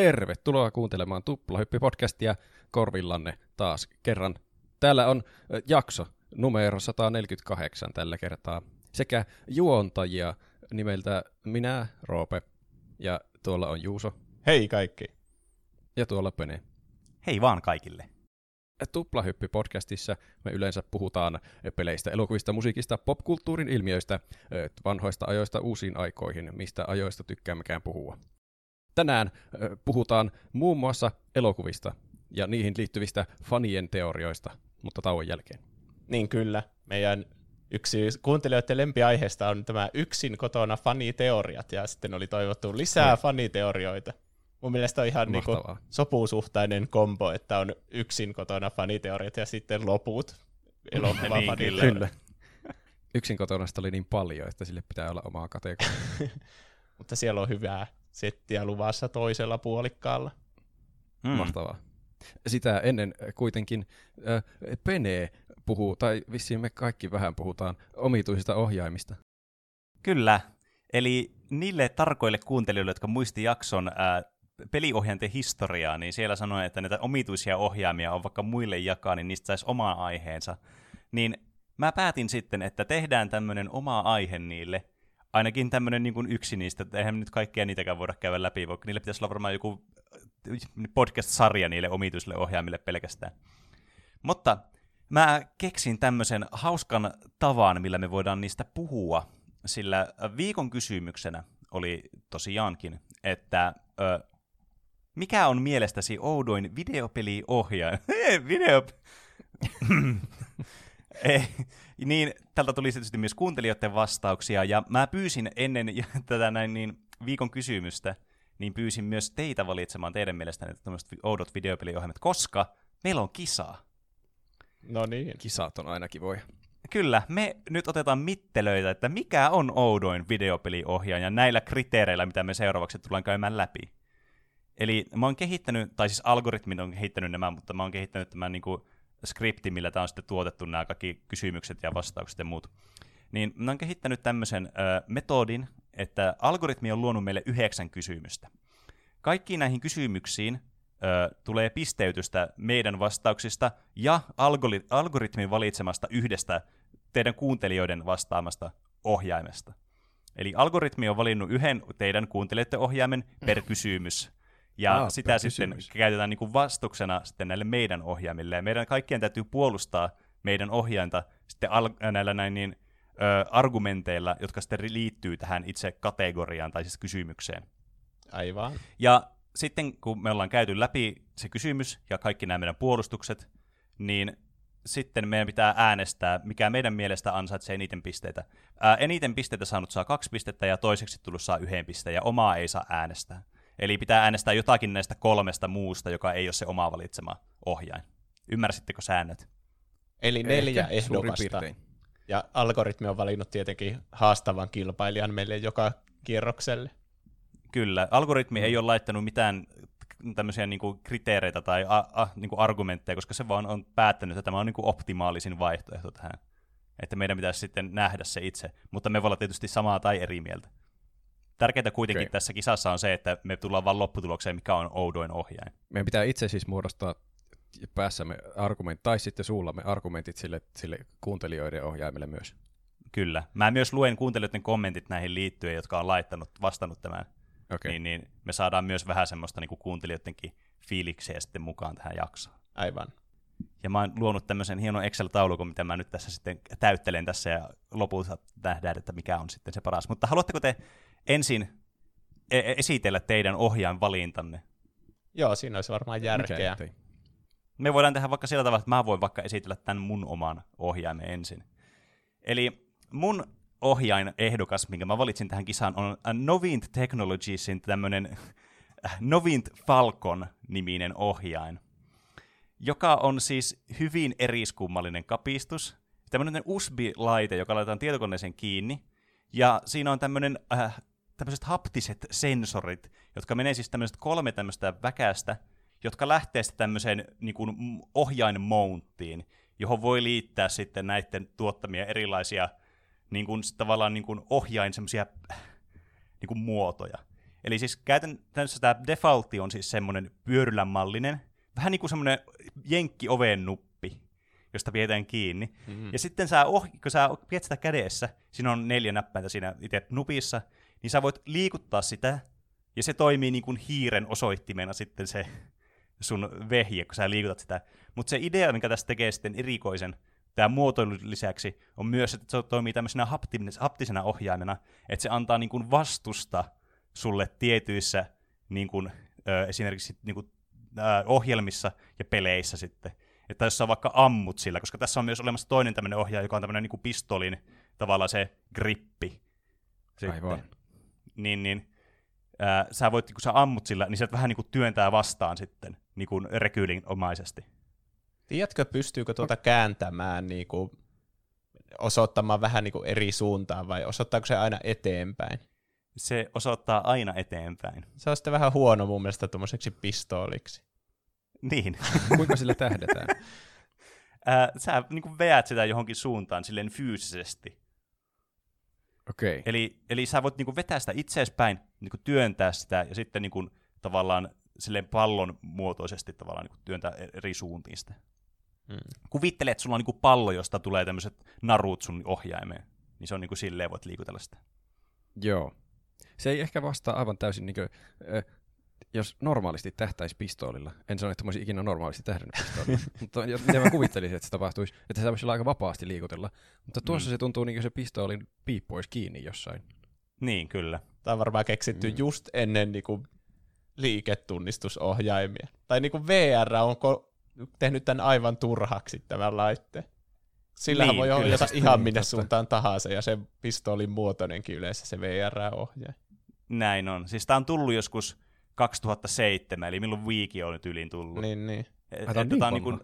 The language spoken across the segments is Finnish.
Tervetuloa kuuntelemaan Tuplahyppi-podcastia korvillanne taas kerran. Täällä on jakso numero 148 tällä kertaa sekä juontajia nimeltä minä, Roope, ja tuolla on Juuso. Hei kaikki. Ja tuolla Pene. Hei vaan kaikille. Tuplahyppi-podcastissa me yleensä puhutaan peleistä, elokuvista, musiikista, popkulttuurin ilmiöistä, vanhoista ajoista uusiin aikoihin, mistä ajoista tykkäämmekään puhua. Tänään puhutaan muun muassa elokuvista ja niihin liittyvistä fanien teorioista, mutta tauon jälkeen. Niin kyllä. Meidän yksi kuuntelijoiden lempiaiheesta on tämä yksin kotona faniteoriat, ja sitten oli toivottu lisää faniteorioita. Mun mielestä on ihan niinku sopusuhtainen kombo, että on yksin kotona faniteoriat ja sitten loput elokuva niin, kyllä. kyllä. Yksin kotona oli niin paljon, että sille pitää olla omaa kategoria. Mutta siellä on hyvää settiä luvassa toisella puolikkaalla. Mm. Mahtavaa. Sitä ennen kuitenkin äh, Pene puhuu, tai vissiin me kaikki vähän puhutaan, omituisista ohjaimista. Kyllä. Eli niille tarkoille kuuntelijoille, jotka muisti jakson äh, peliohjainten historiaa, niin siellä sanoin, että näitä omituisia ohjaimia on vaikka muille jakaa, niin niistä saisi oma aiheensa. Niin mä päätin sitten, että tehdään tämmöinen oma aihe niille, ainakin tämmöinen niin yksi niistä, että eihän nyt kaikkia niitäkään voida käydä läpi, vaikka niille pitäisi olla varmaan joku podcast-sarja niille omituisille ohjaimille pelkästään. Mutta mä keksin tämmöisen hauskan tavan, millä me voidaan niistä puhua, sillä viikon kysymyksenä oli tosiaankin, että ö, mikä on mielestäsi oudoin videopeliohjaaja? Video... Ei, niin tältä tuli tietysti myös kuuntelijoiden vastauksia, ja mä pyysin ennen tätä näin niin viikon kysymystä, niin pyysin myös teitä valitsemaan teidän mielestänne tämmöiset oudot videopeliohjelmat, koska meillä on kisaa. No niin. Kisat on ainakin voi. Kyllä, me nyt otetaan mittelöitä, että mikä on oudoin videopeliohjaaja näillä kriteereillä, mitä me seuraavaksi tullaan käymään läpi. Eli mä oon kehittänyt, tai siis algoritmit on kehittänyt nämä, mutta mä oon kehittänyt tämän niin kuin skripti, millä tämä on sitten tuotettu nämä kaikki kysymykset ja vastaukset ja muut. Niin mä oon kehittänyt tämmöisen ö, metodin, että algoritmi on luonut meille yhdeksän kysymystä. Kaikkiin näihin kysymyksiin ö, tulee pisteytystä meidän vastauksista ja algori- algoritmin valitsemasta yhdestä teidän kuuntelijoiden vastaamasta ohjaimesta. Eli algoritmi on valinnut yhden teidän kuuntelijoiden ohjaimen per kysymys. Ja ah, sitä sitten kysymys. käytetään niin kuin vastuksena sitten näille meidän ohjaimille. Ja meidän kaikkien täytyy puolustaa meidän ohjainta sitten al- näillä näin niin, ö, argumenteilla, jotka sitten liittyy tähän itse kategoriaan tai siis kysymykseen. Aivan. Ja sitten kun me ollaan käyty läpi se kysymys ja kaikki nämä meidän puolustukset, niin sitten meidän pitää äänestää, mikä meidän mielestä ansaitsee eniten pisteitä. Ää, eniten pisteitä saanut saa kaksi pistettä ja toiseksi tullut saa yhden pisteen ja omaa ei saa äänestää. Eli pitää äänestää jotakin näistä kolmesta muusta, joka ei ole se oma valitsema ohjain. Ymmärsittekö säännöt? Eli neljä Ehkä, ehdokasta. Ja algoritmi on valinnut tietenkin haastavan kilpailijan meille joka kierrokselle. Kyllä. Algoritmi mm. ei ole laittanut mitään tämmöisiä niin kuin kriteereitä tai a, a, niin kuin argumentteja, koska se vaan on päättänyt, että tämä on niin kuin optimaalisin vaihtoehto tähän. Että meidän pitäisi sitten nähdä se itse, mutta me voi olla tietysti samaa tai eri mieltä. Tärkeintä kuitenkin okay. tässä kisassa on se, että me tullaan vain lopputulokseen, mikä on oudoin ohjain. Meidän pitää itse siis muodostaa päässämme argumentit, tai sitten suullamme argumentit sille, sille kuuntelijoiden ohjaimelle myös. Kyllä. Mä myös luen kuuntelijoiden kommentit näihin liittyen, jotka on laittanut, vastannut tämän. Okay. Niin, niin me saadaan myös vähän semmoista niin kuin kuuntelijoidenkin fiiliksiä sitten mukaan tähän jaksoon. Aivan. Ja mä oon luonut tämmöisen hienon Excel-taulukon, mitä mä nyt tässä sitten täyttelen tässä ja lopulta nähdään, että mikä on sitten se paras. Mutta haluatteko te ensin e- e- esitellä teidän ohjaan valintanne. Joo, siinä olisi varmaan järkeä. Okay, Me voidaan tehdä vaikka sillä tavalla, että mä voin vaikka esitellä tämän mun oman ohjaimen ensin. Eli mun ohjain ehdokas, minkä mä valitsin tähän kisaan, on Novint Technologiesin tämmöinen Novint Falcon-niminen ohjain, joka on siis hyvin eriskummallinen kapistus. Tämmöinen USB-laite, joka laitetaan tietokoneeseen kiinni, ja siinä on tämmöinen äh, tämmöiset haptiset sensorit, jotka menee siis tämmöiset kolme tämmöistä väkästä, jotka lähtee sitten tämmöiseen niin kuin ohjainmounttiin, johon voi liittää sitten näiden tuottamia erilaisia niin kuin, tavallaan niin kuin ohjain semmoisia niin kuin muotoja. Eli siis käytännössä tämä defaultti on siis semmoinen pyörylän mallinen, vähän niin kuin semmoinen jenkki oven nuppi, josta pidetään kiinni. Mm-hmm. Ja sitten sä, oh, kun sä pidät sitä kädessä, siinä on neljä näppäintä siinä itse nupissa, niin sä voit liikuttaa sitä, ja se toimii niin kuin hiiren osoittimena sitten se sun vehje, kun sä liikutat sitä. Mutta se idea, mikä tästä tekee sitten erikoisen, tämä muotoilun lisäksi, on myös, että se toimii tämmöisenä haptisena ohjaimena, että se antaa niin kuin vastusta sulle tietyissä niin kuin, ö, esimerkiksi niin kuin, ö, ohjelmissa ja peleissä sitten. Että jos sä vaikka ammut sillä, koska tässä on myös olemassa toinen tämmöinen ohjaaja, joka on tämmöinen niin kuin pistolin tavallaan se grippi. Sitten. Aivan. Niin, niin ää, sä voit, kun sä ammut sillä, niin se vähän niin kuin työntää vastaan sitten niin kuin rekyylinomaisesti. Tiedätkö, pystyykö tuota kääntämään niin kuin, osoittamaan vähän niin kuin eri suuntaan vai osoittaako se aina eteenpäin? Se osoittaa aina eteenpäin. Se on sitten vähän huono mun mielestä tuommoiseksi pistooliksi. Niin. Kuinka sillä tähdetään? Ää, sä niin kuin veät sitä johonkin suuntaan silleen fyysisesti. Okei. Okay. Eli, eli sä voit niin kuin vetää sitä itseespäin, niin kuin työntää sitä ja sitten niin kuin, tavallaan silleen pallon muotoisesti tavallaan niin kuin työntää eri suuntiin sitä. Hmm. Kuvittele, että sulla on niin kuin pallo, josta tulee tämmöiset narut sun ohjaimeen. Niin se on niin kuin silleen voit liikutella sitä. Joo. Se ei ehkä vastaa aivan täysin, niin kuin, äh, jos normaalisti tähtäisi pistoolilla. En sano, että mä olisin ikinä normaalisti tähdännyt pistoolilla. mutta mitä mä kuvittelisin, että se tapahtuisi, että se voisi olla aika vapaasti liikutella. Mutta tuossa mm. se tuntuu niin kuin se pistoolin piippu olisi kiinni jossain. Niin, kyllä. Tämä on varmaan keksitty mm. just ennen niin kuin liiketunnistusohjaimia. Tai niin kuin VR on tehnyt tämän aivan turhaksi tämän laitteen. Sillähän niin, voi ohjata ihan minne totta. suuntaan tahansa, ja se pistoolin muotoinenkin yleensä se VR-ohjaaja. Näin on. Siis tämä on tullut joskus 2007, eli milloin Wiiki on nyt yliin tullut. Niin, niin. Et, Ai, niin tämä, on niin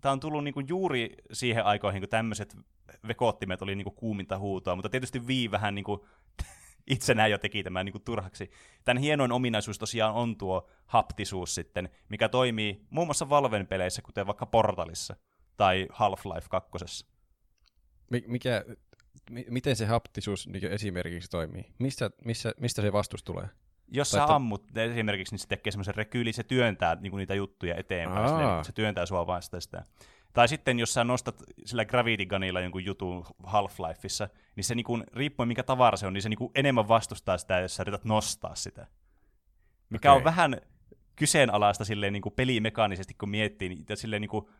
tämä on tullut niin kuin juuri siihen aikoihin, kun tämmöiset vekoottimet oli niin kuin kuuminta huutoa, mutta tietysti Wii vähän niin kuin itsenään jo teki tämän niin kuin turhaksi. Tämän hienoin ominaisuus tosiaan on tuo haptisuus sitten, mikä toimii muun muassa Valven peleissä, kuten vaikka Portalissa tai Half-Life 2. Mikä, miten se haptisuus niin esimerkiksi toimii? Mistä, missä, mistä se vastus tulee? Jos sä ammut esimerkiksi, niin se tekee semmoisen rekyyli, se työntää niin niitä juttuja eteenpäin, silleen, se työntää sua vasta sitä. Tai sitten jos sä nostat sillä Gravity Gunilla jonkun jutun Half-Lifeissa, niin se niinku, riippuen mikä tavara se on, niin se niinku enemmän vastustaa sitä, jos sä yrität nostaa sitä. Mikä okay. on vähän kyseenalaista silleen niinku pelimekaanisesti, kun miettii, niin silleen niinku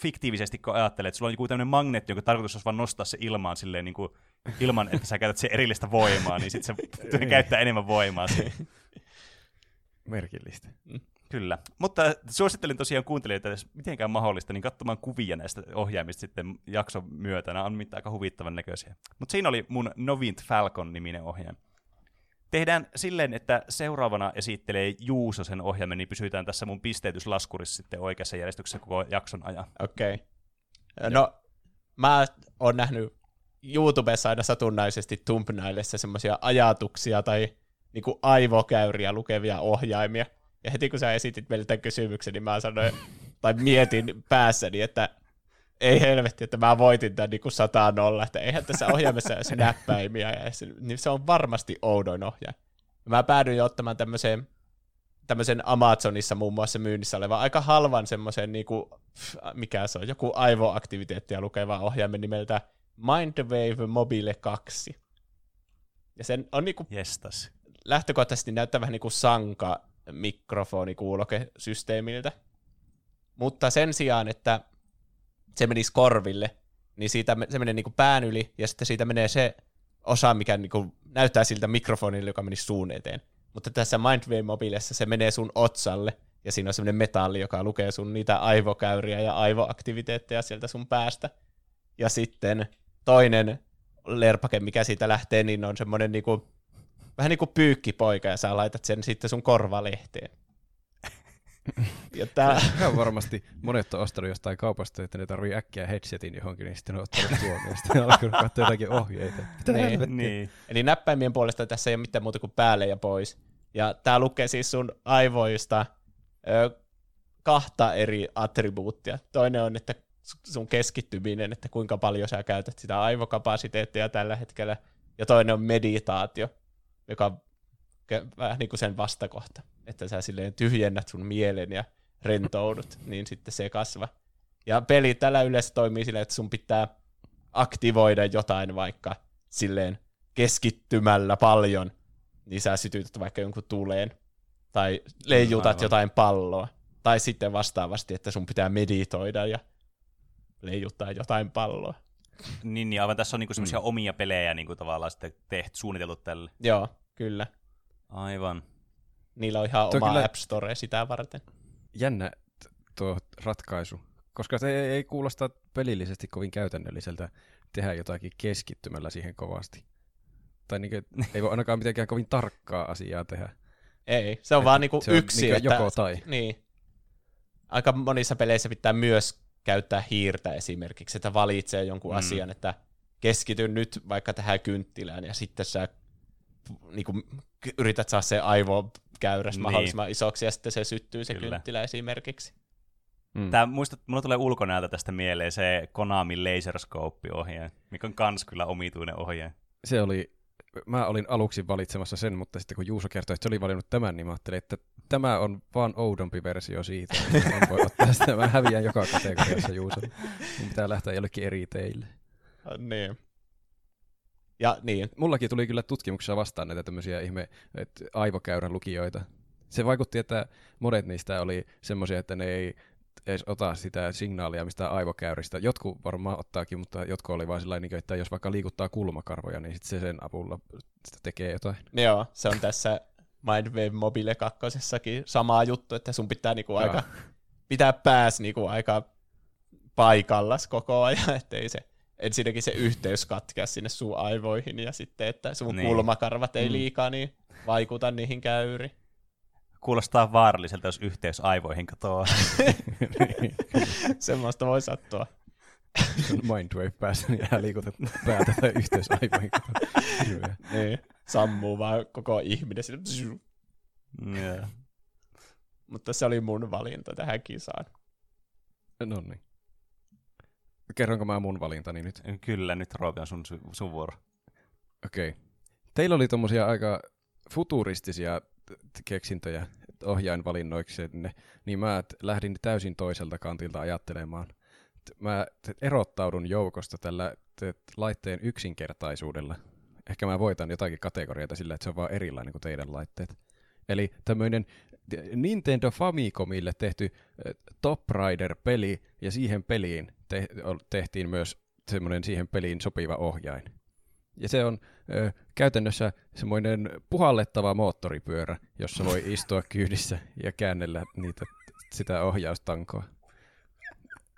fiktiivisesti, kun ajattelee, että sulla on joku tämmöinen magneetti, jonka tarkoitus olisi vaan nostaa se ilmaan silleen niin kuin, ilman, että sä käytät se erillistä voimaa, niin sitten se niin. käyttää enemmän voimaa siihen. Merkillistä. Mm. Kyllä, mutta suosittelin tosiaan kuuntelijoita, jos mitenkään mahdollista, niin katsomaan kuvia näistä ohjaimista sitten jakson myötä. Nämä on mitään aika huvittavan näköisiä. Mutta siinä oli mun Novint Falcon-niminen ohjain. Tehdään silleen, että seuraavana esittelee Juuso sen ohjaimen, niin pysytään tässä mun pisteytyslaskurissa sitten oikeassa järjestyksessä koko jakson ajan. Okei. Okay. No, mä oon nähnyt YouTubessa aina satunnaisesti thumbnailissa semmoisia ajatuksia tai niinku aivokäyriä lukevia ohjaimia. Ja heti kun sä esitit meille tämän kysymyksen, niin mä sanoin, tai mietin päässäni, että ei helvetti, että mä voitin tämän niin sataan nolla, että eihän tässä ohjaimessa edes näppäimiä, ja se, niin se on varmasti oudoin ohjaaja. Mä päädyin ottamaan tämmöiseen, tämmöisen Amazonissa muun muassa myynnissä olevan aika halvan semmoisen, niin kuin, mikä se on, joku aivoaktiviteettia lukeva ohjaimen nimeltä Mindwave Mobile 2. Ja sen on niinku Jestas. lähtökohtaisesti näyttää vähän niin kuin sanka mikrofoni-kuulokesysteemiltä. Mutta sen sijaan, että se menisi korville, niin siitä se menee niin kuin pään yli, ja sitten siitä menee se osa, mikä niin kuin näyttää siltä mikrofonille, joka menisi suun eteen. Mutta tässä Mindwave mobiilissa se menee sun otsalle, ja siinä on semmoinen metalli, joka lukee sun niitä aivokäyriä ja aivoaktiviteetteja sieltä sun päästä. Ja sitten toinen lerpake, mikä siitä lähtee, niin on semmoinen niinku, vähän niin kuin pyykkipoika, ja sä laitat sen sitten sun korvalehteen. Ja tää... on varmasti monet on ostanut jostain kaupasta, että ne tarvii äkkiä headsetin johonkin, niin sitten ne on ottanut tuon, ja sitten on alkanut katsoa jotakin ohjeita. niin, niin. Eli näppäimien puolesta tässä ei ole mitään muuta kuin päälle ja pois. Ja tämä lukee siis sun aivoista ö, kahta eri attribuuttia. Toinen on, että sun keskittyminen, että kuinka paljon sä käytät sitä aivokapasiteettia tällä hetkellä, ja toinen on meditaatio, joka vähän niin kuin sen vastakohta, että sä silleen tyhjennät sun mielen ja rentoudut, niin sitten se kasvaa. Ja peli tällä yleensä toimii silleen, että sun pitää aktivoida jotain vaikka silleen keskittymällä paljon, niin sä sytytät vaikka jonkun tuleen, tai leijutat Aivan. jotain palloa, tai sitten vastaavasti, että sun pitää meditoida ja leijuttaa jotain palloa. Niin, niin aivan tässä on niinku semmoisia mm. omia pelejä niinku tavallaan sitten tehty, suunniteltu tälle. Joo, kyllä. Aivan. Niillä on ihan tuo oma kyllä... App Store sitä varten. Jännä tuo ratkaisu, koska se ei, ei kuulosta pelillisesti kovin käytännölliseltä tehdä jotakin keskittymällä siihen kovasti. Tai niin kuin, ei voi ainakaan mitenkään kovin tarkkaa asiaa tehdä. Ei, se on että vaan niinku se yksi. Niinku että, joko tai. Niin. Aika monissa peleissä pitää myös käyttää hiirtä esimerkiksi, että valitsee jonkun mm. asian, että keskity nyt vaikka tähän kynttilään ja sitten sä niin kuin, yrität saada se aivokäyräs niin. mahdollisimman isoksi ja sitten se syttyy se Kyllä. kynttilä esimerkiksi. Mm. Tämä, muistat, mulla tulee ulkonäöltä tästä mieleen se Konami Laserscope-ohjaaja, mikä on kans kyllä omituinen ohjaaja. Se oli, mä olin aluksi valitsemassa sen, mutta sitten kun Juuso kertoi, että se oli valinnut tämän, niin mä ajattelin, että tämä on vaan oudompi versio siitä. en voi ottaa sitä, mä häviän joka kategoriassa Juuso. Niin pitää lähteä jollekin eri teille. Niin. Ja niin. Mullakin tuli kyllä tutkimuksessa vastaan näitä tämmöisiä ihme että aivokäyrän lukijoita. Se vaikutti, että monet niistä oli semmoisia, että ne ei edes ota sitä signaalia mistä aivokäyristä. Jotkut varmaan ottaakin, mutta jotkut oli vaan sellainen, että jos vaikka liikuttaa kulmakarvoja, niin sit se sen avulla tekee jotain. Joo, se on tässä Mindwave Mobile 2 sama juttu, että sun pitää niinku aika, pitää pääs niinku aika paikallas koko ajan, ettei se ensinnäkin se yhteys katkea sinne sun aivoihin ja sitten, että sun niin. kulmakarvat ei mm. liikaa niin vaikuta niihin käyri. Kuulostaa vaaralliselta, jos yhteys aivoihin katoaa. Semmoista voi sattua. Mindwave päässä, niin jää liikutat päätä tai yhteys aivoihin. niin. Sammuu vaan koko ihminen. Yeah. Mutta se oli mun valinta tähän kisaan. No niin. Kerronko mä mun valintani nyt? Kyllä, nyt Roope on sun, sun vuoro. Okei. Okay. Teillä oli tommosia aika futuristisia keksintöjä ohjainvalinnoiksenne, niin mä lähdin täysin toiselta kantilta ajattelemaan. Mä erottaudun joukosta tällä laitteen yksinkertaisuudella. Ehkä mä voitan jotakin kategorioita sillä, että se on vaan erilainen kuin teidän laitteet. Eli tämmöinen Nintendo Famicomille tehty Top Rider-peli, ja siihen peliin te- tehtiin myös semmoinen siihen peliin sopiva ohjain. Ja se on ö, käytännössä semmoinen puhallettava moottoripyörä, jossa voi istua kyydissä ja käännellä niitä, sitä ohjaustankoa.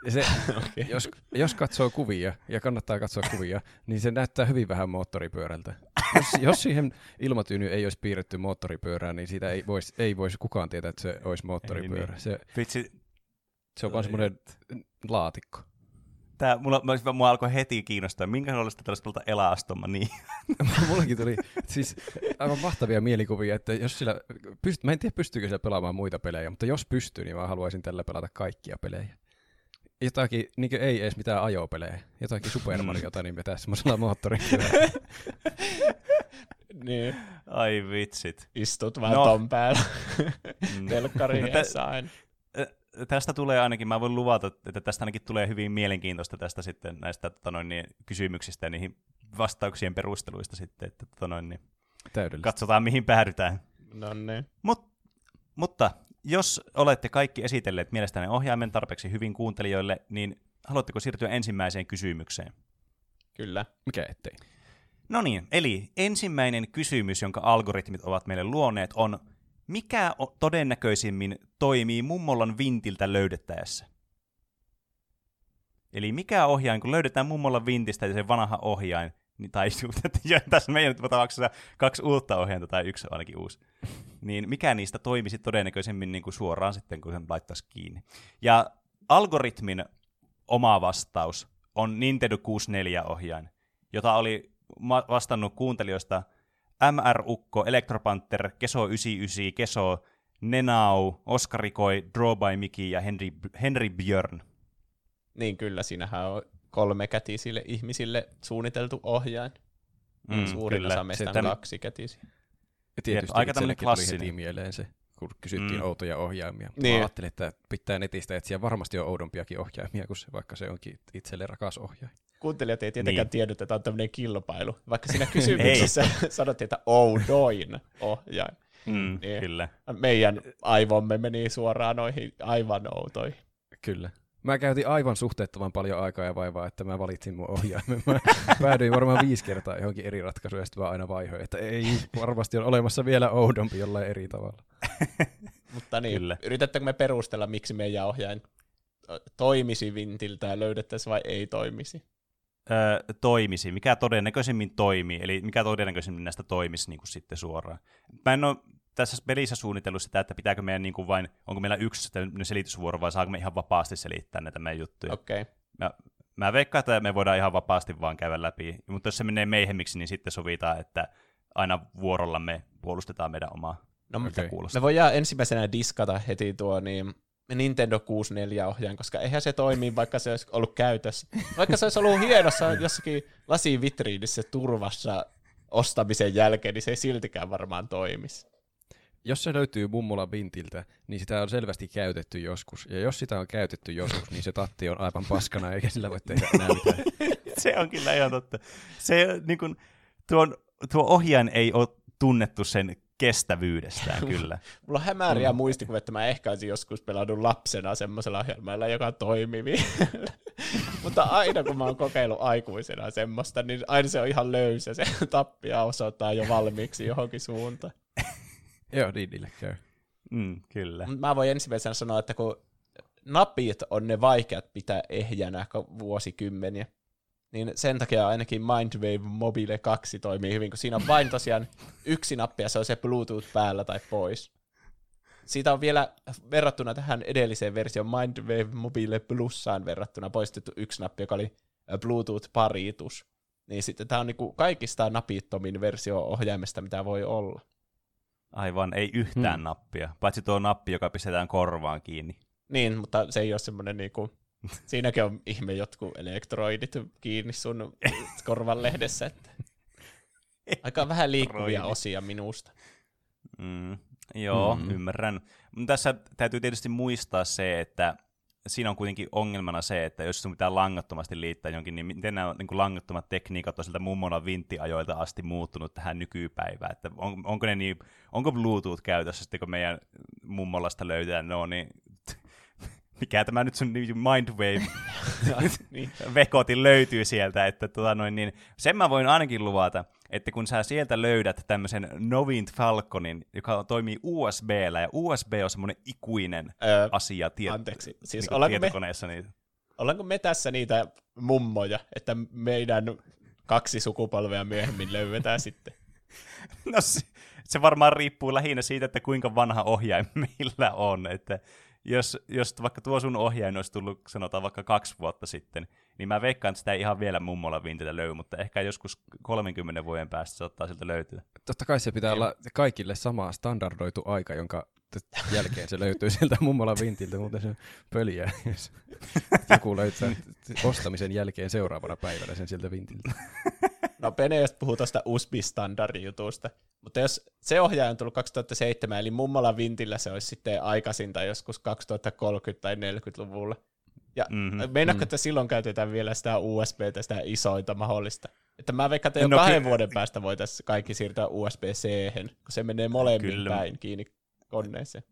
Se, okay. jos, jos katsoo kuvia, ja kannattaa katsoa kuvia, niin se näyttää hyvin vähän moottoripyörältä. Jos, jos siihen ilmatyyny ei olisi piirretty moottoripyörää, niin siitä ei voisi ei vois kukaan tietää, että se olisi moottoripyörä. Niin. Se, Vitsi. se on vaan semmoinen laatikko. Tää, mulla, mä, mua alkoi heti kiinnostaa, minkälaista tällaista pelata elastoma niin. Mullakin tuli siis aivan mahtavia mielikuvia, että jos sillä, pyst, mä en tiedä pystyykö sillä pelaamaan muita pelejä, mutta jos pystyy, niin mä haluaisin tällä pelata kaikkia pelejä jotakin, niin ei edes mitään ajopelejä, jotakin Super Mariota, niin vetää semmoisella moottorin. niin. Ai vitsit. Istut vähän no. ton päällä. Mm. Telkkari no, aina. Tästä tulee ainakin, mä voin luvata, että tästä ainakin tulee hyvin mielenkiintoista tästä sitten näistä tota noin, niin, kysymyksistä ja niihin vastauksien perusteluista sitten, että tota noin, niin, katsotaan mihin päädytään. No niin. Mut, mutta jos olette kaikki esitelleet mielestäni ohjaimen tarpeeksi hyvin kuuntelijoille, niin haluatteko siirtyä ensimmäiseen kysymykseen? Kyllä. Mikä ettei? No niin, eli ensimmäinen kysymys, jonka algoritmit ovat meille luoneet, on mikä todennäköisimmin toimii mummollan vintiltä löydettäessä? Eli mikä ohjain, kun löydetään mummollan vintistä ja se vanha ohjain, niin, tai tässä meidän tapauksessa kaksi uutta ohjainta tai yksi ainakin uusi, niin mikä niistä toimisi todennäköisemmin niin kuin suoraan sitten, kun sen laittaisi kiinni. Ja algoritmin oma vastaus on Nintendo 64-ohjain, jota oli vastannut kuuntelijoista MR Ukko, Electropanther, Keso 99, Keso, Nenau, Oskarikoi, Draw by Miki ja Henry, Henry Björn. Niin kyllä, siinähän on kolmekätisille ihmisille suunniteltu ohjain. Mm, Suurin kyllä. osa meistä on kaksikätisiä. tietysti aika tuli heti mieleen se, kun kysyttiin mm. outoja ohjaimia. Niin. Mä ajattelin, että pitää netistä etsiä varmasti on oudompiakin ohjaimia, kun se, vaikka se onkin itselle rakas ohjain. Kuuntelijat ei tietenkään niin. tiedä, että tämä on tämmöinen kilpailu. Vaikka siinä kysymyksessä sanottiin, että oudoin ohjain. Mm, niin kyllä. Meidän aivomme meni suoraan noihin aivan outoihin. Kyllä. Mä käytin aivan suhteettoman paljon aikaa ja vaivaa, että mä valitsin mun ohjaimen. Mä päädyin varmaan viisi kertaa johonkin eri ratkaisuja, ja sitten vaan aina vaihoin, että ei, varmasti on olemassa vielä oudompi jollain eri tavalla. Mutta niin, Kyllä. yritättekö me perustella, miksi meidän ohjain toimisi vintiltä ja löydettäisiin vai ei toimisi? Öö, toimisi, mikä todennäköisemmin toimii, eli mikä todennäköisemmin näistä toimisi niin kuin sitten suoraan. Mä en ole tässä pelissä suunnitellut sitä, että pitääkö meidän niin kuin vain, onko meillä yksi selitysvuoro vai saako me ihan vapaasti selittää näitä meidän juttuja. Okei. Okay. Mä, mä veikkaan, että me voidaan ihan vapaasti vaan käydä läpi, mutta jos se menee meihemmiksi, niin sitten sovitaan, että aina vuorolla me puolustetaan meidän omaa No, okay. Me voidaan ensimmäisenä diskata heti tuo niin Nintendo 64-ohjaajan, koska eihän se toimi, vaikka se olisi ollut käytössä. Vaikka se olisi ollut hienossa jossakin lasivitriinissä turvassa ostamisen jälkeen, niin se ei siltikään varmaan toimisi. Jos se löytyy mummola Vintiltä, niin sitä on selvästi käytetty joskus. Ja jos sitä on käytetty joskus, niin se tatti on aivan paskana, eikä sillä voi tehdä enää mitään. se on kyllä ihan totta. Se, niin kun, tuon, tuo ohjaan ei ole tunnettu sen kestävyydestään kyllä. Mulla on hämääriä mm. muistikuvia, että mä ehkä olisin joskus pelannut lapsena semmoisella ohjelmalla, joka toimii Mutta aina kun mä oon kokeillut aikuisena semmoista, niin aina se on ihan löysä. Se tappia osoittaa jo valmiiksi johonkin suuntaan. Joo, niin niille käy. Mm, kyllä. Mä voin ensimmäisenä sanoa, että kun napit on ne vaikeat pitää ehjänä vuosikymmeniä, niin sen takia ainakin Mindwave Mobile 2 toimii hyvin, kun siinä on vain tosiaan yksi nappi ja se on se Bluetooth päällä tai pois. Siitä on vielä verrattuna tähän edelliseen versioon Mindwave Mobile Plussaan verrattuna poistettu yksi nappi, joka oli Bluetooth-paritus. Niin sitten tämä on niinku kaikista napittomin versio ohjaimesta, mitä voi olla. Aivan, ei yhtään hmm. nappia, paitsi tuo nappi, joka pistetään korvaan kiinni. Niin, mutta se ei ole semmoinen niinku Siinäkin on ihme jotkut elektroidit kiinni sun korvan lehdessä. Että aika vähän liikkuvia osia minusta. Mm, joo, mm. ymmärrän. Tässä täytyy tietysti muistaa se, että siinä on kuitenkin ongelmana se, että jos sun pitää langattomasti liittää jonkin, niin miten nämä niin kuin langattomat tekniikat on sieltä mummona vinttiajoilta asti muuttunut tähän nykypäivään, että on, onko, ne niin, onko Bluetooth käytössä sitten, kun meidän mummolasta löytää, no niin mikä tämä nyt sun Mindwave niin. vekotin löytyy sieltä, että tota noin, niin sen mä voin ainakin luvata, että kun sä sieltä löydät tämmöisen Novint Falconin, joka toimii USBllä, ja USB on semmoinen ikuinen öö, asia tie- anteeksi, siis niin tietokoneessa. Me, niin... Ollaanko me tässä niitä mummoja, että meidän kaksi sukupolvea myöhemmin löydetään sitten? No se, se varmaan riippuu lähinnä siitä, että kuinka vanha ohjain meillä on, että jos, jos vaikka tuo sun ohjain olisi tullut, sanotaan vaikka kaksi vuotta sitten, niin mä veikkaan, että sitä ei ihan vielä mummolla vintiltä löy, mutta ehkä joskus 30 vuoden päästä se ottaa sieltä löytyä. Totta kai se pitää ja. olla kaikille sama standardoitu aika, jonka jälkeen se löytyy sieltä mummola vintiltä, mutta se pöliä, jos joku löytää ostamisen jälkeen seuraavana päivänä sen sieltä vintiltä. No Pene just puhuu tuosta USB-standardijutusta, mutta jos se ohjaaja on tullut 2007, eli mummalla vintillä se olisi sitten aikaisinta joskus 2030 tai 40-luvulla. Ja mm-hmm, meinaatko, että silloin käytetään vielä sitä USBtä, sitä isointa mahdollista? Että mä veikkaan, että jo no, kahden ky- vuoden päästä voitaisiin kaikki siirtää USB-C, kun se menee molemmin Kyllä. päin kiinni koneeseen.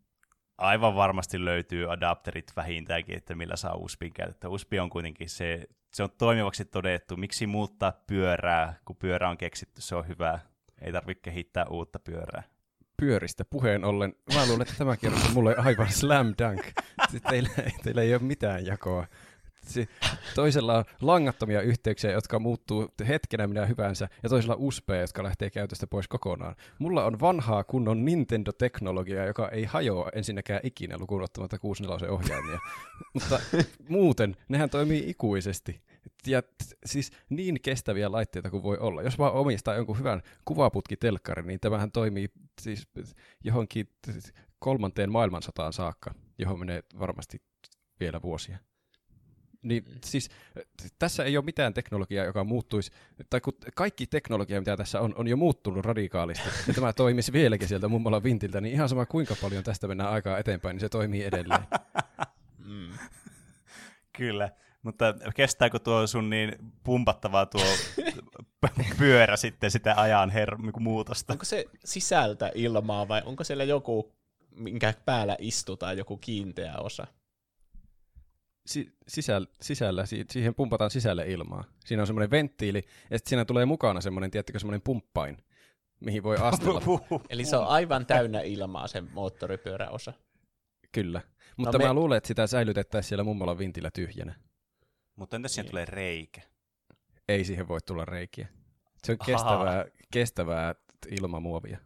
Aivan varmasti löytyy adapterit vähintäänkin, että millä saa USBin käytettä. USB on kuitenkin se, se on toimivaksi todettu. Miksi muuttaa pyörää, kun pyörä on keksitty, se on hyvä. Ei tarvitse kehittää uutta pyörää. Pyöristä puheen ollen, mä luulen, että tämä kertoo mulle aivan slam dunk. Teillä, teillä ei ole mitään jakoa toisella on langattomia yhteyksiä, jotka muuttuu hetkenä minä hyvänsä, ja toisella USB, jotka lähtee käytöstä pois kokonaan. Mulla on vanhaa kunnon Nintendo-teknologiaa, joka ei hajoa ensinnäkään ikinä lukuun ottamatta 64 ohjaimia. Mutta muuten, nehän toimii ikuisesti. Ja siis niin kestäviä laitteita kuin voi olla. Jos vaan omistaa jonkun hyvän kuvaputkitelkkarin, niin tämähän toimii siis johonkin kolmanteen maailmansotaan saakka, johon menee varmasti vielä vuosia. Niin mm. siis tässä ei ole mitään teknologiaa, joka muuttuisi, tai kun kaikki teknologia, mitä tässä on, on jo muuttunut radikaalisti, ja tämä toimisi vieläkin sieltä mummolla vintiltä, niin ihan sama kuinka paljon tästä mennään aikaa eteenpäin, niin se toimii edelleen. Mm. Kyllä, mutta kestääkö tuo sun niin pumpattavaa tuo pyörä sitten sitä ajan her- niinku muutosta? Onko se sisältä ilmaa vai onko siellä joku, minkä päällä istutaan, joku kiinteä osa? si- sisällä, sisällä, siihen pumpataan sisälle ilmaa. Siinä on semmoinen venttiili, ja sitten siinä tulee mukana semmoinen, tiettikö, semmoinen pumppain, mihin voi astella. Eli se on aivan täynnä ilmaa se moottoripyöräosa. Kyllä. Mutta no me... mä luulen, että sitä säilytettäisiin siellä mummolla vintillä tyhjänä. Mutta entäs siihen niin. tulee reikä? Ei siihen voi tulla reikiä. Se on kestävää, kestävää ilmamuovia.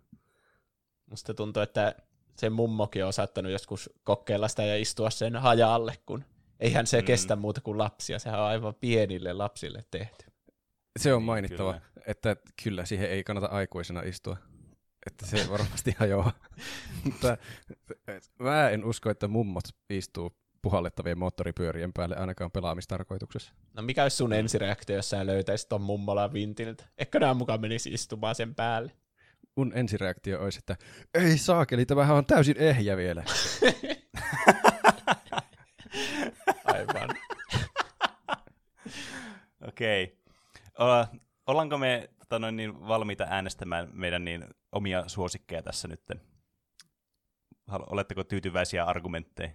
Musta tuntuu, että se mummokin on saattanut joskus kokeilla sitä ja istua sen hajalle, kun Eihän se mm. kestä muuta kuin lapsia, sehän on aivan pienille lapsille tehty. Se on niin, mainittava, kyllä. että kyllä siihen ei kannata aikuisena istua. Että se varmasti hajoaa. Mutta mä en usko, että mummot istuu puhallettavien moottoripyörien päälle ainakaan pelaamistarkoituksessa. No mikä olisi sun ensireaktio, jos sä löytäisit ton mummola vintiltä? Ehkä nämä mukaan menisi istumaan sen päälle? Mun ensireaktio olisi, että ei saakeli, tämähän on täysin ehjä vielä. Aivan. Okei. Okay. Ollaanko me tota noin, niin, valmiita äänestämään meidän niin, omia suosikkeja tässä nyt? Oletteko tyytyväisiä argumentteja?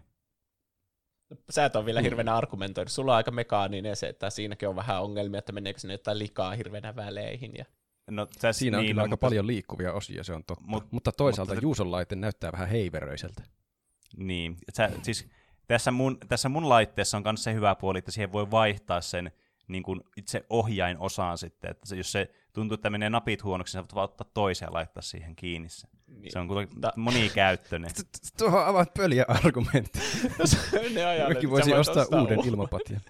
Sä et ole vielä mm. hirveänä argumentoinut. Sulla on aika mekaaninen se, että siinäkin on vähän ongelmia, että meneekö sinne jotain likaa hirveänä väleihin. Ja... No, tässä, Siinä on niin, kyllä no, aika mutta... paljon liikkuvia osia, se on totta. Mut, mutta toisaalta mutta... Juuson laite näyttää vähän heiveröiseltä. Niin, sä, siis tässä mun, tässä mun laitteessa on myös se hyvä puoli, että siihen voi vaihtaa sen niin kuin itse ohjain osaan sitten, että se, jos se tuntuu, että menee napit huonoksi, niin sä voit ottaa toisen ja laittaa siihen kiinni se. Niin. Se on kuitenkin monikäyttöinen. Tuohon avaat pöliä argumentti. Jokin voisi ostaa uuden ilmapatjan.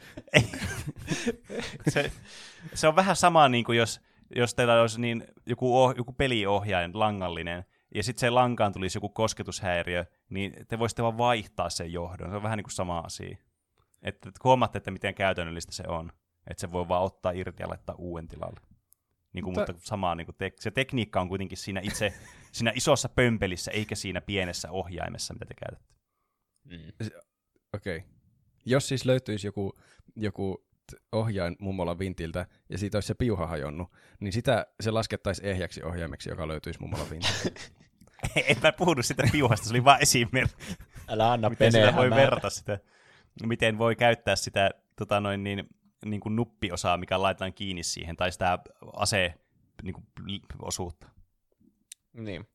se, se on vähän sama, niin kuin jos, jos teillä olisi niin joku, oh, joku peliohjain langallinen, ja sitten se lankaan tulisi joku kosketushäiriö, niin te voisitte vaan vaihtaa sen johdon. Se on vähän niin kuin sama asia. Että huomaatte, että miten käytännöllistä se on. Että se voi vaan ottaa irti ja laittaa uuden tilalle. Niin kuin, mutta, mutta samaa, niin kuin te- se tekniikka on kuitenkin siinä itse siinä isossa pömpelissä, eikä siinä pienessä ohjaimessa, mitä te käytätte. Mm. Okei. Okay. Jos siis löytyisi joku, joku ohjain mummola vintiltä ja siitä olisi se piuha hajonnut, niin sitä se laskettaisiin ehjäksi ohjaimeksi, joka löytyisi mummola vintiltä. en mä puhunut sitä piuhasta, se oli vain esimerkki. Älä anna miten sitä voi verrata sitä, miten voi käyttää sitä tota noin, niin, niin kuin nuppiosaa, mikä laitetaan kiinni siihen, tai sitä ase niin kuin, osuutta. Niin.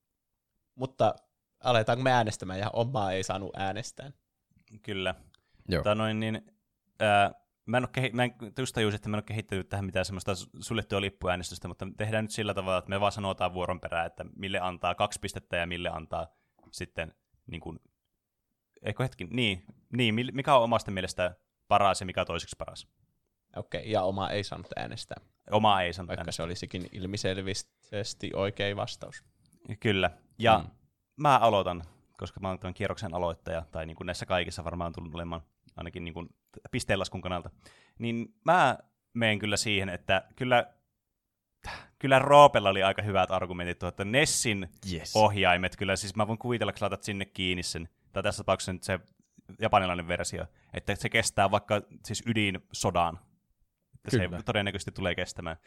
Mutta aletaanko me äänestämään, ja omaa ei saanut äänestää. Kyllä. Joo. Tota noin, niin, ää, mä en, ole kehi- mä en just tajusin, että mä en ole kehittänyt tähän mitään semmoista suljettua lippuäänestystä, mutta tehdään nyt sillä tavalla, että me vaan sanotaan vuoron perään, että mille antaa kaksi pistettä ja mille antaa sitten, niin kuin, eikö hetki, niin, niin, mikä on omasta mielestä paras ja mikä toiseksi paras. Okei, okay, ja oma ei saanut äänestää. Oma ei saanut Vaikka äänestää. se olisikin ilmiselvisesti oikea vastaus. Kyllä, ja mm. mä aloitan, koska mä oon tämän kierroksen aloittaja, tai niin kuin näissä kaikissa varmaan tullut olemaan ainakin niin kuin pisteenlaskun kannalta, niin mä menen kyllä siihen, että kyllä, kyllä Roopella oli aika hyvät argumentit, että Nessin yes. ohjaimet, kyllä siis mä voin kuvitella, että laitat sinne kiinni sen, tai tässä tapauksessa nyt se japanilainen versio, että se kestää vaikka siis ydinsodan, että Kyllä. se todennäköisesti tulee kestämään.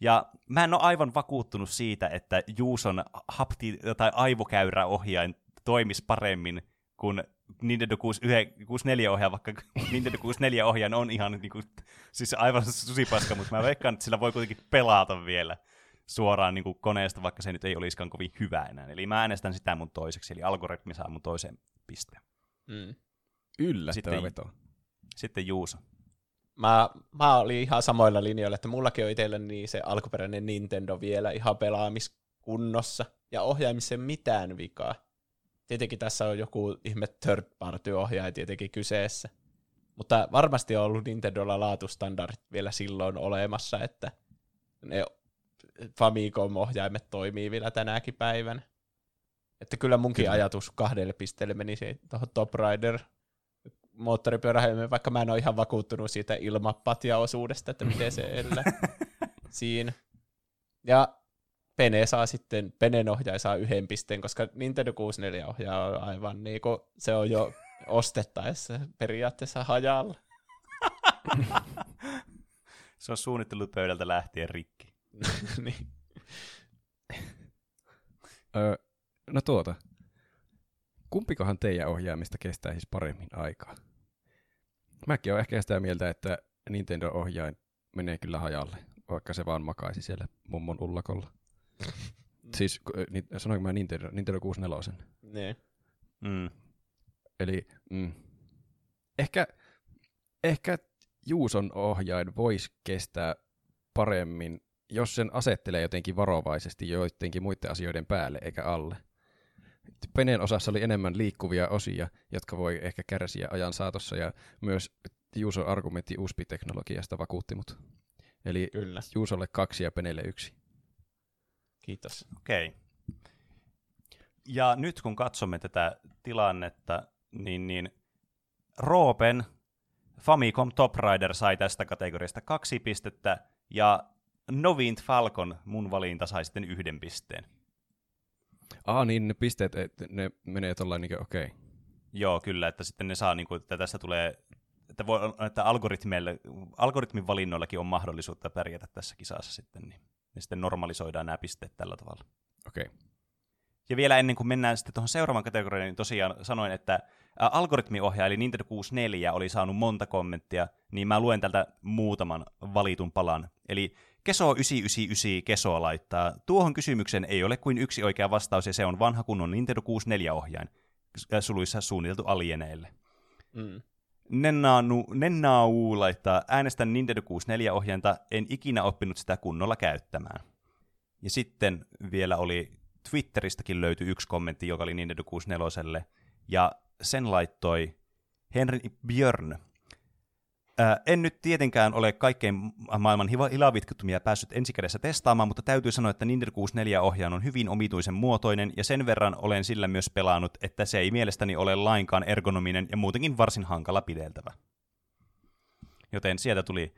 Ja mä en ole aivan vakuuttunut siitä, että Juuson hapti- tai aivokäyräohjain toimisi paremmin kuin Nintendo 64 ohjaa, vaikka Nintendo 64 ohjaan on ihan niin kuin, siis aivan susipaska, mutta mä veikkaan, että sillä voi kuitenkin pelata vielä suoraan niin kuin koneesta, vaikka se nyt ei olisikaan kovin hyvä enää. Eli mä äänestän sitä mun toiseksi, eli algoritmi saa mun toiseen pisteen. Mm. Yllättävä sitten, veto. Sitten Juuso. Mä, mä olin ihan samoilla linjoilla, että mullakin on itsellä niin se alkuperäinen Nintendo vielä ihan pelaamiskunnossa, ja ohjaimissa mitään vikaa tietenkin tässä on joku ihme third party ohjaaja tietenkin kyseessä. Mutta varmasti on ollut Nintendolla laatustandardit vielä silloin olemassa, että ne Famicom-ohjaimet toimii vielä tänäkin päivänä. Että kyllä munkin kyllä. ajatus kahdelle pisteelle meni tuohon Top Rider moottoripyörähelmi, vaikka mä en ole ihan vakuuttunut siitä ilmapatja-osuudesta, että miten se elää siinä. Ja Pene saa sitten, Penen ohjaaja saa yhden pisteen, koska Nintendo 64 ohjaa on aivan niin kuin, se on jo ostettaessa periaatteessa hajalla. se on suunnittelut pöydältä lähtien rikki. niin. Öö, no tuota. Kumpikohan teidän ohjaamista kestää siis paremmin aikaa? Mäkin olen ehkä sitä mieltä, että Nintendo-ohjain menee kyllä hajalle, vaikka se vaan makaisi siellä mummon ullakolla. siis niin, sanoinko mä Nintendo, Nintendo 64? Niin. Mm. Eli mm, ehkä, ehkä Juuson ohjain voisi kestää paremmin, jos sen asettelee jotenkin varovaisesti joidenkin muiden asioiden päälle eikä alle. Peneen osassa oli enemmän liikkuvia osia, jotka voi ehkä kärsiä ajan saatossa, ja myös Juuson argumentti USB-teknologiasta vakuutti mut. Eli Kyllä. Juusolle kaksi ja Penelle yksi. Kiitos. Okei. Okay. Ja nyt kun katsomme tätä tilannetta, niin, niin Roopen Famicom Top Rider sai tästä kategoriasta kaksi pistettä, ja Novint Falcon, mun valinta, sai sitten yhden pisteen. Ah, niin ne pisteet, ne menee tuolla niin okei. Okay. Joo, kyllä, että sitten ne saa, niin kuin, että tässä tulee, että, voi, että algoritmin valinnoillakin on mahdollisuutta pärjätä tässä kisassa sitten, niin ne sitten normalisoidaan nämä pisteet tällä tavalla. Okei. Okay. Ja vielä ennen kuin mennään sitten tuohon seuraavaan kategoriaan, niin tosiaan sanoin, että algoritmiohjaaja, eli Nintendo 64, oli saanut monta kommenttia, niin mä luen tältä muutaman valitun palan. Eli Keso 999 Keso laittaa, tuohon kysymykseen ei ole kuin yksi oikea vastaus, ja se on vanha kunnon Nintendo 64-ohjain, suluissa suunniteltu alieneille. Mm. Nennaanu, Nennaau laittaa, äänestän Nintendo 64-ohjainta, en ikinä oppinut sitä kunnolla käyttämään. Ja sitten vielä oli Twitteristäkin löytyi yksi kommentti, joka oli Nintendo 64, ja sen laittoi Henry Björn. Ää, en nyt tietenkään ole kaikkein maailman hilavitkuttumia päässyt ensikädessä testaamaan, mutta täytyy sanoa, että Nintendo 64-ohjaan on hyvin omituisen muotoinen, ja sen verran olen sillä myös pelannut, että se ei mielestäni ole lainkaan ergonominen ja muutenkin varsin hankala pideltävä. Joten sieltä tuli,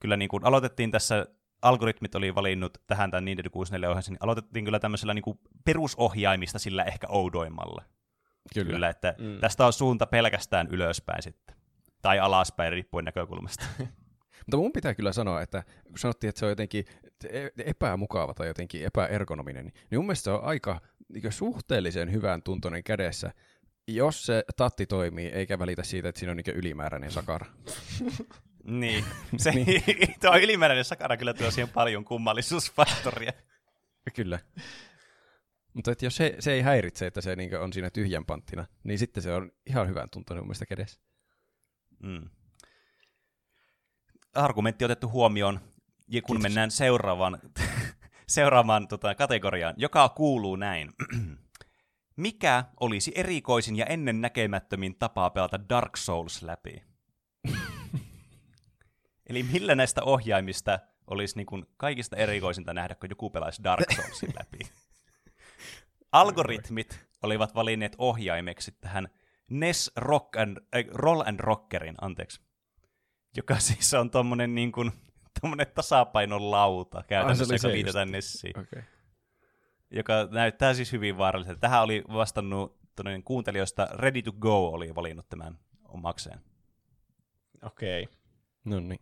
kyllä niin kuin aloitettiin tässä algoritmit oli valinnut tähän tämän Nintendo 64 ohjelmassa, niin aloitettiin kyllä tämmöisellä niin kuin perusohjaimista sillä ehkä oudoimmalla. Kyllä. kyllä että mm. tästä on suunta pelkästään ylöspäin sitten. Tai alaspäin, riippuen näkökulmasta. Mutta mun pitää kyllä sanoa, että kun sanottiin, että se on jotenkin e- epämukava tai jotenkin epäergonominen, niin mun mielestä se on aika niin suhteellisen hyvän tuntoinen kädessä, jos se tatti toimii, eikä välitä siitä, että siinä on niin ylimääräinen sakara. Niin, se, niin. tuo ylimääräinen sakara kyllä tuo siihen paljon kummallisuusfaktoria. Kyllä. Mutta että jos se, se ei häiritse, että se niin on siinä tyhjän panttina, niin sitten se on ihan hyvän tuntunut mun mielestä kädessä. Mm. Argumentti otettu huomioon, ja kun Kiitos. mennään seuraavaan, seuraavaan tota, kategoriaan, joka kuuluu näin. Mikä olisi erikoisin ja ennen näkemättömin tapaa pelata Dark Souls läpi? Eli millä näistä ohjaimista olisi niin kuin kaikista erikoisinta nähdä, kun joku pelaisi Dark Soulsin läpi? Algoritmit olivat valinneet ohjaimeksi tähän NES Rock and, äh, Roll and Rockerin, anteeksi, joka siis on tuommoinen niin kuin, tommonen tasapainon lauta käytännössä, ah, joka liitetään Nessiin. Okay. Joka näyttää siis hyvin vaaralliselta. Tähän oli vastannut kuuntelijoista Ready to Go oli valinnut tämän omakseen. Okei. Okay. No niin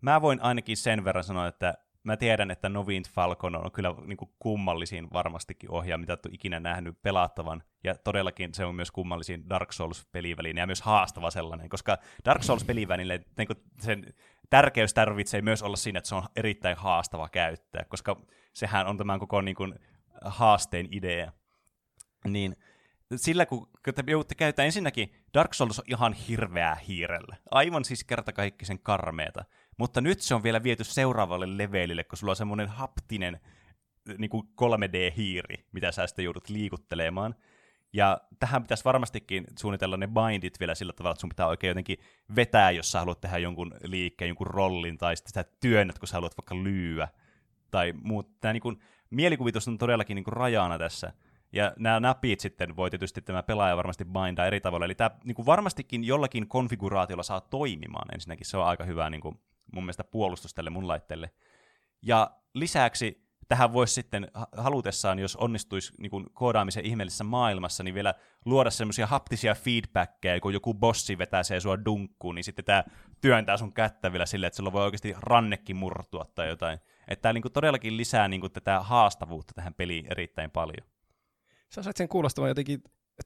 mä voin ainakin sen verran sanoa, että mä tiedän, että Novint Falcon on kyllä niin kuin kummallisin varmastikin ohjaa, mitä olet ikinä nähnyt pelattavan. Ja todellakin se on myös kummallisin Dark Souls-peliväline ja myös haastava sellainen, koska Dark Souls-peliväline niin sen tärkeys tarvitsee myös olla siinä, että se on erittäin haastava käyttää, koska sehän on tämän koko niin kuin, haasteen idea. Niin sillä kun te joudutte käyttää ensinnäkin, Dark Souls on ihan hirveää hiirellä. Aivan siis kertakaikkisen karmeeta. Mutta nyt se on vielä viety seuraavalle levelille, kun sulla on semmoinen haptinen niin kuin 3D-hiiri, mitä sä sitten joudut liikuttelemaan. Ja tähän pitäisi varmastikin suunnitella ne bindit vielä sillä tavalla, että sun pitää oikein jotenkin vetää, jos sä haluat tehdä jonkun liikkeen, jonkun rollin, tai sitten sitä työnnät, kun sä haluat vaikka lyyä, tai muut. Tämä niin kuin, mielikuvitus on todellakin niin kuin rajana tässä. Ja nämä napit sitten voi tietysti tämä pelaaja varmasti bindaa eri tavalla. Eli tämä niin kuin varmastikin jollakin konfiguraatiolla saa toimimaan. Ensinnäkin se on aika hyvä niin kuin, mun mielestä puolustus tälle mun laitteelle. Ja lisäksi tähän voisi sitten halutessaan, jos onnistuisi niin kuin koodaamisen ihmeellisessä maailmassa, niin vielä luoda semmoisia haptisia feedbackkejä, kun joku bossi vetää se sua dunkkuun, niin sitten tämä työntää sun kättä vielä silleen, että sulla voi oikeasti rannekin murtua tai jotain. Että tämä niin kuin todellakin lisää niin kuin tätä haastavuutta tähän peliin erittäin paljon. Sä sait sen kuulostamaan jotenkin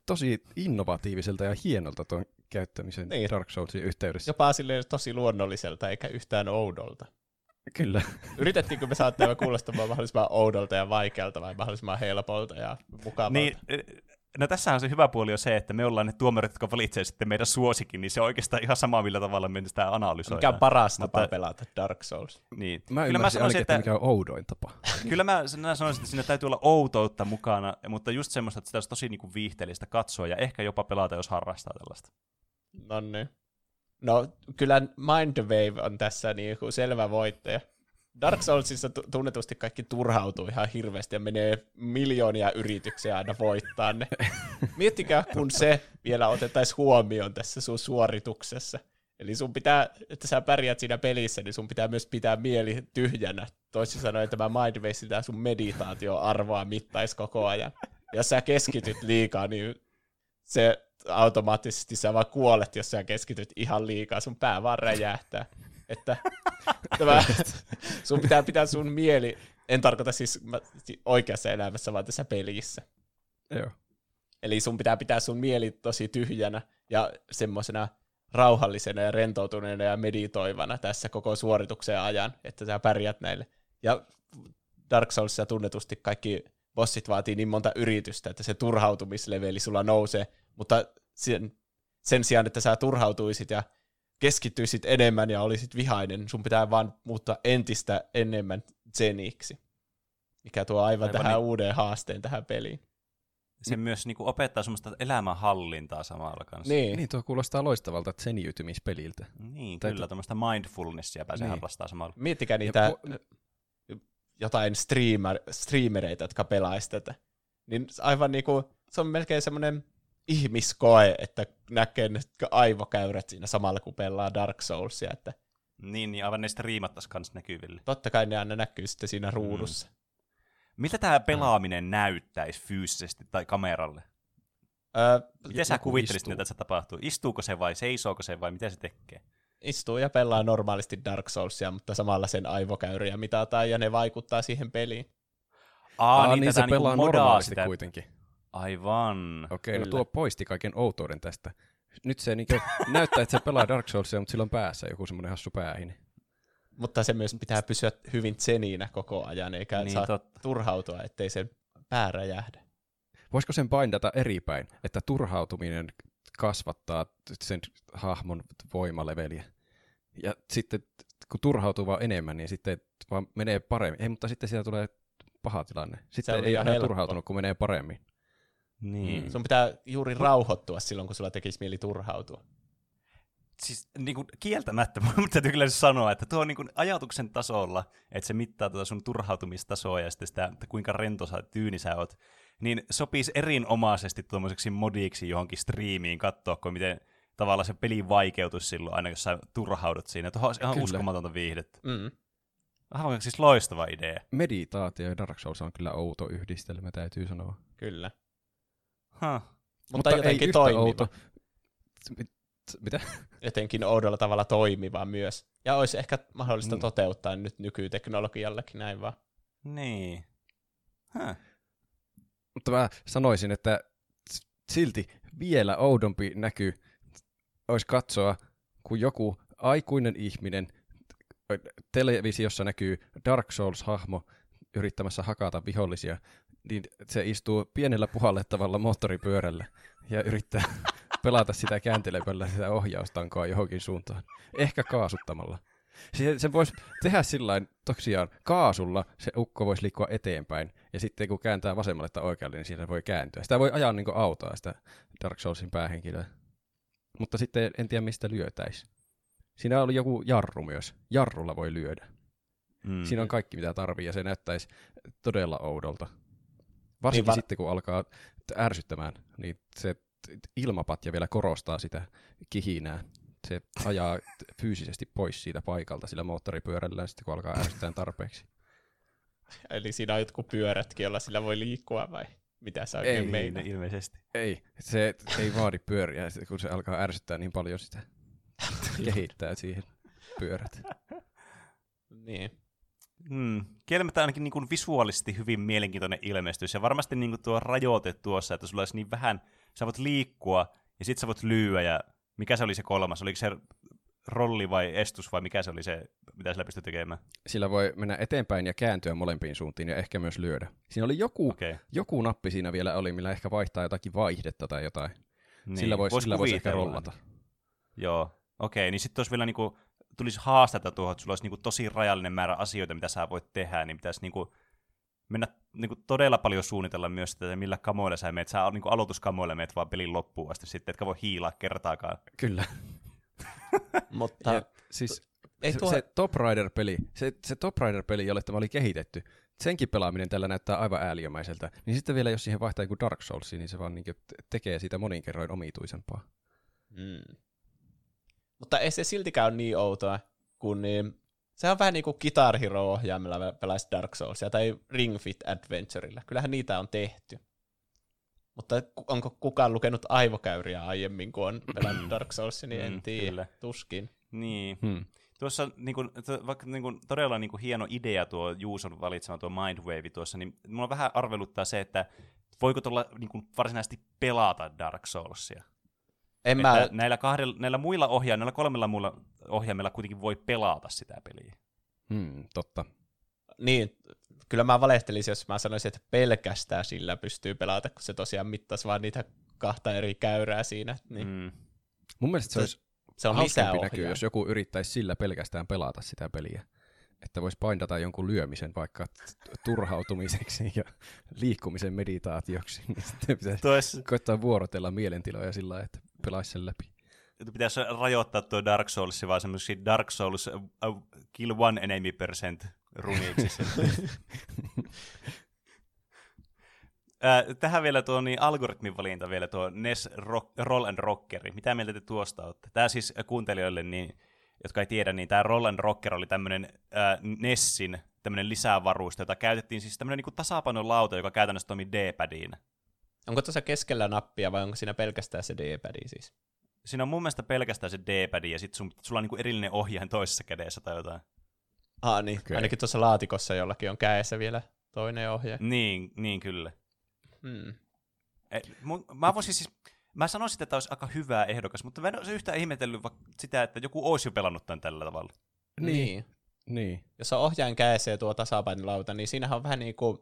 tosi innovatiiviselta ja hienolta tuon käyttämisen niin. Dark Soulsin yhteydessä. Jopa silleen tosi luonnolliselta eikä yhtään oudolta. Kyllä. Yritettiinkö me saattaa kuulostamaan mahdollisimman oudolta ja vaikealta vai mahdollisimman helpolta ja mukavalta? Niin, no tässä on se hyvä puoli on se, että me ollaan ne tuomarit, jotka valitsee sitten meidän suosikin, niin se on oikeastaan ihan sama, millä tavalla me sitä analysoidaan. Mikä on paras tapa Mutta, pelata Dark Souls? Niin. Mä kyllä mä sanoisin, että, mikä on oudoin tapa. kyllä mä, sanoisin, että siinä täytyy olla outoutta mukana, mutta just semmoista, että sitä olisi tosi niinku viihteellistä katsoa ja ehkä jopa pelata, jos harrastaa tällaista. No niin. No kyllä Mindwave on tässä niin kuin selvä voittaja. Dark Soulsissa tunnetusti kaikki turhautuu ihan hirveästi ja menee miljoonia yrityksiä aina voittaa ne. Miettikää, kun se vielä otettaisiin huomioon tässä sun suorituksessa. Eli sun pitää, että sä pärjät siinä pelissä, niin sun pitää myös pitää mieli tyhjänä. Toisin sanoen tämä Mindwave sitä sun meditaatioarvoa mittaisi koko ajan. Jos sä keskityt liikaa, niin se automaattisesti sä vaan kuolet, jos sä keskityt ihan liikaa, sun pää vaan räjähtää. Että tämä, sun pitää pitää sun mieli, en tarkoita siis oikeassa elämässä, vaan tässä pelissä. Joo. Eli sun pitää pitää sun mieli tosi tyhjänä ja semmoisena rauhallisena ja rentoutuneena ja meditoivana tässä koko suorituksen ajan, että sä pärjät näille. Ja Dark Soulsissa tunnetusti kaikki bossit vaatii niin monta yritystä, että se turhautumisleveli sulla nousee, mutta sen, sen sijaan, että sä turhautuisit ja keskittyisit enemmän ja olisit vihainen, sun pitää vaan muuttaa entistä enemmän zeniksi, mikä tuo aivan, aivan tähän niin. uuden haasteen tähän peliin. Se myös niin kuin, opettaa semmoista elämänhallintaa samalla kanssa. Niin. niin, tuo kuulostaa loistavalta zeniytymispeliltä. Niin, Täytyy... kyllä, tuommoista mindfulnessia pääsee niin. harrastaa samalla. Miettikää niitä ja, jotain streamer, streamereita, jotka pelaisivat tätä. Niin aivan niin kuin, se on melkein semmoinen ihmiskoe, että näkee ne aivokäyrät siinä samalla, kun pelaa Dark Soulsia. Että niin, niin aivan ne striimattaisi kans näkyville. Totta kai ne aina näkyy sitten siinä mm. ruudussa. Mm. Miltä tämä pelaaminen mm. näyttäisi fyysisesti tai kameralle? Öö, miten sä kuvittelisit, mitä tässä tapahtuu? Istuuko se vai seisooko se vai mitä se tekee? Istuu ja pelaa normaalisti Dark Soulsia, mutta samalla sen aivokäyriä mitataan ja ne vaikuttaa siihen peliin. Aa, Aa niin, niin se niinku pelaa normaalisti sitä... kuitenkin. Aivan. Okei, okay, no tuo poisti kaiken outouden tästä. Nyt se niin näyttää, että se pelaa Dark Soulsia, mutta sillä on päässä joku semmoinen hassu päähini. Mutta se myös pitää pysyä hyvin zeniinä koko ajan, eikä niin, saa totta. turhautua, ettei sen pää räjähdä. Voisiko sen paindata eri päin, että turhautuminen kasvattaa sen hahmon voimaleveliä? Ja sitten kun turhautuu vaan enemmän, niin sitten vaan menee paremmin. Ei, mutta sitten siitä tulee paha tilanne. Sitten ei ole turhautunut, kun menee paremmin. Niin. Mm. Sun pitää juuri rauhoittua silloin, kun sulla tekisi mieli turhautua. Siis niin kuin kieltämättä, mutta täytyy kyllä sanoa, että tuo on niin kuin ajatuksen tasolla, että se mittaa tuota sun turhautumistasoa ja sitten sitä, että kuinka rento sä, tyyni sä oot, niin sopisi erinomaisesti tuommoiseksi modiksi johonkin striimiin katsoa, kun miten tavallaan se peli vaikeutus silloin, aina jos sä turhaudut siinä. Tuohon olisi ihan kyllä. uskomatonta viihdettä. Mm. Aivan siis loistava idea. Meditaatio ja Dark Souls on kyllä outo yhdistelmä, täytyy sanoa. Kyllä. Huh. Mutta, Mutta jotenkin ei toimiva. Outo. Mitä? Jotenkin oudolla tavalla toimiva myös. Ja olisi ehkä mahdollista mm. toteuttaa nyt nykyteknologiallakin näin vaan. Niin. Huh. Mutta mä sanoisin, että silti vielä oudompi näky olisi katsoa, kun joku aikuinen ihminen televisiossa näkyy Dark Souls-hahmo yrittämässä hakata vihollisia niin se istuu pienellä puhallettavalla moottoripyörällä ja yrittää pelata sitä kääntelemällä sitä ohjaustankoa johonkin suuntaan. Ehkä kaasuttamalla. Se, se voisi tehdä sillä tosiaan kaasulla se ukko voisi liikkua eteenpäin, ja sitten kun kääntää vasemmalle tai oikealle, niin siinä voi kääntyä. Sitä voi ajaa niin autoa, sitä Dark Soulsin päähenkilöä. Mutta sitten en tiedä, mistä lyötäisi. Siinä oli joku jarru myös. Jarrulla voi lyödä. Mm. Siinä on kaikki, mitä tarvii, ja se näyttäisi todella oudolta. Varsinkin niin, var... sitten, kun alkaa ärsyttämään, niin se ilmapatja vielä korostaa sitä kihinää. Se ajaa fyysisesti pois siitä paikalta sillä moottoripyörällä sitten, kun alkaa ärsyttää tarpeeksi. Eli siinä on jotkut pyörätkin, joilla sillä voi liikkua vai mitä sä oikein ei, meinaa? ilmeisesti. Ei, se ei vaadi pyöriä, kun se alkaa ärsyttää niin paljon sitä kehittää siihen pyörät. niin. Hmm. Kielmättä ainakin niin kuin visuaalisesti hyvin mielenkiintoinen ilmestys, ja varmasti niin kuin tuo rajoite tuossa, että sulla olisi niin vähän, sä voit liikkua, ja sit sä voit lyödä, ja mikä se oli se kolmas, oliko se rolli vai estus vai mikä se oli se, mitä sillä pystyi tekemään? Sillä voi mennä eteenpäin ja kääntyä molempiin suuntiin ja ehkä myös lyödä. Siinä oli joku, okay. joku nappi siinä vielä oli, millä ehkä vaihtaa jotakin vaihdetta tai jotain. Niin. Sillä voisi vois, vois ehkä rollata. Joo, okei, okay, niin sitten olisi vielä niinku, tulisi haastetta tuohon, että sulla olisi niinku tosi rajallinen määrä asioita, mitä sä voit tehdä, niin pitäisi niinku mennä niinku todella paljon suunnitella myös sitä, että millä kamoilla sä meet. Sä niinku aloituskamoilla meet vaan pelin loppuun asti sitten, etkä voi hiilaa kertaakaan. Kyllä. Mutta ja, siis ei tuo... se Top Rider-peli, se, se Top Rider-peli, jolle tämä oli kehitetty, senkin pelaaminen tällä näyttää aivan ääliömäiseltä. Niin sitten vielä, jos siihen vaihtaa joku Dark Souls, niin se vaan niin tekee siitä monin kerroin omituisempaa. Mm. Mutta ei se siltikään ole niin outoa, kun niin, se on vähän niin kuin Guitar Hero-ohjaimella pelaisi Dark Soulsia tai Ring Fit Adventurella. Kyllähän niitä on tehty. Mutta onko kukaan lukenut aivokäyriä aiemmin, kun on pelannut Dark Souls, niin en mm, tiedä, tuskin. Niin. Hmm. Tuossa niin kuin, vaikka niin kuin, todella niin kuin, hieno idea tuo Juuson valitsema tuo Mindwave tuossa, niin mulla vähän arveluttaa se, että voiko tuolla niin kuin, varsinaisesti pelata Dark Soulsia. En mä... näillä, kahdella, näillä muilla ohjaimilla, näillä kolmella muilla ohjaimilla kuitenkin voi pelata sitä peliä. Hmm, totta. Niin, kyllä mä valehtelisin, jos mä sanoisin, että pelkästään sillä pystyy pelata, kun se tosiaan mittasi vaan niitä kahta eri käyrää siinä. Niin. Mm. Mun mielestä se, se olisi se on hauskempi näkyy, jos joku yrittäisi sillä pelkästään pelata sitä peliä. Että voisi paindata jonkun lyömisen vaikka turhautumiseksi ja liikkumisen meditaatioksi. Niin sitten pitäisi Tois... koittaa vuorotella mielentiloja sillä että pelaisi sen läpi. Pitäisi rajoittaa tuo Dark Souls vaan semmoisia Dark Souls uh, kill one enemy percent runiksi. tähän vielä tuo niin algoritmin valinta vielä tuo NES rock, Roll and Rockeri. Mitä mieltä te tuosta olette? Tämä siis kuuntelijoille, niin, jotka ei tiedä, niin tämä Roll and Rocker oli tämmöinen äh, NESin tämmöinen lisävaruste, jota käytettiin siis tämmöinen niin tasapainolouta, joka käytännössä toimii D-padiin. Onko tuossa keskellä nappia vai onko siinä pelkästään se D-padi siis? Siinä on mun mielestä pelkästään se D-padi ja sitten sulla on niin erillinen ohjain toisessa kädessä tai jotain. Ah niin, okay. ainakin tuossa laatikossa jollakin on kädessä vielä toinen ohje. Niin, niin kyllä. Hmm. Et, mun, mä voisin siis, mä sanoisin, että olisi aika hyvä ehdokas, mutta mä en olisi yhtään ihmetellyt sitä, että joku olisi jo pelannut tämän tällä tavalla. Niin. niin. niin. Jos on ohjaajan kädessä ja tuo tasapainolauta, niin siinähän on vähän niin kuin,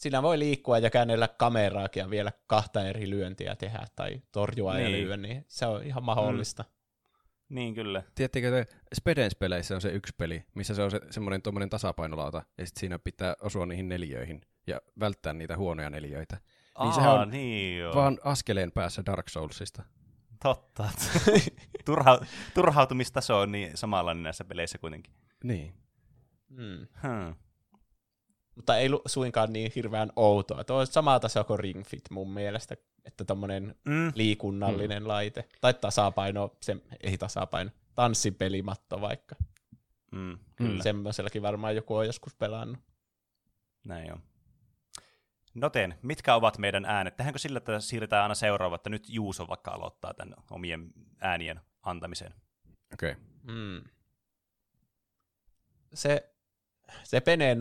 siinä voi liikkua ja käännellä kameraakin ja vielä kahta eri lyöntiä tehdä tai torjua niin. ja lyödä, niin se on ihan mahdollista. Mm. Niin kyllä. Tiedättekö, Spedens-peleissä on se yksi peli, missä se on se, semmoinen tuommoinen ja sitten siinä pitää osua niihin neljöihin ja välttää niitä huonoja neljöitä. Aa, niin sehän on niin joo. vaan askeleen päässä Dark Soulsista. Totta. Turha, turhautumistaso on niin samanlainen näissä peleissä kuitenkin. Niin. Hmm. Hmm. Mutta ei suinkaan niin hirveän outoa. Tuo on sama taso kuin Ring Fit mun mielestä, että tommonen mm. liikunnallinen mm. laite. Tai tasapaino, se ei tasapaino, tanssipelimatto vaikka. Mm, kyllä. Semmoisellakin varmaan joku on joskus pelannut. Näin on. Noten, mitkä ovat meidän äänet? Tehdäänkö sillä, että siirretään aina seuraava, että nyt Juuso vaikka aloittaa tämän omien äänien antamisen? Okei. Okay. Hmm. Se, se Peneen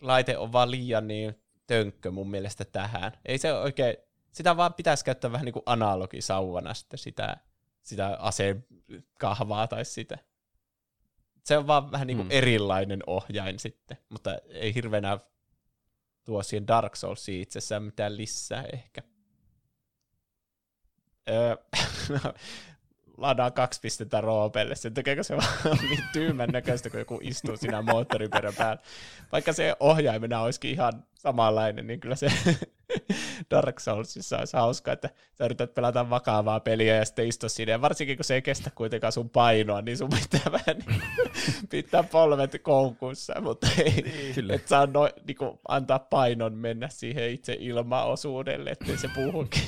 laite on vaan liian niin tönkkö mun mielestä tähän. Ei se oikein, sitä vaan pitäisi käyttää vähän niin kuin analogisauvana sitten sitä, sitä aseen kahvaa tai sitä. Se on vaan vähän niin kuin hmm. erilainen ohjain sitten, mutta ei hirveänä tuo siihen Dark Soulsiin itsessään mitään lisää ehkä. Öö, ladaa kaksi pistettä Roopelle, sen takia se vaan niin tyymän näköistä, kun joku istuu siinä moottoriperän päällä. Vaikka se ohjaimena olisikin ihan samanlainen, niin kyllä se Dark Soulsissa olisi hauska, että sä yrität pelata vakavaa peliä ja sitten istua siinä, ja varsinkin kun se ei kestä kuitenkaan sun painoa, niin sun pitää vähän niin, pitää polvet koukussa, mutta ei, niin. kyllä. et saa no, niin kuin, antaa painon mennä siihen itse ilmaosuudelle, ettei se puhukin.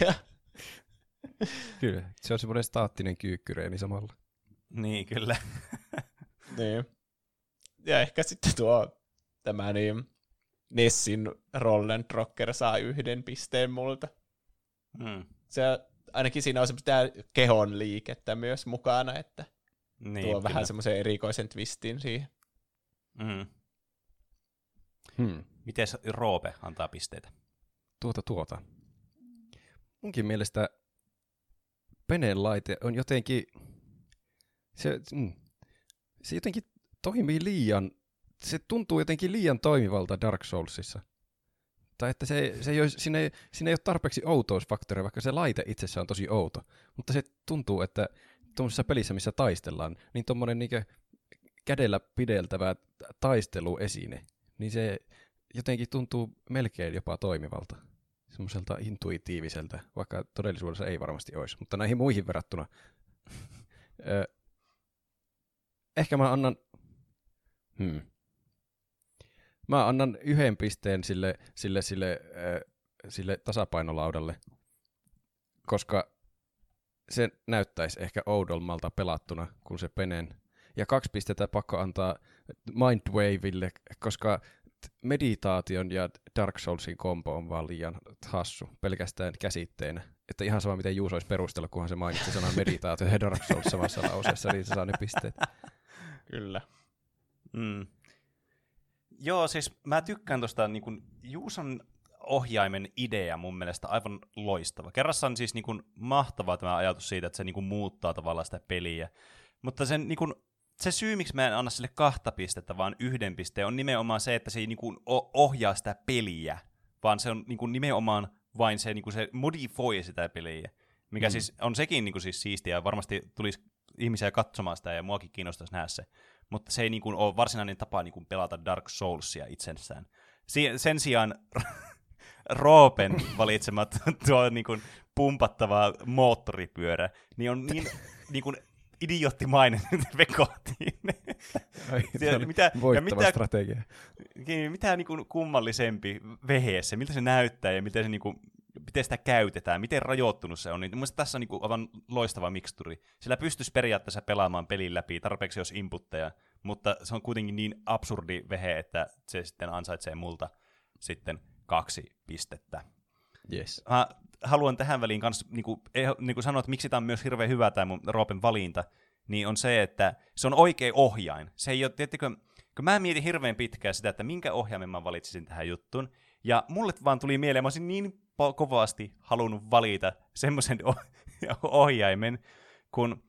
Kyllä, se on semmoinen staattinen kyykkyreeni samalla. Niin, kyllä. niin. Ja ehkä sitten tuo tämä niin, Nessin Rollen Rocker saa yhden pisteen multa. Mm. Se, ainakin siinä on semmoista kehon liikettä myös mukana, että niin, tuo kyllä. vähän semmoisen erikoisen twistin siihen. Mm. Hmm. Miten Roope antaa pisteitä? Tuota tuota. Munkin mielestä Peneen laite on jotenkin, se, mm, se jotenkin toimii liian, se tuntuu jotenkin liian toimivalta Dark Soulsissa. Tai että se, se ei ole, siinä, ei, siinä ei ole tarpeeksi outousfaktoria, vaikka se laite itsessään on tosi outo. Mutta se tuntuu, että tuollaisessa pelissä, missä taistellaan, niin tuommoinen niin kädellä pideltävä taisteluesine, niin se jotenkin tuntuu melkein jopa toimivalta semmoiselta intuitiiviselta, vaikka todellisuudessa ei varmasti olisi, mutta näihin muihin verrattuna. ehkä mä annan, hmm. mä annan yhden pisteen sille, sille, sille, sille tasapainolaudalle, koska se näyttäisi ehkä oudolmalta pelattuna kuin se Penen. Ja kaksi pistettä pakko antaa Mindwavelle, koska meditaation ja Dark Soulsin kombo on vaan liian hassu pelkästään käsitteenä. Että ihan sama miten Juuso olisi perustellut, kunhan se mainitsi sanan meditaatio ja Dark Souls samassa lauseessa, niin se saa ne pisteet. Kyllä. Mm. Joo, siis mä tykkään tuosta niin Juuson ohjaimen idea mun mielestä aivan loistava. Kerrassa on siis niin kuin, mahtava tämä ajatus siitä, että se niin kuin, muuttaa tavallaan sitä peliä. Mutta sen niin kuin, se syy, miksi mä en anna sille kahta pistettä, vaan yhden pisteen, on nimenomaan se, että se ei niinku ohjaa sitä peliä, vaan se on niinku nimenomaan vain se, niinku se modifioi sitä peliä. Mikä mm. siis on sekin niinku siis siistiä, ja varmasti tulisi ihmisiä katsomaan sitä, ja muakin kiinnostaisi nähdä se. Mutta se ei niinku ole varsinainen tapa niinku pelata Dark Soulsia itsessään. Si- sen sijaan Roopen valitsemat tuo niinku pumpattava moottoripyörä, niin on niin niinku idioottimainen vekotiin. mitä, ja mitä, strategia. Mitä niin kuin kummallisempi vehe se, miltä se näyttää ja miten, se, niin kuin, miten sitä käytetään, miten rajoittunut se on. Niin mielestäni tässä on niin kuin aivan loistava miksturi. Sillä pystyisi periaatteessa pelaamaan pelin läpi, tarpeeksi jos inputteja, mutta se on kuitenkin niin absurdi vehe, että se sitten ansaitsee multa sitten kaksi pistettä. Yes. Mä haluan tähän väliin kanssa niin kuin, niin kuin sanoa, että miksi tämä on myös hirveän hyvä tämä mun Roopen valinta, niin on se, että se on oikea ohjain. Se ei ole, tiettikö, kun mä mietin hirveän pitkään sitä, että minkä ohjaimen mä valitsisin tähän juttuun, ja mulle vaan tuli mieleen, mä olisin niin kovasti halunnut valita semmoisen ohjaimen, kun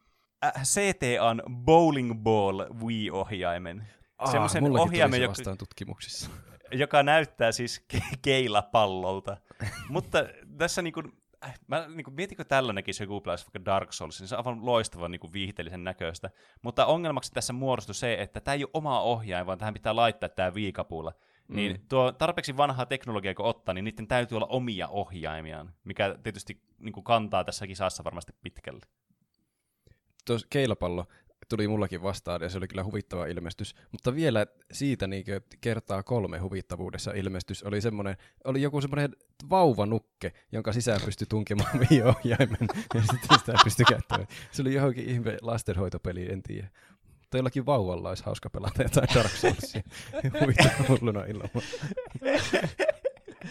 äh, CTAn Bowling Ball Wii-ohjaimen. Ah, semmoisen ohjaimen, se vastaan tutkimuksissa. Joka näyttää siis ke- keilapallolta. Mutta tässä niinku, äh, mä niinku, mietinkö tällainenkin se joku vaikka Dark Souls, niin se on aivan loistava niinku, viihteellisen näköistä. Mutta ongelmaksi tässä muodostui se, että tämä ei ole oma ohjain, vaan tähän pitää laittaa tämä viikapulla. Mm. Niin tuo tarpeeksi vanhaa teknologiaa kun ottaa, niin niiden täytyy olla omia ohjaimiaan, mikä tietysti niin kuin kantaa tässä kisassa varmasti pitkälle. Tuo keilapallo, tuli mullakin vastaan ja se oli kyllä huvittava ilmestys. Mutta vielä siitä niin kertaa kolme huvittavuudessa ilmestys oli semmoinen, oli joku semmoinen vauvanukke, jonka sisään pystyi tunkemaan ohjaimen ja sitten sitä pystyi käyttämään. Se oli johonkin ihme lastenhoitopeli, en tiedä. Tai jollakin vauvalla olisi hauska pelata jotain Dark Soulsia. Huvittava hulluna ilman.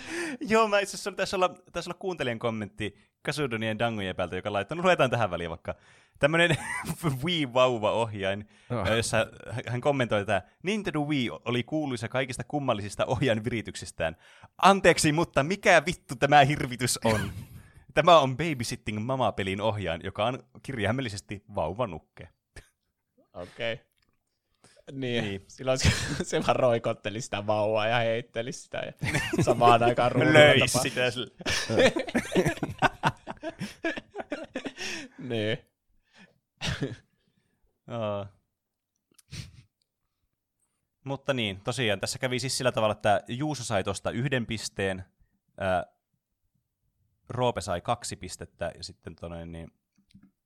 Joo, mä itse asiassa tässä olla, tässä olla kuuntelijan kommentti Kasudonien dangojen päältä, joka laittaa, no luetaan tähän väliin vaikka. Tämmönen Wii-vauva-ohjain, oh. jossa hän kommentoi että Nintendo Wii oli kuuluisa kaikista kummallisista ohjain virityksistään. Anteeksi, mutta mikä vittu tämä hirvitys on? Tämä on Babysitting Mama-pelin ohjain, joka on kirjaimellisesti vauvanukke. Okei. Okay. Niin, niin. silloin se, se vaan roikotteli sitä vauvaa ja heitteli sitä ja samaan aikaan Löi sitä niin. Oh. Mutta niin, tosiaan tässä kävi siis sillä tavalla, että Juuso sai tuosta yhden pisteen, ää, Roope sai kaksi pistettä ja sitten tonne, niin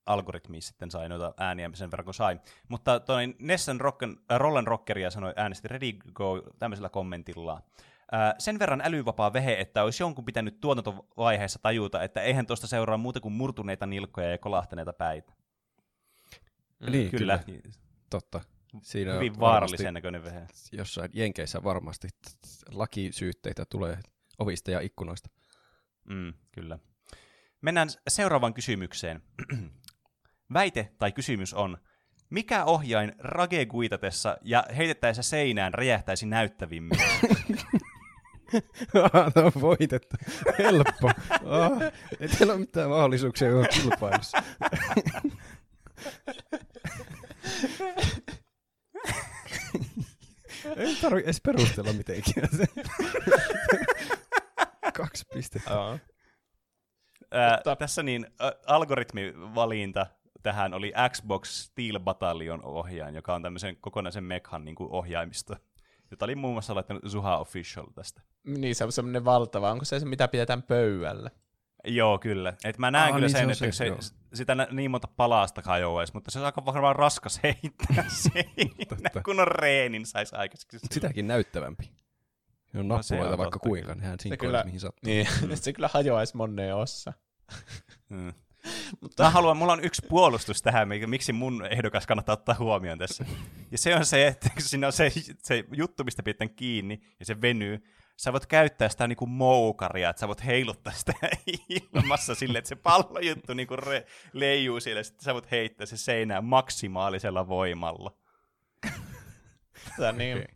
algoritmi sitten sai noita ääniä sen verran kuin sai. Mutta toi Nessen Rocken, äh, Rollen Rockeria sanoi äänesti Ready Go tämmöisellä kommentilla. Äh, sen verran älyvapaa vehe, että olisi jonkun pitänyt tuotantovaiheessa tajuta, että eihän tuosta seuraa muuta kuin murtuneita nilkkoja ja kolahtaneita päitä. Mm. Niin, kyllä. kyllä. Totta. Siinä Hyvin vaarallisen näköinen vehe. Jossain Jenkeissä varmasti lakisyytteitä tulee ovista ja ikkunoista. Mm, kyllä. Mennään seuraavaan kysymykseen. Väite tai kysymys on, mikä ohjain rage guitatessa ja heitettäessä seinään räjähtäisi näyttävimmin? Tämä on voitettu. Helppo. Oh, ei teillä ole mitään mahdollisuuksia kilpailussa. ei tarvitse edes perustella mitenkään. Kaksi pistettä. Ää, tässä niin, ä, algoritmivalinta tähän oli Xbox Steel Battalion ohjaaja, joka on tämmöisen kokonaisen mekhan niin kuin ohjaimista, jota oli muun muassa laittanut Zuha Official tästä. Niin, se on semmoinen valtava. Onko se se, mitä pidetään pöydällä? Joo, kyllä. Et mä näen ah, kyllä niin sen, se että se, se sitä niin monta palasta kajoaisi, mutta se on aika varmaan raskas heittää siinä, kun on reenin saisi aikaiseksi. Sitäkin näyttävämpi. Se on no, nappuloita vaikka kuinka, niin hän kyllä, mihin sattuu. Niin, mm. se kyllä hajoaisi moneen ossa. Mm. Mutta... Mä haluan, mulla on yksi puolustus tähän, miksi mun ehdokas kannattaa ottaa huomioon tässä. Ja se on se, että kun siinä on se, se juttu, mistä pidetään kiinni, ja se venyy, sä voit käyttää sitä niinku moukaria, että sä voit heiluttaa sitä ilmassa silleen, että se pallojuttu niinku re- leijuu sille, sitten sä voit heittää se seinään maksimaalisella voimalla. Tämä niin. Okay.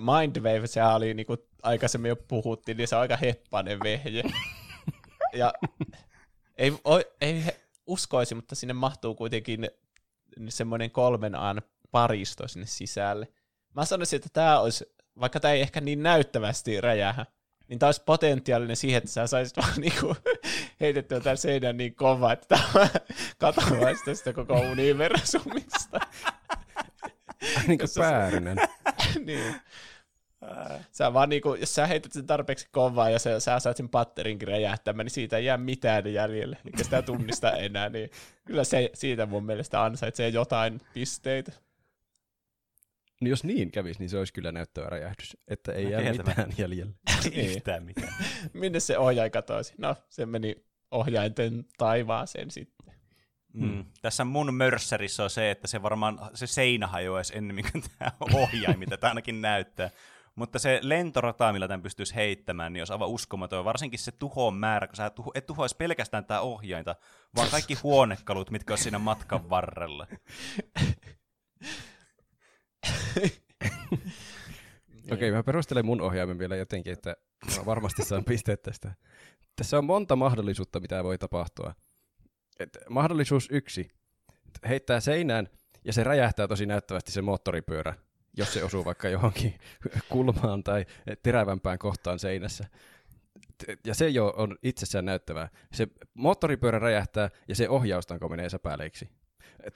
Mindwave, sehän oli niinku aikaisemmin jo puhuttiin, niin se on aika heppainen vehje. ja ei, ei uskoisi, mutta sinne mahtuu kuitenkin semmoinen kolmen an paristo sinne sisälle. Mä sanoisin, että tämä olisi, vaikka tämä ei ehkä niin näyttävästi räjähä, niin tämä olisi potentiaalinen siihen, että sä saisit vaan niinku heitettyä tämän seinän niin kova, että tämä katoaisi tästä koko universumista. niin kuin päärinen. niin. Sä vaan niinku, jos sä heität sen tarpeeksi kovaa ja sä, sä saat sen patterinkin räjähtämään, niin siitä ei jää mitään jäljelle, eikä sitä tunnista enää, niin kyllä se siitä mun mielestä ansaitsee jotain pisteitä. No jos niin kävisi, niin se olisi kyllä näyttävä räjähdys, että ei jää mitään jäljelle. ei yhtään mitään. Minne se ohjaaja katoisi? No, se meni ohjainten taivaaseen sitten. Mm. Mm. Tässä mun mörssärissä on se, että se varmaan se seinä hajoaisi ennemmin kuin tämä ohjain, mitä tämä ainakin näyttää. Mutta se lentorata, millä tämän pystyisi heittämään, niin olisi aivan uskomaton. Varsinkin se tuhon määrä, kun sä tuho, et tuhoaisi pelkästään tämä ohjainta, vaan kaikki huonekalut, mitkä olisi siinä matkan varrella. Okei, okay, mä perustelen mun ohjaimen vielä jotenkin, että mä varmasti saan pisteet tästä. Tässä on monta mahdollisuutta, mitä voi tapahtua. Et mahdollisuus yksi. Heittää seinään ja se räjähtää tosi näyttävästi se moottoripyörä jos se osuu vaikka johonkin kulmaan tai terävämpään kohtaan seinässä. Ja se jo on itsessään näyttävää. Se moottoripyörä räjähtää ja se ohjaustanko menee säpäleiksi.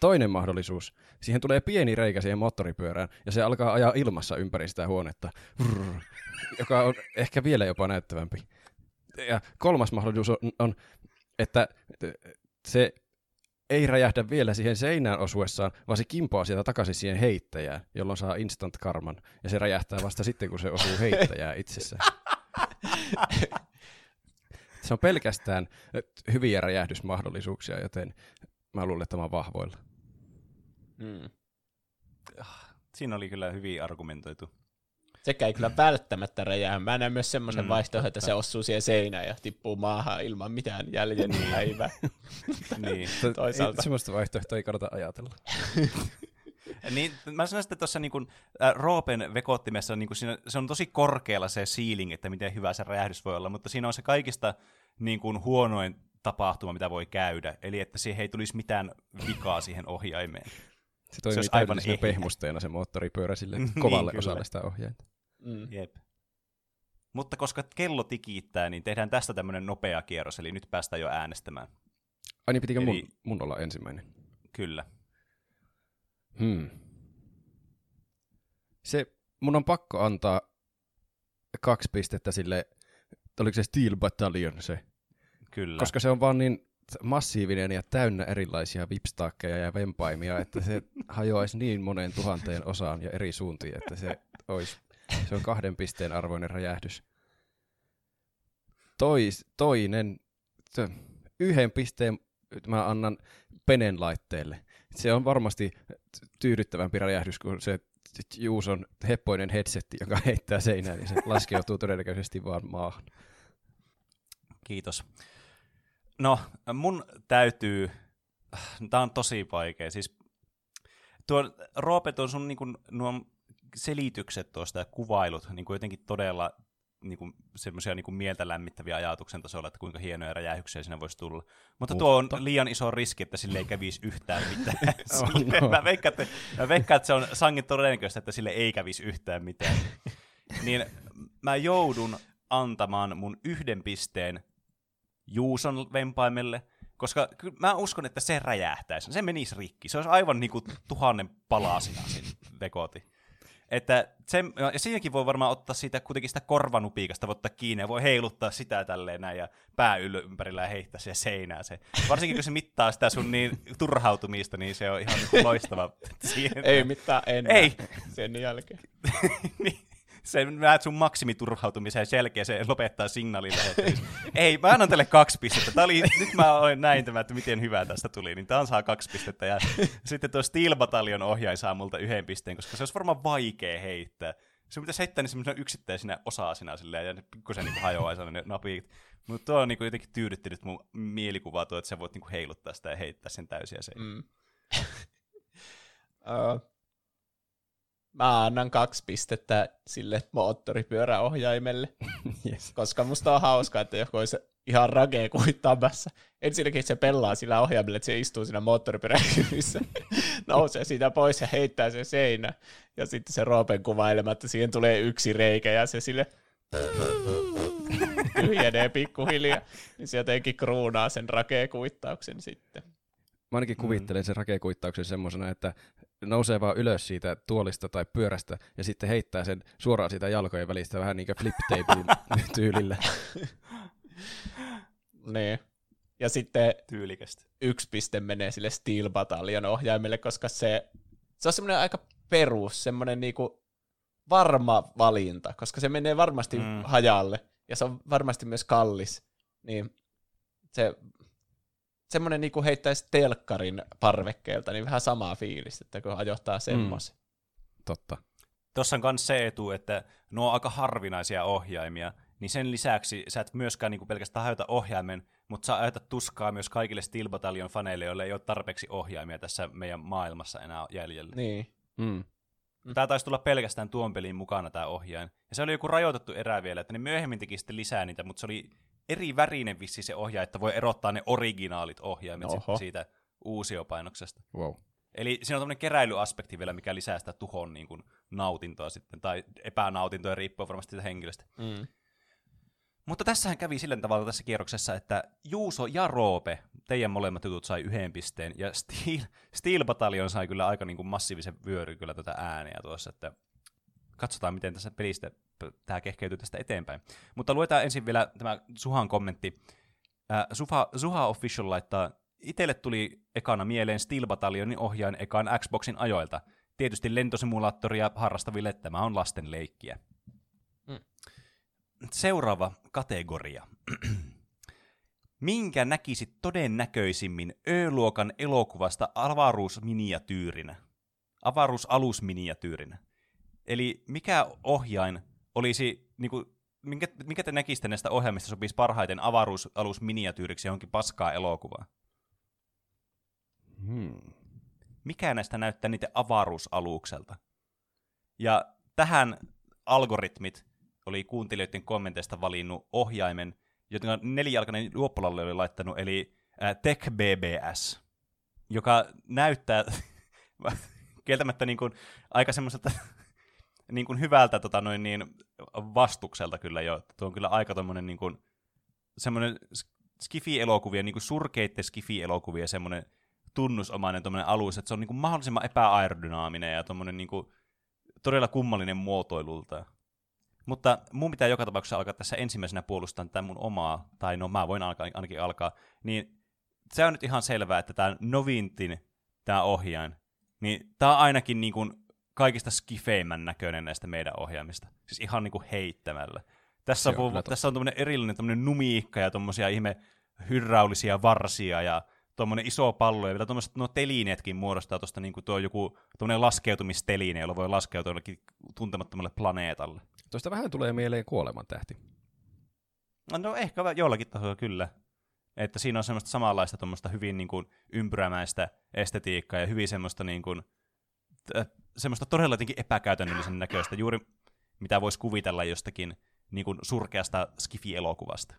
Toinen mahdollisuus. Siihen tulee pieni reikä siihen moottoripyörään ja se alkaa ajaa ilmassa ympäri sitä huonetta, joka on ehkä vielä jopa näyttävämpi. Ja kolmas mahdollisuus on, on että se ei räjähdä vielä siihen seinään osuessaan, vaan se kimpoaa sieltä takaisin siihen heittäjään, jolloin saa instant karman. Ja se räjähtää vasta sitten, kun se osuu heittäjää itsessään. se on pelkästään hyviä räjähdysmahdollisuuksia, joten mä luulen, että mä vahvoilla. Hmm. Siinä oli kyllä hyvin argumentoitu. Sekä ei kyllä välttämättä räjää. Mä näen myös semmoisen mm, vaihtoehdon, että se osuu siihen seinään ja tippuu maahan ilman mitään jäljellä niin. Toisaalta. semmoista vaihtoehtoa ei kannata ajatella. niin, mä sanoisin, että tuossa niin äh, Roopen vekottimessa niin siinä, se on tosi korkealla se ceiling, että miten hyvä se räjähdys voi olla, mutta siinä on se kaikista niin kuin, huonoin tapahtuma, mitä voi käydä. Eli että siihen ei tulisi mitään vikaa siihen ohjaimeen. Se toimii se aivan pehmusteena se moottoripyörä sille niin, kovalle niin, osalle sitä ohjainta. Mm. Jep. Mutta koska kello tikittää, niin tehdään tästä tämmöinen nopea kierros, eli nyt päästään jo äänestämään. Ai niin, pitikö eli... mun, mun olla ensimmäinen? Kyllä. Hmm. Se, mun on pakko antaa kaksi pistettä sille, oliko se Steel Battalion se? Kyllä. Koska se on vaan niin massiivinen ja täynnä erilaisia vipstaakkeja ja vempaimia, että se hajoaisi niin moneen tuhanteen osaan ja eri suuntiin, että se olisi, se on kahden pisteen arvoinen räjähdys. Tois, toinen, yhden pisteen mä annan Penen laitteelle. Se on varmasti tyydyttävämpi räjähdys kuin se Juuson heppoinen headsetti, joka heittää seinään, niin se laskeutuu todennäköisesti vaan maahan. Kiitos. No, mun täytyy, tää on tosi vaikea, siis tuo Roope, tuon sun niin kuin, nuo selitykset tuosta ja kuvailut niin kuin jotenkin todella niin kuin, semmoisia niin kuin mieltä lämmittäviä ajatuksen tasolla, että kuinka hienoja räjähyksiä siinä voisi tulla. Mutta, Mutta tuo on liian iso riski, että sille ei kävisi yhtään mitään. oh, no. mä, veikkaan, että, mä veikkaan, että se on sangin todennäköistä, että sille ei kävisi yhtään mitään. niin mä joudun antamaan mun yhden pisteen Juuson vempaimelle, koska mä uskon, että se räjähtäisi. Se menisi rikki. Se olisi aivan niin kuin tuhannen palasina siinä vekoti. Että sen, ja siinäkin voi varmaan ottaa siitä kuitenkin sitä korvanupiikasta, voi ottaa kiinni ja voi heiluttaa sitä tälleen näin ja pää ympärillä ja heittää siihen seinään se. Varsinkin kun se mittaa sitä sun niin turhautumista, niin se on ihan niin loistava. Siihen. Ei mittaa enää Ei. sen jälkeen. niin se näet sun maksimiturhautumisen jälkeen se lopettaa signaalille. Ei, mä annan tälle kaksi pistettä. Tää oli, nyt mä olen näin tämä, että miten hyvä tästä tuli, niin tämä saa kaksi pistettä. Ja sitten tuo Steel Battalion ohjain saa multa yhden pisteen, koska se olisi varmaan vaikea heittää. Se pitäisi heittää niin semmoisena yksittäisinä osasina silleen, ja pikkusen niin hajoaisi ne napit. Mutta tuo on niin jotenkin tyydyttänyt mun mielikuvaa tuo, että sä voit niin heiluttaa sitä ja heittää sen täysiä se. Mm. uh, Mä annan kaksi pistettä sille moottoripyöräohjaimelle, yes. koska musta on hauskaa, että joku olisi ihan ragee kuittamassa. Ensinnäkin se pelaa sillä ohjaimella, että se istuu siinä moottoripyöräkyvissä, nousee siitä pois ja heittää sen seinä. Ja sitten se Roopen kuvailema, että siihen tulee yksi reikä ja se sille tyhjenee pikkuhiljaa. Niin se jotenkin kruunaa sen rakeekuittauksen sitten. Mä ainakin kuvittelen mm. sen rakekuittauksen semmoisena, että nousee vaan ylös siitä tuolista tai pyörästä ja sitten heittää sen suoraan siitä jalkojen välistä vähän niin kuin flip tyylillä. niin. Ja sitten Tyylikästä. yksi piste menee sille Steel Battalion ohjaimelle, koska se, se on semmoinen aika perus, semmoinen niinku varma valinta, koska se menee varmasti mm. hajalle ja se on varmasti myös kallis. Niin se semmoinen niin kuin heittäisi telkkarin parvekkeelta, niin vähän samaa fiilistä, että kun ajoittaa semmoisen. Mm. Totta. Tuossa on myös se etu, että nuo on aika harvinaisia ohjaimia, niin sen lisäksi sä et myöskään niin kuin pelkästään hajota ohjaimen, mutta sä ajatat tuskaa myös kaikille Steel Battalion faneille, joille ei ole tarpeeksi ohjaimia tässä meidän maailmassa enää jäljellä. Niin. Mm. Tämä taisi tulla pelkästään tuon pelin mukana tämä ohjain. Ja se oli joku rajoitettu erä vielä, että ne myöhemmin teki sitten lisää niitä, mutta se oli eri värinen vissi se ohjaaja, että voi erottaa ne originaalit ohjaimet siitä uusiopainoksesta. Wow. Eli siinä on tämmöinen keräilyaspekti vielä, mikä lisää sitä tuhon niin kuin, nautintoa sitten, tai epänautintoa, riippuen varmasti siitä henkilöstä. Mm. Mutta tässähän kävi sillä tavalla tässä kierroksessa, että Juuso ja Roope, teidän molemmat jutut sai yhden pisteen, ja Steel, Steel Battalion sai kyllä aika niin kuin massiivisen vyöry kyllä tätä ääniä tuossa, että katsotaan, miten tässä pelistä tämä kehkeytyy tästä eteenpäin. Mutta luetaan ensin vielä tämä Suhan kommentti. Äh, Suha, Suha Official laittaa, itselle tuli ekana mieleen Steel Battalionin ohjaan ekaan Xboxin ajoilta. Tietysti lentosimulaattoria harrastaville tämä on lasten leikkiä. Mm. Seuraava kategoria. Minkä näkisit todennäköisimmin Ö-luokan elokuvasta avaruusminiatyyrinä? Avaruusalusminiatyyrinä. Eli mikä ohjain olisi, niin kuin, minkä, minkä te näkisitte näistä ohjelmista sopisi parhaiten avaruusalus miniatyyriksi johonkin paskaa elokuvaa? Hmm. Mikä näistä näyttää niitä avaruusalukselta? Ja tähän algoritmit oli kuuntelijoiden kommenteista valinnut ohjaimen, jota nelijalkainen juoppolalle oli laittanut, eli äh, TechBBS, joka näyttää kieltämättä niin kuin aika semmoiselta niin kuin hyvältä tota noin, niin, vastukselta kyllä jo. Tuo on kyllä aika tommonen niin kuin, semmoinen skifi-elokuvia, niin kuin surkeitte skifi-elokuvia, semmoinen tunnusomainen alus, että se on niin kuin mahdollisimman epäaerodynaaminen ja tommonen niin kuin todella kummallinen muotoilulta. Mutta mun pitää joka tapauksessa alkaa tässä ensimmäisenä puolustamaan tätä mun omaa, tai no mä voin alkaa, ainakin alkaa, niin se on nyt ihan selvää, että tämä novintin, tämä ohjain, niin tämä on ainakin niin kuin kaikista skifeimmän näköinen näistä meidän ohjaamista. Siis ihan niin kuin heittämällä. Tässä on, on tässä on tämmöinen erillinen tämmöinen numiikka ja tuommoisia ihme hyrraulisia varsia ja tuommoinen iso pallo, ja vielä tuommoiset no, telineetkin muodostaa tuosta niin kuin tuo joku tuommoinen laskeutumisteline, jolla voi laskeutua jollekin tuntemattomalle planeetalle. Tuosta vähän tulee mieleen kuolemantähti. No, no ehkä jollakin tasolla kyllä. Että siinä on semmoista samanlaista tuommoista hyvin niin kuin ympyrämäistä estetiikkaa ja hyvin semmoista niin kuin, semmoista todella jotenkin epäkäytännöllisen näköistä, juuri mitä voisi kuvitella jostakin niin kuin surkeasta skifi-elokuvasta.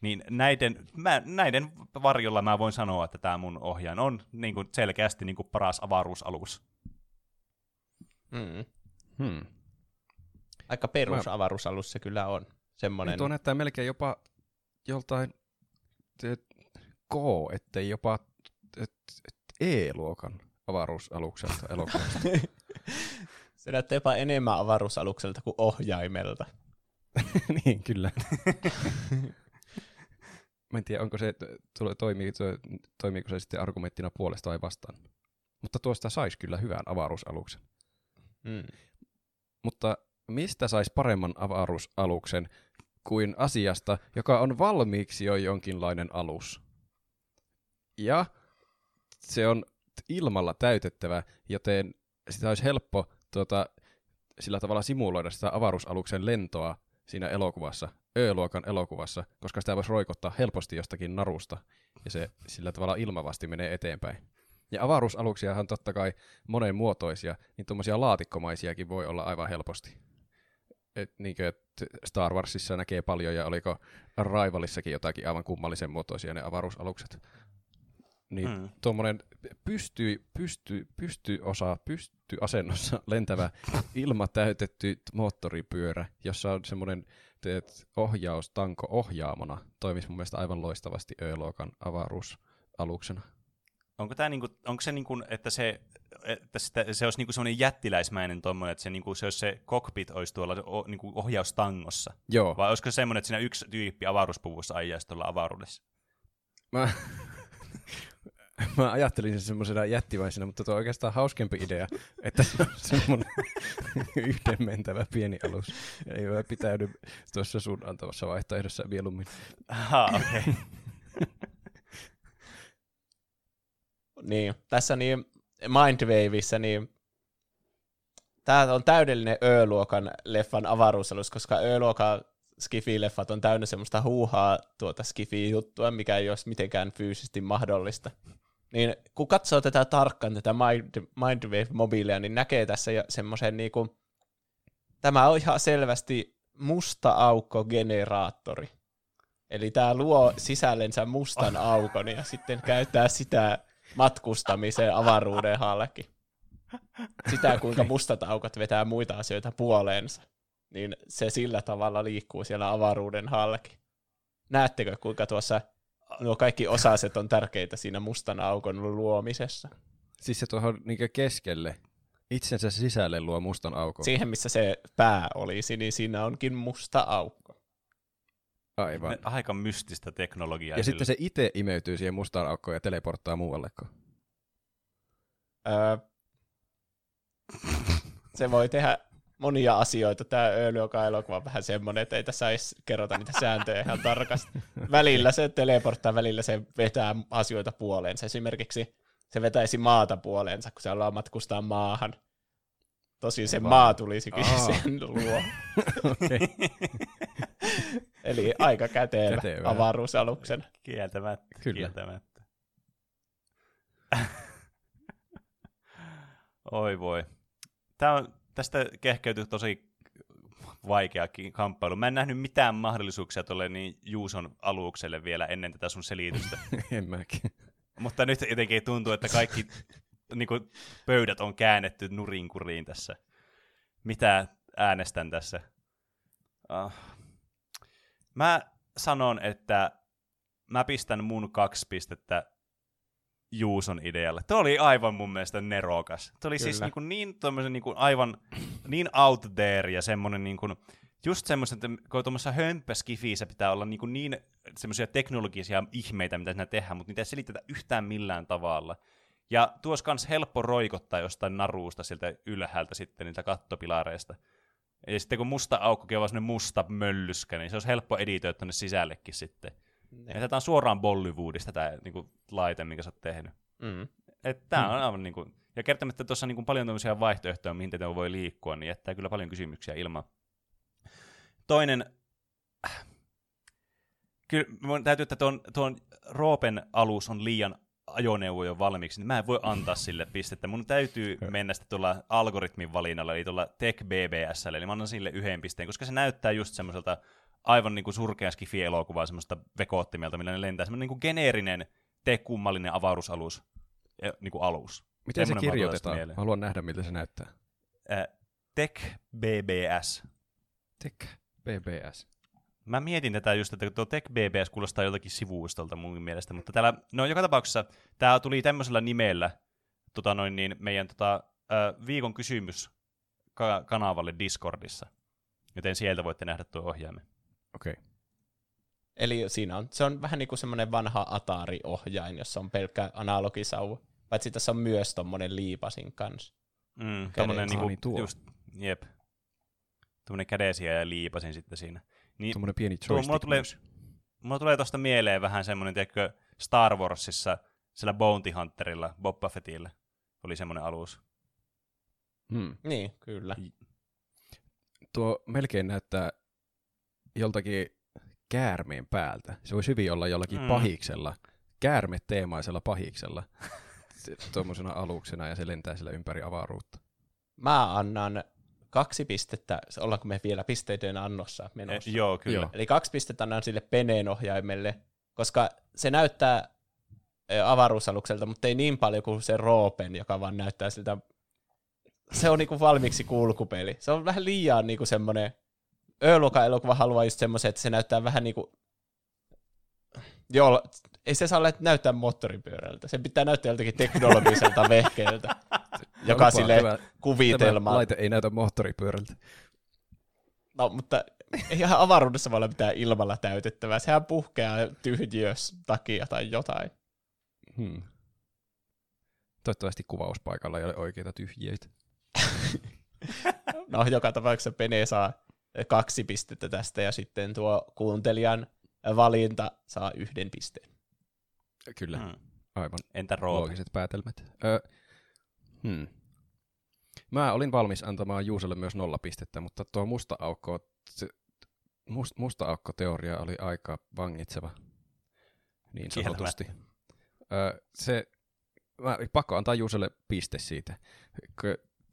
Niin näiden, mä, näiden varjolla mä voin sanoa, että tämä mun ohjaan on niin kuin selkeästi niin kuin paras avaruusalus. Hmm. Hmm. Aika perus avaruusalus se kyllä on. Semmoinen... Tuo näyttää melkein jopa joltain K, ettei jopa E-luokan avaruusalukselta elokuvasta. se näyttää jopa enemmän avaruusalukselta kuin ohjaimelta. niin, kyllä. Mä en tiedä, onko se, toimii, toimiiko se sitten argumenttina puolesta vai vastaan. Mutta tuosta saisi kyllä hyvän avaruusaluksen. Mm. Mutta mistä saisi paremman avaruusaluksen kuin asiasta, joka on valmiiksi jo jonkinlainen alus? Ja se on ilmalla täytettävä, joten sitä olisi helppo tuota, sillä tavalla simuloida sitä avaruusaluksen lentoa siinä elokuvassa, Ö-luokan elokuvassa, koska sitä voisi roikottaa helposti jostakin narusta, ja se sillä tavalla ilmavasti menee eteenpäin. Ja avaruusaluksiahan totta kai monen muotoisia, niin tuommoisia laatikkomaisiakin voi olla aivan helposti. Et, niin kuin, että Star Warsissa näkee paljon, ja oliko Rivalissakin jotakin aivan kummallisen muotoisia ne avaruusalukset. Niin hmm. tuommoinen pystyy, pystyy, pystyy osa, pystyy asennossa lentävä ilmatäytetty moottoripyörä, jossa on semmoinen ohjaustanko ohjaamona, toimisi mun mielestä aivan loistavasti Ö-luokan avaruusaluksena. Onko, tää niinku, onko se, niinku, että se, että sitä, se olisi niinku semmoinen jättiläismäinen tommonen, että se, niinku, se, olisi se cockpit olisi tuolla o, niinku ohjaustangossa? Joo. Vai olisiko se semmoinen, että siinä yksi tyyppi avaruuspuvussa ajaisi tuolla avaruudessa? Mä, mä ajattelin sen semmoisena jättimäisenä, mutta tuo on oikeastaan hauskempi idea, että se on semmoinen yhden mentävä pieni alus. Ei ole pitäydy tuossa sun antavassa vaihtoehdossa mieluummin. Aha, okei. Okay. niin, tässä niin Mindwaveissa niin tämä on täydellinen Ö-luokan leffan avaruusalus, koska Ö-luokan Skifi-leffat on täynnä semmoista huuhaa tuota Skifi-juttua, mikä ei olisi mitenkään fyysisesti mahdollista. Niin kun katsoo tätä tarkkaan, tätä Mind, Mindwave-mobiilia, niin näkee tässä semmoisen niinku, tämä on ihan selvästi musta aukko-generaattori. Eli tämä luo sisällensä mustan aukon ja sitten käyttää sitä matkustamiseen avaruuden halki. Sitä, kuinka mustat aukot vetää muita asioita puoleensa. Niin se sillä tavalla liikkuu siellä avaruuden halki. Näettekö, kuinka tuossa nuo kaikki osaset on tärkeitä siinä mustan aukon luomisessa. Siis se tuohon niin keskelle, itsensä sisälle luo mustan aukon. Siihen, missä se pää olisi, niin siinä onkin musta aukko. Aivan. Ne, aika mystistä teknologiaa. Ja sille. sitten se itse imeytyy siihen mustaan aukkoon ja teleporttaa muualleko. Öö, se voi tehdä monia asioita. Tämä Ööly, joka elokuva on vähän semmoinen, että ei tässä edes kerrota niitä sääntöjä ihan tarkasti. Välillä se teleporttaa, välillä se vetää asioita puoleensa. Esimerkiksi se vetäisi maata puoleensa, kun se ollaan matkustaa maahan. Tosin se maa tulisikin Aa. sen luo. Eli aika kätevä, kätevä. avaruusaluksen. Kieltämättä, Kyllä. kieltämättä. Oi voi. Tämä on tästä kehkeytyi tosi vaikeakin kamppailu. Mä en nähnyt mitään mahdollisuuksia tuolle niin Juuson alukselle vielä ennen tätä sun selitystä. en mäkin. Mutta nyt jotenkin tuntuu, että kaikki niin kuin, pöydät on käännetty nurinkuriin tässä. Mitä äänestän tässä? Uh. Mä sanon, että mä pistän mun kaksi pistettä Juuson idealle. Tuo oli aivan mun mielestä nerokas. Tuo oli siis Kyllä. niin, kuin niin, niin kuin aivan niin out there ja semmoinen niin kuin, just semmoista, että kun tuommoisessa hömppäskifiissä pitää olla niin, kuin niin semmoisia teknologisia ihmeitä, mitä siinä tehdään, mutta niitä ei selitetä yhtään millään tavalla. Ja tuossa kans helppo roikottaa jostain naruusta sieltä ylhäältä sitten niitä kattopilareista. Ja sitten kun musta aukkokin on vaan musta möllyskä, niin se olisi helppo editoida tuonne sisällekin sitten. Ne. Ja tätä on suoraan Bollywoodista tämä niin kuin, laite, minkä sä oot tehnyt. Mm. Että tää on aivan niin kuin, ja kertomatta tuossa on niin kuin paljon tämmöisiä vaihtoehtoja, mihin tätä voi liikkua, niin jättää kyllä paljon kysymyksiä ilman. Toinen, kyllä mun täytyy, että tuon, tuon Roopen alus on liian ajoneuvo jo valmiiksi, niin mä en voi antaa sille pistettä. Mun täytyy mennä sitten tuolla algoritmin valinnalla, eli tuolla Tech BBS, eli mä annan sille yhden pisteen, koska se näyttää just semmoiselta aivan niin kuin surkea skifi-elokuvaa, semmoista vekoottimelta, millä ne lentää, semmoinen niin kuin geneerinen, tee kummallinen avaruusalus, eh, niin kuin alus. Miten se Semmoinen tulee kirjoitetaan? Mä haluan nähdä, miltä se näyttää. Äh, Tech BBS. Tech BBS. Mä mietin tätä just, että tuo Tech BBS kuulostaa joltakin sivuistolta mun mielestä, mutta täällä, no joka tapauksessa tämä tuli tämmöisellä nimellä tota noin niin, meidän tota, äh, viikon kysymys ka- kanavalle Discordissa, joten sieltä voitte nähdä tuo ohjaimen. Okei. Okay. Eli siinä on, se on vähän niin kuin semmoinen vanha Atari-ohjain, jossa on pelkkä analogisauva. Paitsi tässä on myös tommonen liipasin kanssa. Mm, tommonen niinku, niin tuo. just, jep. Tommonen kädesiä ja liipasin sitten siinä. Niin, Tuommoinen pieni Tuo, joystick mulla tulee-. Mulla tulee tosta mieleen vähän semmonen, tiedätkö, Star Warsissa, sillä Bounty Hunterilla, Boba Fettillä, oli semmonen alus. Hmm. Niin, kyllä. Tuo melkein näyttää joltakin käärmeen päältä. Se voisi hyvin olla jollakin Mm. pahiksella, käärmeteemaisella pahiksella, tuommoisena aluksena, ja se lentää sillä ympäri avaruutta. Mä annan kaksi pistettä, ollaanko me vielä pisteiden annossa Eh, menossa? joo, kyllä. Joo. Eli kaksi pistettä annan sille peneen ohjaimelle, koska se näyttää avaruusalukselta, mutta ei niin paljon kuin se Roopen, joka vaan näyttää siltä, se on niinku valmiiksi kulkupeli. Se on vähän liian niinku semmoinen, Ö-luokan elokuva haluaa just semmoisen, että se näyttää vähän niinku, joo, ei se saa näyttää moottoripyörältä. Se pitää näyttää joltakin teknologiselta vehkeeltä, joka sille kuvitelma. tämä laite ei näytä moottoripyörältä. No, mutta eihän avaruudessa voi olla mitään ilmalla täytettävää. Sehän puhkeaa tyhjiös takia tai jotain. Hmm. Toivottavasti kuvauspaikalla ei ole oikeita tyhjiöitä. No, joka tapauksessa Pene saa kaksi pistettä tästä ja sitten tuo kuuntelijan valinta saa yhden pisteen. Kyllä, Mm. aivan Entä Roope? loogiset päätelmät. Ö, hmm. Mä olin valmis antamaan Juuselle myös nolla pistettä, mutta tuo musta aukko, se, must, musta aukko-teoria oli aika vangitseva, niin sanotusti. Ö, se, mä, pakko antaa Juuselle piste siitä.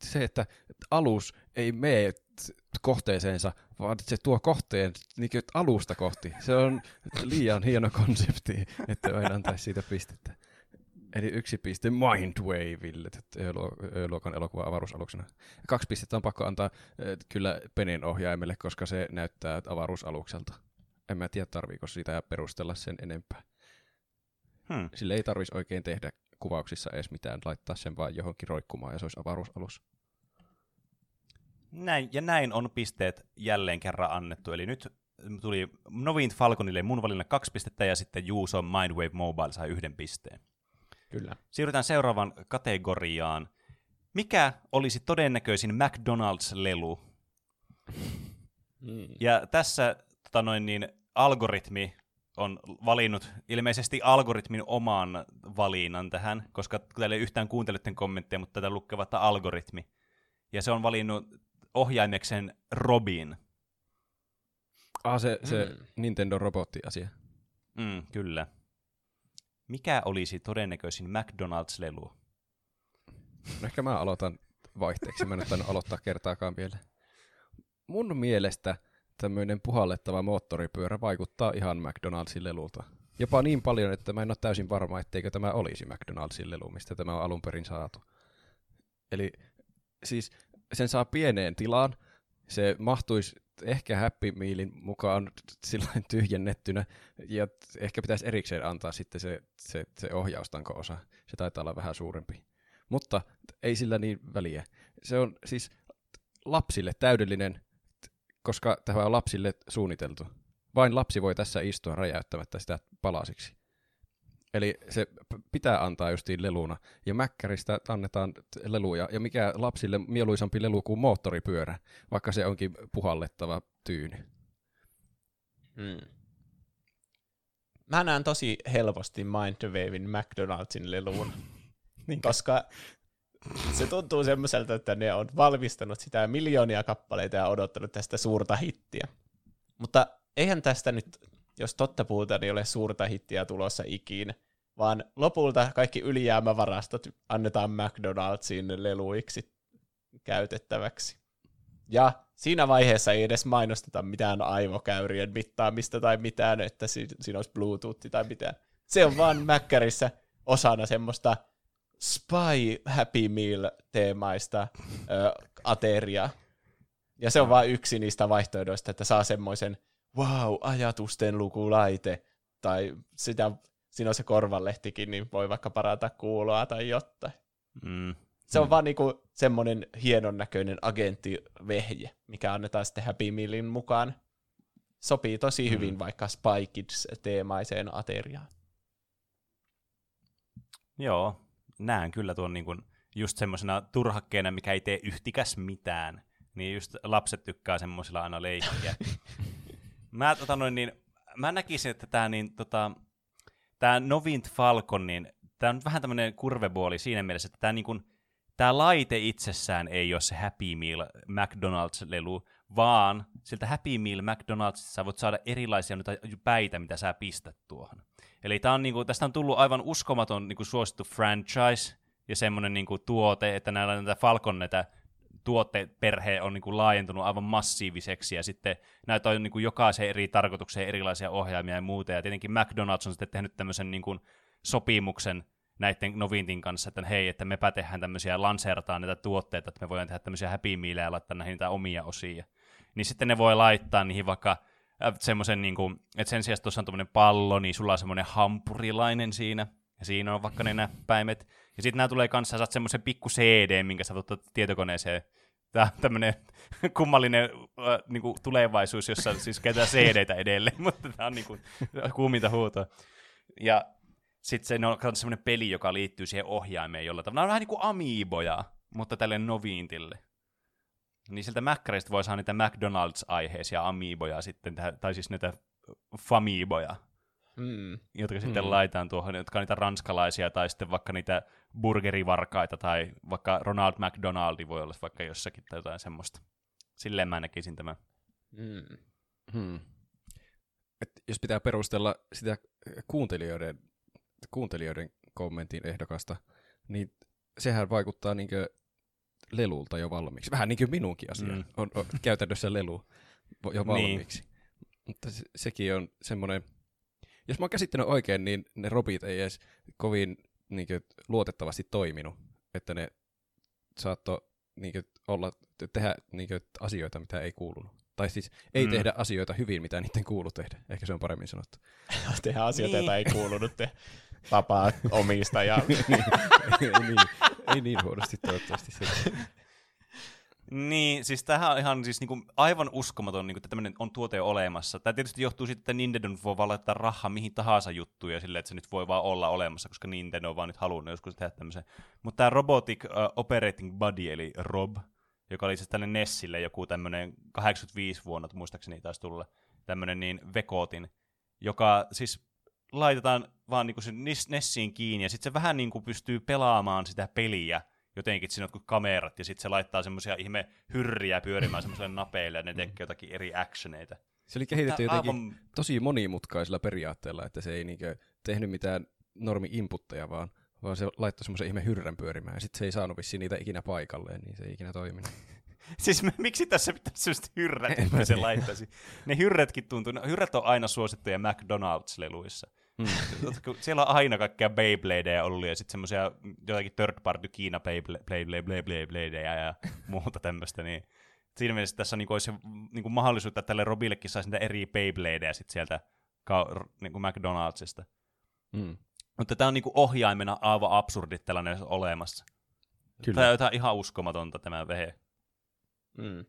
Se, että alus ei mene kohteeseensa, vaan se tuo kohteen niin kuin alusta kohti. Se on liian hieno konsepti, että voin antaa siitä pistettä. Eli yksi piste Mindwaveille, Ö-luokan elokuva avaruusaluksena. Kaksi pistettä on pakko antaa kyllä Penin ohjaimelle, koska se näyttää avaruusalukselta. En mä tiedä, tarviiko sitä perustella sen enempää. Hmm. Sille ei tarvitsisi oikein tehdä kuvauksissa edes mitään, laittaa sen vaan johonkin roikkumaan ja se olisi avaruusalus. Näin, ja näin on pisteet jälleen kerran annettu. Eli nyt tuli Novint Falconille mun valinna kaksi pistettä ja sitten Juuso Mindwave Mobile sai yhden pisteen. Kyllä. Siirrytään seuraavaan kategoriaan. Mikä olisi todennäköisin McDonald's-lelu? Mm. Ja tässä tota noin, niin, algoritmi on valinnut ilmeisesti algoritmin oman valinnan tähän, koska täällä ei yhtään kuuntelijoiden kommentteja, mutta tätä lukevat algoritmi. Ja se on valinnut ohjaimeksen Robin. Ah, se, se Mm. Nintendo robotti-asia. Mm, kyllä. Mikä olisi todennäköisin McDonald's-lelu? No ehkä mä aloitan vaihteeksi. Mä en ole aloittaa kertaakaan vielä. Mun mielestä tämmöinen puhallettava moottoripyörä vaikuttaa ihan McDonald'sin lelulta. Jopa niin paljon, että mä en ole täysin varma, etteikö tämä olisi McDonald'sin lelu, mistä tämä on alun perin saatu. Eli siis sen saa pieneen tilaan, se mahtuisi ehkä Happy Mealin mukaan silloin tyhjennettynä, ja ehkä pitäisi erikseen antaa sitten se, se, se ohjaustanko-osa. Se taitaa olla vähän suurempi. Mutta ei sillä niin väliä. Se on siis lapsille täydellinen, koska tämä on lapsille suunniteltu. Vain lapsi voi tässä istua räjäyttämättä sitä palasiksi. Eli se pitää antaa justiin leluna. Ja mäkkäristä annetaan leluja. Ja mikä lapsille mieluisampi lelu kuin moottoripyörä, vaikka se onkin puhallettava tyyny. Hmm. Mä näen tosi helposti Mindwavein McDonaldsin leluun, niin koska se tuntuu semmoiselta, että ne on valmistanut sitä miljoonia kappaleita ja odottanut tästä suurta hittiä. Mutta eihän tästä nyt, jos totta puhutaan, niin ole suurta hittiä tulossa ikinä vaan lopulta kaikki ylijäämävarastot annetaan McDonald'siin leluiksi käytettäväksi. Ja siinä vaiheessa ei edes mainosteta mitään aivokäyrien mittaamista tai mitään, että siinä olisi Bluetooth tai mitään. Se on vaan Mäkkärissä osana semmoista Spy Happy Meal-teemaista ö, ateriaa. Ja se on vain yksi niistä vaihtoehdoista, että saa semmoisen wow, ajatusten lukulaite, tai sitä siinä on se korvalehtikin, niin voi vaikka parata kuuloa tai jotain. Mm. Se on mm. vaan niinku semmoinen hienon näköinen agenttivehje, mikä annetaan sitten Happy Mealin mukaan. Sopii tosi mm. hyvin vaikka Spy Kids-teemaiseen ateriaan. Joo, näen kyllä tuon niinku just semmoisena turhakkeena, mikä ei tee yhtikäs mitään. Niin just lapset tykkää semmoisilla aina leikkiä. mä, tota noin, niin, mä näkisin, että tämä niin, tota, tämä Novint Falcon, niin tämä on vähän tämmöinen kurvebuoli siinä mielessä, että tämä niin tämä laite itsessään ei ole se Happy Meal McDonald's-lelu, vaan siltä Happy Meal McDonald'sista sä voit saada erilaisia noita päitä, mitä sä pistät tuohon. Eli tää on, niin kuin, tästä on tullut aivan uskomaton niin kuin suosittu franchise ja semmoinen niin kuin, tuote, että näillä näitä Falcon näitä tuoteperhe on niin kuin laajentunut aivan massiiviseksi, ja sitten näitä on niin kuin jokaiseen eri tarkoitukseen erilaisia ohjaimia ja muuta, ja tietenkin McDonald's on sitten tehnyt tämmöisen niin kuin sopimuksen näiden Novintin kanssa, että hei, että mepä tehdään tämmöisiä, lanseerataan näitä tuotteita, että me voidaan tehdä tämmöisiä Happy Mealejä ja laittaa näihin niitä omia osia. Niin sitten ne voi laittaa niihin vaikka äh, semmoisen, niin kuin, että sen sijaan tuossa on tämmöinen pallo, niin sulla on semmoinen hampurilainen siinä, ja siinä on vaikka ne näppäimet. Ja sitten nämä tulee kanssa, saat semmoisen pikku CD, minkä sä voit tietokoneeseen. Tämä on tämmöinen kummallinen äh, kuin tulevaisuus, jossa siis käytetään cd edelleen, mutta tämä on niin kuin, kuuminta huutoa. Ja sitten se on semmoinen peli, joka liittyy siihen ohjaimeen jolla tavalla. Nämä on vähän niin kuin amiiboja, mutta tälle noviintille. Niin sieltä Mäkkäristä voi saada niitä McDonald's-aiheisia amiiboja sitten, tai siis niitä famiiboja mm. jotka sitten mm. laitaan tuohon, jotka on niitä ranskalaisia tai sitten vaikka niitä burgerivarkaita tai vaikka Ronald McDonaldi voi olla vaikka jossakin tai jotain semmoista. Silleen mä näkisin tämän. Mm. Hmm. Et jos pitää perustella sitä kuuntelijoiden, kuuntelijoiden kommentin ehdokasta, niin sehän vaikuttaa niinkö lelulta jo valmiiksi. Vähän niin kuin minunkin asia mm. on, on käytännössä lelu jo niin. valmiiksi. niin. Mutta se, sekin on semmoinen jos mä oon käsittänyt oikein, niin ne robit ei edes kovin niin kuin, luotettavasti toiminut, että ne saatto niin kuin, olla, tehdä niin kuin, asioita, mitä ei kuulunut. Tai siis ei mm. tehdä asioita hyvin, mitä niiden kuuluu tehdä. Ehkä se on paremmin sanottu. tehdä asioita, niin. joita ei kuulunut te vapaa omistaja. niin, ei, niin, ei niin huonosti toivottavasti. Niin, siis tämähän on ihan siis niinku aivan uskomaton, niinku, että tämmöinen on tuote olemassa. Tämä tietysti johtuu siitä, että Nintendo voi vaan laittaa rahaa mihin tahansa juttuja silleen, että se nyt voi vaan olla olemassa, koska Nintendo on vaan nyt halunnut joskus tehdä tämmöisen. Mutta tämä Robotic uh, Operating Body, eli ROB, joka oli siis tälle Nessille joku tämmöinen 85 vuonna, muistaakseni taisi tulla, tämmöinen niin vekotin, joka siis laitetaan vaan niinku Nessiin kiinni, ja sitten se vähän niinku pystyy pelaamaan sitä peliä, jotenkin siinä on kamerat, ja sitten se laittaa semmoisia ihme hyrriä pyörimään semmoiselle napeille, ja ne tekee jotakin eri actioneita. Se oli kehitetty Tää jotenkin aivan... tosi monimutkaisella periaatteella, että se ei niinkö tehnyt mitään normi-inputteja, vaan, vaan se laittoi semmoisen ihme hyrrän pyörimään, ja sitten se ei saanut vissiin niitä ikinä paikalleen, niin se ei ikinä toiminut. siis me, miksi tässä pitäisi semmoista hyrrät, että se laittaisi? Ne hyrrätkin tuntuu, no, hyrrät on aina suosittuja McDonald's-leluissa. Mm. Siellä on aina kaikkea Beybladeja ollut ja sitten semmoisia jotakin third party Kiina Beybladeja ja muuta tämmöistä, niin siinä mielessä tässä niin olisi niin kuin mahdollisuutta, että tälle Robillekin saisi niitä eri Beybladeja sit sieltä niin kuin McDonaldsista. Mm. Mutta tämä on niin kuin ohjaimena aivan absurdit tällainen olemassa. Kyllä. Tämä on jotain ihan uskomatonta tämä vehe. Mm.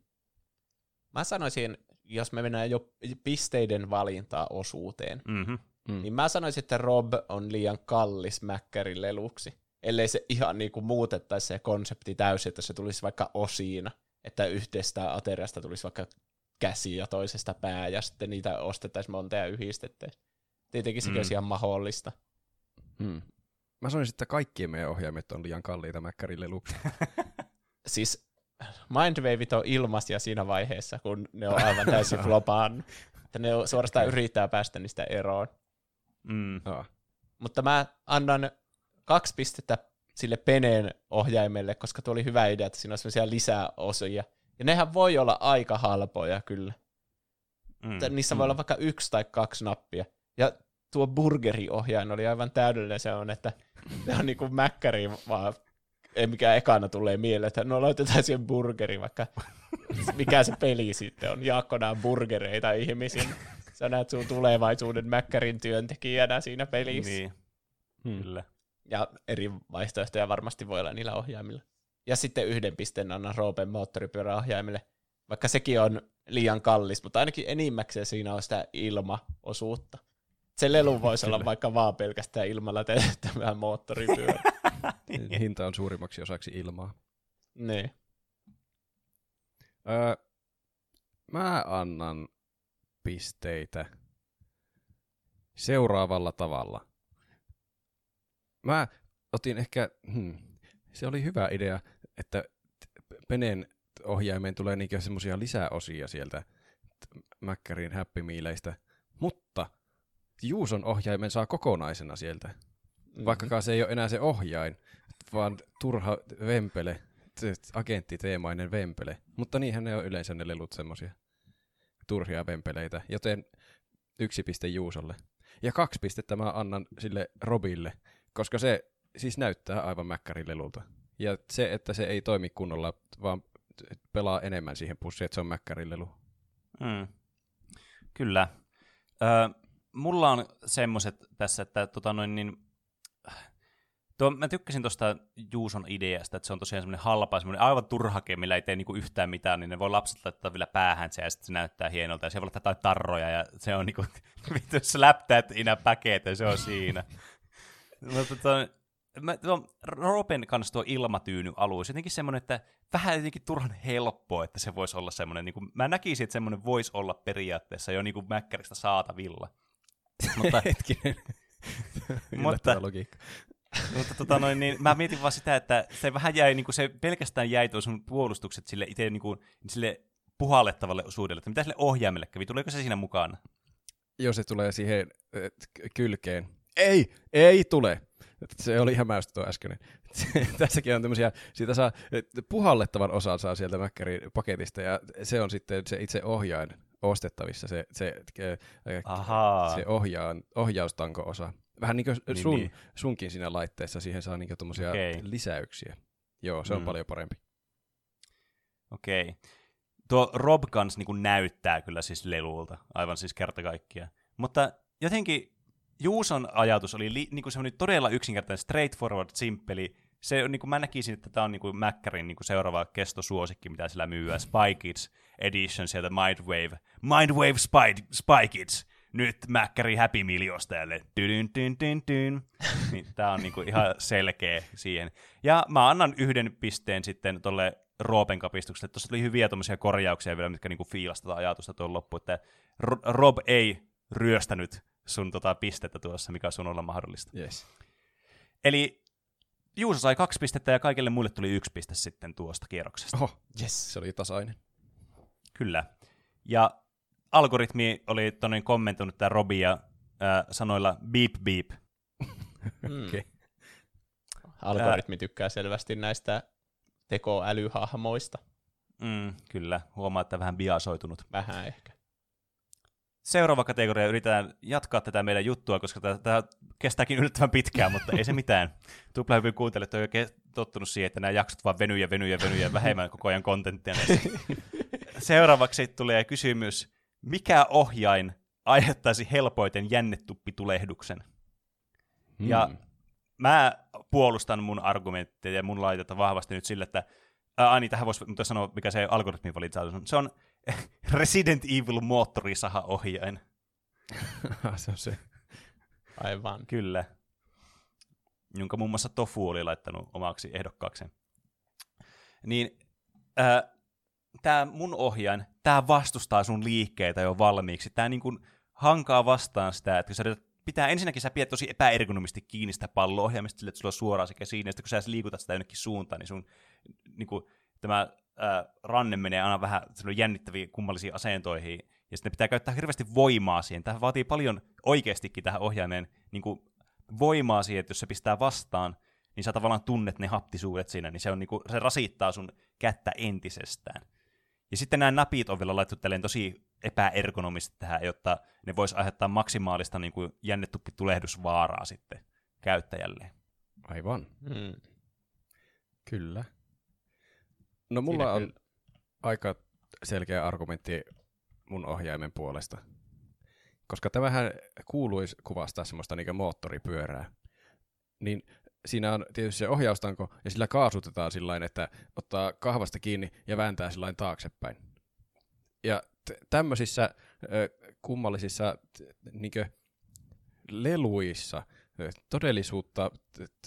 Mä sanoisin, jos me mennään jo pisteiden valintaa osuuteen, mm-hmm. Mm. niin mä sanoisin, että Rob on liian kallis Mäkkärin leluksi. Ellei se ihan niin kuin muutettaisi se konsepti täysin, että se tulisi vaikka osiina, että yhteistä ateriasta tulisi vaikka käsi ja toisesta pää, ja sitten niitä ostettaisiin monta ja yhdistettäisiin. Tietenkin sekin mm. olisi ihan mahdollista. Hmm. Mä sanoisin, että kaikkien meidän ohjaimet on liian kalliita Mäkkärin leluksi. siis Mindwaveit on ilmaisia siinä vaiheessa, kun ne on aivan täysin flopaan. Että ne suorastaan yrittää päästä niistä eroon. Mm. Oh. Mutta mä annan kaksi pistettä sille Peneen ohjaimelle, koska tuo oli hyvä idea, että siinä on sellaisia lisäosia. Ja nehän voi olla aika halpoja kyllä. Mm. Niissä mm. voi olla vaikka yksi tai kaksi nappia. Ja tuo burgeriohjain oli aivan täydellinen se on, että ne on niinku mäkkäri vaan ei mikään ekana tulee mieleen, että no laitetaan siihen burgeri, vaikka mikä se peli sitten on. Jaakko nää burgereita ihmisiin. Sä näet sun tulevaisuuden mäkkärin työntekijänä siinä pelissä. Niin, hmm. kyllä. Ja eri vaihtoehtoja varmasti voi olla niillä ohjaimilla. Ja sitten yhden pisteen annan Roopen moottoripyöräohjaimille, vaikka sekin on liian kallis, mutta ainakin enimmäkseen siinä on sitä ilmaosuutta. Se lelu voisi olla vaikka vaan pelkästään ilmalla tehtävää moottoripyörä. niin. Hinta on suurimmaksi osaksi ilmaa. Niin. Öö, mä annan pisteitä seuraavalla tavalla. Mä otin ehkä, hmm, se oli hyvä idea, että Penen ohjaimeen tulee niinkö semmoisia lisäosia sieltä Mäkkärin Happy Mealeistä, mutta Juuson ohjaimen saa kokonaisena sieltä. Mm-hmm. Vaikkakaan se ei ole enää se ohjain, vaan turha vempele, agenttiteemainen vempele. Mutta niinhän ne on yleensä ne lelut semmosia turhia vempeleitä, joten yksi piste Juusolle. Ja kaksi pistettä mä annan sille Robille, koska se siis näyttää aivan mäkkärin lelulta. Ja se, että se ei toimi kunnolla, vaan pelaa enemmän siihen pussiin, että se on mäkkärin lelu. Mm. Kyllä. Ö, mulla on semmoiset tässä, että tota noin, niin, Tuo, mä tykkäsin tuosta Juuson ideasta, että se on tosiaan semmoinen halpa, semmoinen aivan turhake, millä ei tee niinku yhtään mitään, niin ne voi lapset laittaa vielä päähän se, ja sitten se näyttää hienolta, ja se voi laittaa tarroja, ja se on niinku, vittu slap that in a packet, ja se on siinä. Mutta tuo, mä, tuo Ropen kanssa tuo ilmatyyny alus, jotenkin semmoinen, että vähän jotenkin turhan helppoa, että se voisi olla semmoinen, niin kuin, mä näkisin, että semmoinen voisi olla periaatteessa jo niin kuin Mäkkäristä saatavilla. Mutta, Hetkinen. mutta, logiikka. Mutta tota noin, niin mä mietin vaan sitä, että se vähän jäi, niin kuin se pelkästään jäi tuo sun puolustukset sille itse niin kuin, sille puhallettavalle osuudelle, että mitä sille ohjaimelle kävi, tuleeko se siinä mukaan? Jos se tulee siihen kylkeen. Ei, ei tule. Se oli ihan tuo äskeinen. Tässäkin on tämmöisiä, siitä saa, puhallettavan osan saa sieltä Mäkkärin paketista, ja se on sitten se itse ohjain ostettavissa, se, se, se ohjaan, ohjaustanko-osa. Vähän niin kuin niin, sun, niin. sunkin siinä laitteessa, siihen saa niin tuommoisia okay. lisäyksiä. Joo, se on mm. paljon parempi. Okei. Okay. Tuo Rob kans niin näyttää kyllä siis lelulta, aivan siis kerta kaikkiaan. Mutta jotenkin Juuson ajatus oli li, niin kuin todella yksinkertainen, straightforward, simppeli. Se, niin kuin mä näkisin, että tämä on niin kuin Mäkkärin niin kuin seuraava kestosuosikki, mitä sillä myy, Spy Kids Edition sieltä Mindwave. Mindwave Spy, Spy Kids. Nyt Mäkkäri Happy Meal-ostajalle. niin, tämä on niinku ihan selkeä siihen. Ja mä annan yhden pisteen sitten tuolle Roopen kapistukselle. Tuossa tuli hyviä korjauksia vielä, mitkä niinku fiilasta ajatusta tuon loppu, että Rob ei ryöstänyt sun tota pistettä tuossa, mikä sun olla mahdollista. Yes. Eli Juuso sai kaksi pistettä ja kaikille muille tuli yksi piste sitten tuosta kierroksesta. Oho, yes, se oli tasainen. Kyllä. Ja algoritmi oli tonin kommentoinut tämä Robia äh, sanoilla beep beep. mm. okay. Algoritmi tykkää selvästi näistä tekoälyhahmoista. Mm, kyllä, huomaa, että vähän biasoitunut. Vähän ehkä seuraava kategoria yritetään jatkaa tätä meidän juttua, koska tämä kestääkin yllättävän pitkään, mutta ei se mitään. Tuplahyvyn kuuntelijat on jo tottunut siihen, että nämä jaksot vaan venyy ja venyy ja venyy ja vähemmän koko ajan kontenttia seuraavaksi tulee kysymys, mikä ohjain aiheuttaisi helpoiten jännetuppitulehduksen? Hmm. Ja mä puolustan mun argumentteja ja mun laitetta vahvasti nyt sille, että Ai niin, tähän voisi sanoa, mikä se algoritmin valinta on. Se on Resident Evil moottorisaha ohjain. se on se. Aivan. Kyllä. Jonka muun muassa Tofu oli laittanut omaksi ehdokkaakseen. Niin äh, tämä mun ohjain, tämä vastustaa sun liikkeitä jo valmiiksi. Tämä niinku hankaa vastaan sitä, että kun sä pitää ensinnäkin sä pidät tosi epäergonomisti kiinni sitä pallo-ohjaamista sille, että sulla on suoraan sekä siinä, sitten kun sä liikutat sitä jonnekin suuntaan, niin sun niin kuin, tämä ää, ranne menee aina vähän jännittäviin kummallisiin asentoihin, ja sitten pitää käyttää hirveästi voimaa siihen. Tämä vaatii paljon oikeastikin tähän ohjaimeen niin kuin, voimaa siihen, että jos se pistää vastaan, niin sä tavallaan tunnet ne haptisuudet siinä, niin se, on, niin kuin, se rasittaa sun kättä entisestään. Ja sitten nämä napit on vielä laittu tosi epäergonomisesti tähän, jotta ne vois aiheuttaa maksimaalista niin kuin jännetuppitulehdusvaaraa sitten käyttäjälle. Aivan. Hmm. Kyllä. No mulla Siinä on kyllä. aika selkeä argumentti mun ohjaimen puolesta. Koska tämähän kuuluisi kuvastaa semmoista niin moottoripyörää. Niin siinä on tietysti se ohjaustanko, ja sillä kaasutetaan sillä että ottaa kahvasta kiinni ja vääntää sillä taaksepäin. Ja t- tämmöisissä ö, kummallisissa niinkö, leluissa, todellisuutta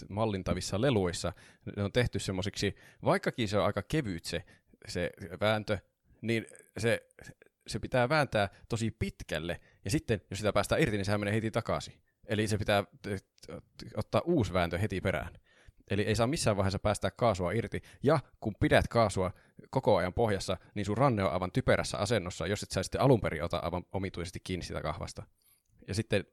mallintavissa leluissa, ne on tehty semmoisiksi, vaikkakin se on aika kevyt se, se vääntö, niin se, se pitää vääntää tosi pitkälle, ja sitten jos sitä päästään irti, niin sehän menee heti takaisin. Eli se pitää ottaa uusi vääntö heti perään. Eli ei saa missään vaiheessa päästää kaasua irti. Ja kun pidät kaasua koko ajan pohjassa, niin sun ranne on aivan typerässä asennossa, jos et sä sitten alun perin ota aivan omituisesti kiinni sitä kahvasta. Ja sitten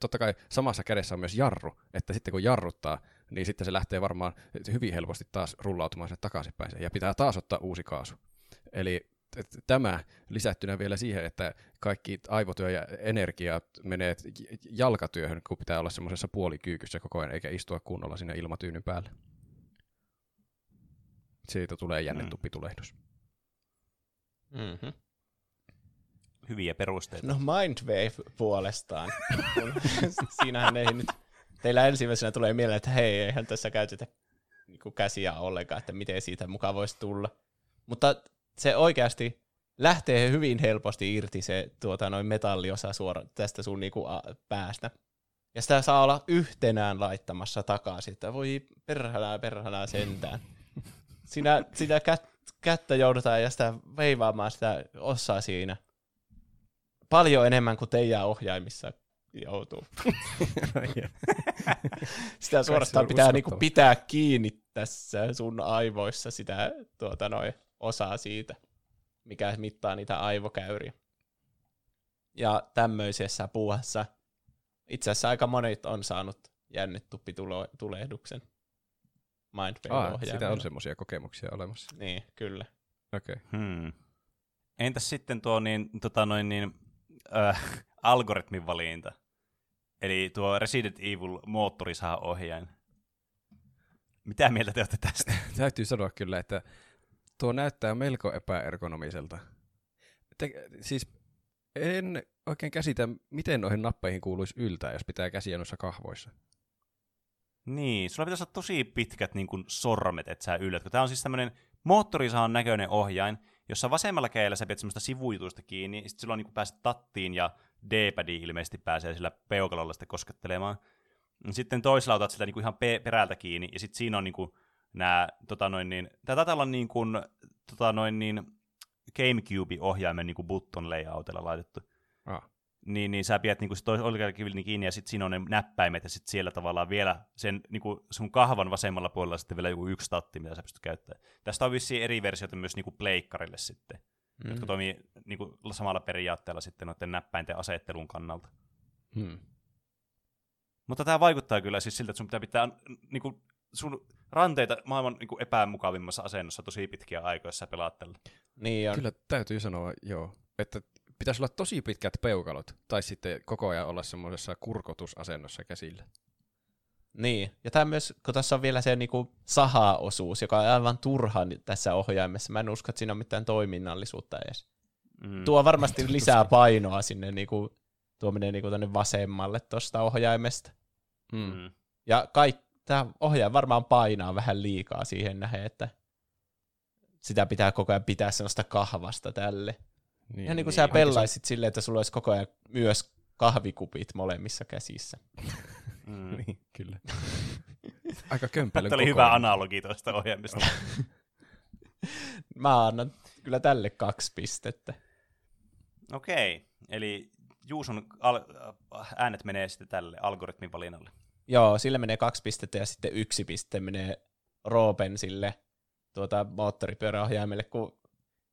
totta kai samassa kädessä on myös jarru, että sitten kun jarruttaa, niin sitten se lähtee varmaan hyvin helposti taas rullautumaan sen takaisinpäin ja pitää taas ottaa uusi kaasu. Eli tämä lisättynä vielä siihen, että kaikki aivotyö ja energia menee jalkatyöhön, kun pitää olla semmoisessa puolikyykyssä koko ajan, eikä istua kunnolla sinne ilmatyynyn päälle. Siitä tulee jännetuppitulehdus. Mm-hmm. Hyviä perusteita. No Mindwave puolestaan. Siinähän ei nyt... Teillä ensimmäisenä tulee mieleen, että hei, eihän tässä käytetä niin käsiä ollenkaan, että miten siitä mukaan voisi tulla. Mutta se oikeasti lähtee hyvin helposti irti se tuota, noin metalliosa suora tästä sun niinku, a, päästä. Ja sitä saa olla yhtenään laittamassa takaisin, että voi perhälää perhälää sentään. Sinä, sitä kät, kättä joudutaan ja sitä veivaamaan sitä osaa siinä. Paljon enemmän kuin teidän ohjaimissa joutuu. sitä suorastaan pitää niinku pitää kiinni tässä sun aivoissa sitä tuota, noin, osaa siitä, mikä mittaa niitä aivokäyriä. Ja tämmöisessä puuhassa itse asiassa aika monet on saanut jännetuppitulehduksen mindframe Sitä on semmoisia kokemuksia olemassa. Niin, kyllä. Okei. Okay. Hmm. Entäs sitten tuo niin, tota noin, niin, äh, algoritmin valinta? Eli tuo Resident Evil moottorisaha ohjain. Mitä mieltä te olette tästä? Täytyy sanoa kyllä, että tuo näyttää melko epäergonomiselta. Te, siis en oikein käsitä, miten noihin nappeihin kuuluisi yltää, jos pitää käsiä noissa kahvoissa. Niin, sulla pitäisi olla tosi pitkät niin kuin sormet, että sä yllät. Tämä on siis tämmöinen moottorisahan näköinen ohjain, jossa vasemmalla kädellä sä pidät semmoista sivuitusta kiinni, sitten silloin niin pääset tattiin ja D-padiin ilmeisesti pääsee sillä peukalolla sitten koskettelemaan. Sitten toisella otat sitä niin kuin ihan pe- perältä kiinni, ja sitten siinä on niin kuin nämä, tota noin niin, tämä taitaa olla niin kuin, tota noin niin, Gamecube-ohjaimen niin kuin button layoutilla laitettu. Ah. Niin, niin sä pidät niin kuin oikealla kivillä kiinni ja sitten siinä on ne näppäimet ja sitten siellä tavallaan vielä sen niin kuin sun kahvan vasemmalla puolella sitten vielä joku yksi tatti, mitä sä pystyt käyttämään. Tästä on vissiin eri versioita myös niin kuin pleikkarille sitten, mm. jotka toimii niin kuin samalla periaatteella sitten noiden näppäinten asettelun kannalta. Hmm. Mutta tämä vaikuttaa kyllä siis siltä, että sun pitää pitää niin kuin sun ranteita maailman niin kuin epämukavimmassa asennossa tosi pitkiä aikoja, jos sä pelaat tällä. Niin on. Kyllä täytyy sanoa, joo, että pitäisi olla tosi pitkät peukalot, tai sitten koko ajan olla semmoisessa kurkotusasennossa käsillä. Niin, ja tämä myös, kun tässä on vielä se niinku saha-osuus, joka on aivan turha tässä ohjaimessa. Mä en usko, että siinä on mitään toiminnallisuutta edes. Mm. Tuo varmasti lisää painoa sinne, niinku, tuo menee niinku tänne vasemmalle tuosta ohjaimesta. Mm. mm. Ja kaik, tämä ohjaaja varmaan painaa vähän liikaa siihen nähden, että sitä pitää koko ajan pitää sellaista kahvasta tälle. Niin, Ihan niin kuin niin, sä pelaisit se... silleen, että sulla olisi koko ajan myös kahvikupit molemmissa käsissä. Mm. niin, kyllä. Aika kömpelön Tämä oli hyvä analogi tuosta ohjelmista. Mä annan kyllä tälle kaksi pistettä. Okei, eli Juuson al- äänet menee sitten tälle algoritmin valinnalle. Joo, sille menee kaksi pistettä ja sitten yksi piste menee Roopen sille tuota, moottoripyöräohjaimelle, kun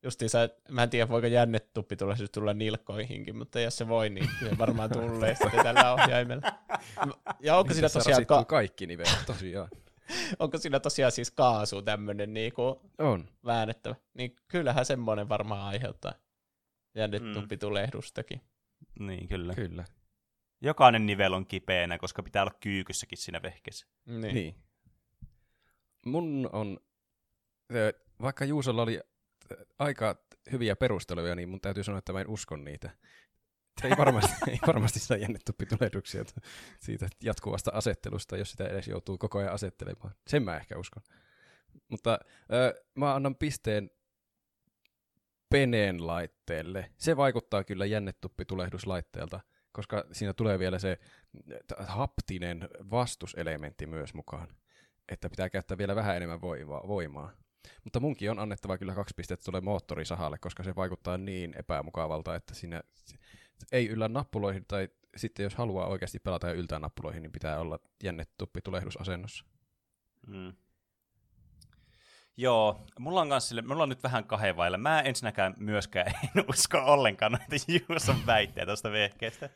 justiinsa, mä en tiedä voiko jännetuppi tulla, siis tulla nilkkoihinkin, mutta jos se voi, niin se varmaan tulee sitten tällä ohjaimella. Ja onko siinä tosiaan... Ka- kaikki nivelet tosiaan. onko siinä tosiaan siis kaasu tämmöinen niinku on. väännettävä? Niin kyllähän semmoinen varmaan aiheuttaa jännetuppitulehdustakin. Mm. Niin, kyllä. Kyllä. Jokainen nivel on kipeänä, koska pitää olla kyykyssäkin siinä vehkeessä. Niin. niin. Mun on, vaikka Juusolla oli aika hyviä perusteluja, niin mun täytyy sanoa, että mä en usko niitä. Ei varmasti, ei varmasti saa jännetuppitulehduksia siitä jatkuvasta asettelusta, jos sitä edes joutuu koko ajan asettelemaan. Sen mä ehkä uskon. Mutta ö, mä annan pisteen Peneen laitteelle. Se vaikuttaa kyllä jännetuppitulehduslaitteelta, koska siinä tulee vielä se haptinen vastuselementti myös mukaan. Että pitää käyttää vielä vähän enemmän voimaa. Mutta munkin on annettava kyllä kaksi pistettä tuolle moottorisahalle, koska se vaikuttaa niin epämukavalta, että siinä ei yllä nappuloihin, tai sitten jos haluaa oikeasti pelata ja yltää nappuloihin, niin pitää olla jännetuppi tulehdusasennossa. Mm. Joo, mulla on, kanssa, mulla on nyt vähän kahden vailla. Mä ensinnäkään myöskään en usko ollenkaan noita Juuson väitteitä tuosta vehkeestä.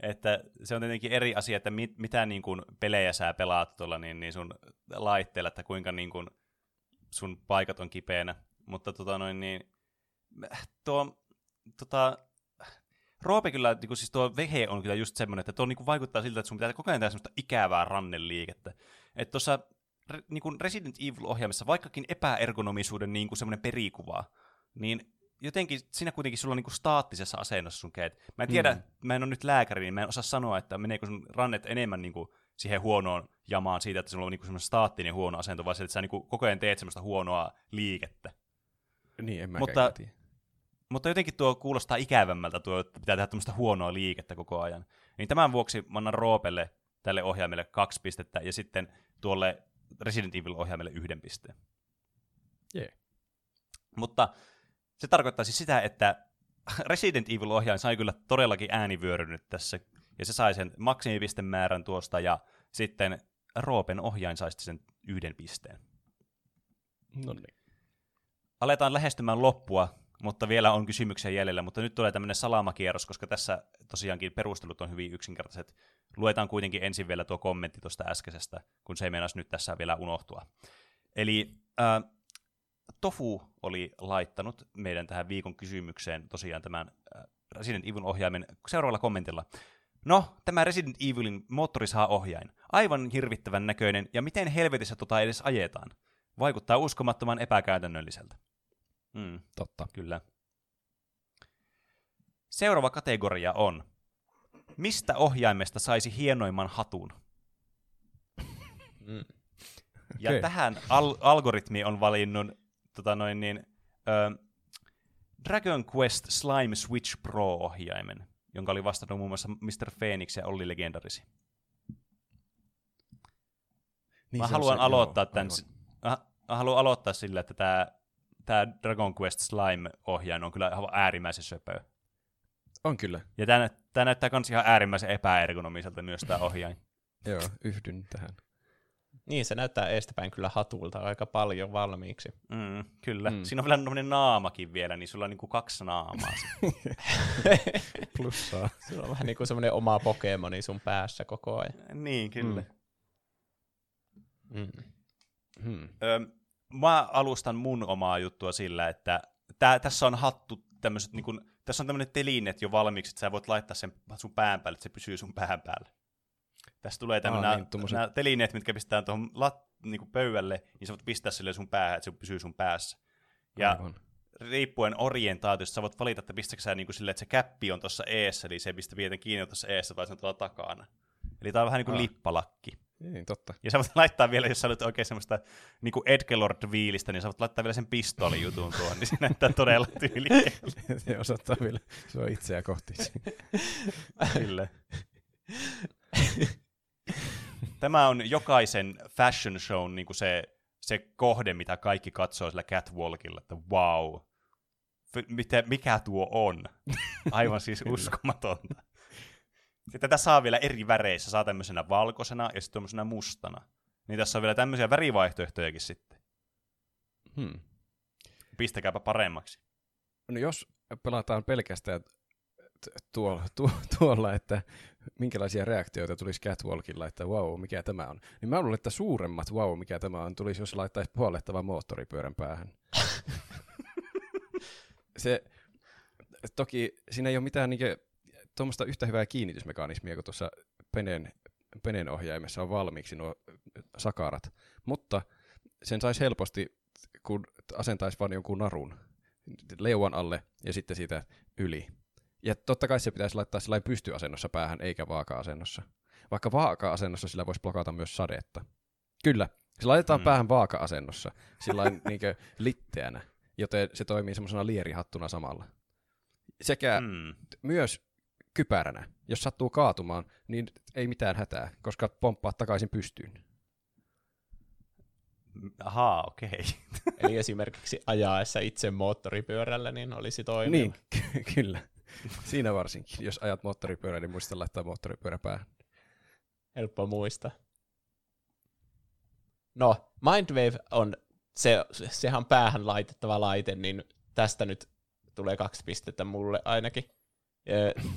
Että se on tietenkin eri asia, että mit, mitä niin kuin pelejä sä pelaat tuolla niin, niin sun laitteella, että kuinka niin kuin sun paikat on kipeänä. Mutta tota noin niin, tuo, tota, Roope kyllä, niin kuin, siis tuo vehe on kyllä just semmoinen, että tuo niin kuin, vaikuttaa siltä, että sun pitää koko ajan tehdä semmoista ikävää ranneliikettä. Että tuossa niin kuin Resident Evil-ohjaamissa, vaikkakin epäergonomisuuden niin kuin semmoinen perikuva, niin jotenkin siinä kuitenkin sulla on niin kuin staattisessa asennossa sun kädet. Mä en tiedä, mm. mä en ole nyt lääkäri, niin mä en osaa sanoa, että meneekö sun rannet enemmän niin kuin siihen huonoon jamaan siitä, että sulla on niinku semmoinen staattinen huono asento, vaan se, että sä niinku koko ajan teet semmoista huonoa liikettä. Niin, en mä mutta, tiedä. mutta jotenkin tuo kuulostaa ikävämmältä tuo, että pitää tehdä tämmöistä huonoa liikettä koko ajan. Niin tämän vuoksi mä annan Roopelle tälle ohjaimelle kaksi pistettä ja sitten tuolle Resident Evil-ohjaimelle yhden pisteen. Yeah. Mutta se tarkoittaa siis sitä, että Resident Evil-ohjain sai kyllä todellakin äänivyörynyt tässä ja se sai sen maksimipistemäärän tuosta, ja sitten Roopen ohjain sai sen yhden pisteen. No niin. Aletaan lähestymään loppua, mutta vielä on kysymyksiä jäljellä, mutta nyt tulee tämmöinen salamakierros, koska tässä tosiaankin perustelut on hyvin yksinkertaiset. Luetaan kuitenkin ensin vielä tuo kommentti tuosta äskeisestä, kun se ei meinasi nyt tässä vielä unohtua. Eli äh, Tofu oli laittanut meidän tähän viikon kysymykseen tosiaan tämän äh, Resident Evil-ohjaimen seuraavalla kommentilla. No, tämä Resident Evilin moottorisaha-ohjain. Aivan hirvittävän näköinen, ja miten helvetissä tota edes ajetaan? Vaikuttaa uskomattoman epäkäytännölliseltä. Mm, Totta. Kyllä. Seuraava kategoria on, mistä ohjaimesta saisi hienoimman hatun? Mm. Ja okay. tähän al- algoritmi on valinnut tota noin niin, ö, Dragon Quest Slime Switch Pro-ohjaimen jonka oli vastannut muun muassa Mr. Phoenix ja Olli Legendarisi. Niin mä haluan se, aloittaa joo, tämän, mä, mä haluan aloittaa sillä, että tämä, tämä Dragon Quest Slime-ohjain on kyllä äärimmäisen söpö. On kyllä. Ja tämä, tämä näyttää myös ihan äärimmäisen epäergonomiselta myös tämä ohjain. joo, yhdyn tähän. Niin, se näyttää eestäpäin kyllä hatulta aika paljon valmiiksi. Mm, kyllä. Mm. Siinä on vielä tämmöinen naamakin vielä, niin sulla on niinku kaksi naamaa. Plussaa. Sulla on vähän niin kuin semmoinen oma Pokemoni sun päässä koko ajan. Niin, kyllä. Mm. Mm. Hmm. Ö, mä alustan mun omaa juttua sillä, että tää, tässä on hattu tämmöiset, niin kun, tässä on tämmöinen telinet jo valmiiksi, että sä voit laittaa sen sun pään päälle, että se pysyy sun pään päällä. Tässä tulee tämmöinen, ah, niin, tommoset... nämä telineet, mitkä pistetään tuohon lat, niin pöydälle, niin sä voit pistää sille sun päähän, että se pysyy sun päässä. Ja Aivan. riippuen orientaatiosta sä voit valita, että pistäkö sä niin kuin sille, että se käppi on tuossa eessä, eli se ei pistä vieten kiinni tuossa eessä, vai se on tuolla takana. Eli tää on vähän niin kuin ah. lippalakki. Niin, totta. Ja sä voit laittaa vielä, jos sä olet oikein semmoista niin kuin Edgelord-viilistä, niin sä voit laittaa vielä sen pistolijutun tuohon, niin se näyttää todella tyylikkäälle. se osoittaa vielä se on itseä kohti. Kyllä. Tämä on jokaisen fashion show niin kuin se, se kohde, mitä kaikki katsoo sillä catwalkilla, että wow, mitä, mikä tuo on? Aivan siis uskomatonta. Ja tätä saa vielä eri väreissä, saa tämmöisenä valkoisena ja sitten tämmöisenä mustana. Niin tässä on vielä tämmöisiä värivaihtoehtojakin sitten. Hmm. Pistäkääpä paremmaksi. No jos pelataan pelkästään tuolla, tu, tuolla, että minkälaisia reaktioita tulisi Catwalkilla, että wow, mikä tämä on. Niin mä luulen, että suuremmat wow, mikä tämä on, tulisi, jos laittaisi puolettavan moottoripyörän päähän. se, toki siinä ei ole mitään niinku, tuommoista yhtä hyvää kiinnitysmekanismia kuin tuossa Penen, Penen ohjaimessa on valmiiksi nuo sakarat, mutta sen saisi helposti, kun asentaisi vain jonkun narun leuan alle ja sitten siitä yli. Ja totta kai se pitäisi laittaa sellainen pystyasennossa päähän, eikä vaaka-asennossa. Vaikka vaaka-asennossa sillä voisi blokata myös sadetta. Kyllä, se laitetaan mm. päähän vaaka-asennossa, sillä niin litteänä, joten se toimii semmoisena lierihattuna samalla. Sekä mm. myös kypäränä. Jos sattuu kaatumaan, niin ei mitään hätää, koska pomppaa takaisin pystyyn. Ahaa, okei. Okay. Eli esimerkiksi ajaessa itse moottoripyörällä, niin olisi toimiva. Niin, ky- kyllä. Siinä varsinkin. Jos ajat moottoripyörää, niin muista laittaa moottoripyörä päähän. Helppo muista. No, Mindwave on, se, sehän on päähän laitettava laite, niin tästä nyt tulee kaksi pistettä mulle ainakin.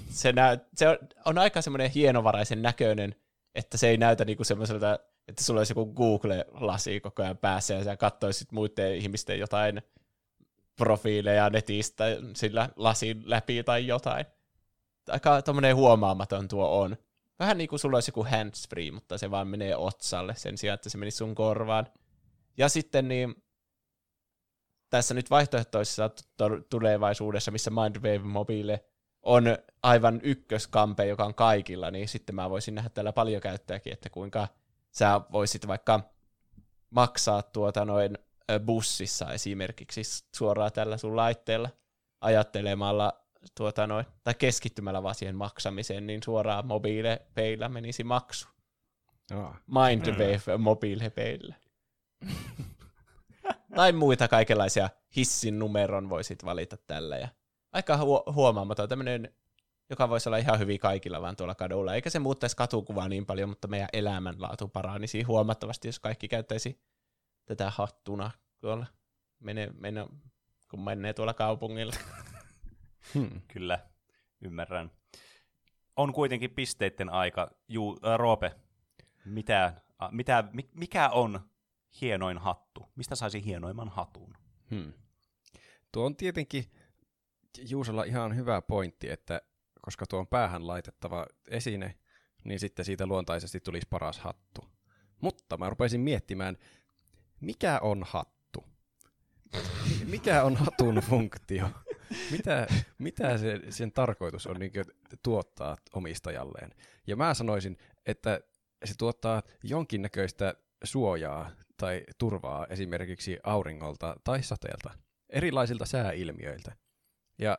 Se, nä, se on, on aika semmoinen hienovaraisen näköinen, että se ei näytä niinku semmoiselta, että sulla olisi joku Google-lasi koko ajan päässä ja sä katsoisit muiden ihmisten jotain profiileja netistä sillä lasin läpi tai jotain. Aika tommonen huomaamaton tuo on. Vähän niin kuin sulla olisi joku handsfree, mutta se vaan menee otsalle sen sijaan, että se menisi sun korvaan. Ja sitten niin, tässä nyt vaihtoehtoisessa tulevaisuudessa, missä Mindwave Mobile on aivan ykköskampe, joka on kaikilla, niin sitten mä voisin nähdä täällä paljon käyttäjäkin, että kuinka sä voisit vaikka maksaa tuota noin bussissa esimerkiksi suoraan tällä sun laitteella ajattelemalla tuota noin, tai keskittymällä vaan siihen maksamiseen, niin suoraan mobiilepeillä menisi maksu. Oh. Mindwave mobiilepeillä. tai muita kaikenlaisia hissin numeron voisit valita tällä. Ja aika hu- huomaamaton tämmöinen, joka voisi olla ihan hyvin kaikilla vaan tuolla kadulla. Eikä se muuttaisi katukuvaa niin paljon, mutta meidän elämänlaatu paranisi huomattavasti, jos kaikki käyttäisi tätä hattuna tuolla, mene, mene, kun menee tuolla kaupungilla. Hmm. Kyllä, ymmärrän. On kuitenkin pisteiden aika. Juu, äh, Roope, mitä, äh, mitä, mikä on hienoin hattu? Mistä saisi hienoimman hatun? Hmm. Tuo on tietenkin Juusalla ihan hyvä pointti, että koska tuo on päähän laitettava esine, niin sitten siitä luontaisesti tulisi paras hattu. Mutta mä rupesin miettimään, mikä on hattu? Mikä on hatun funktio? Mitä, mitä se, sen tarkoitus on niin tuottaa omistajalleen? Ja mä sanoisin, että se tuottaa jonkinnäköistä suojaa tai turvaa esimerkiksi auringolta tai sateelta, erilaisilta sääilmiöiltä. Ja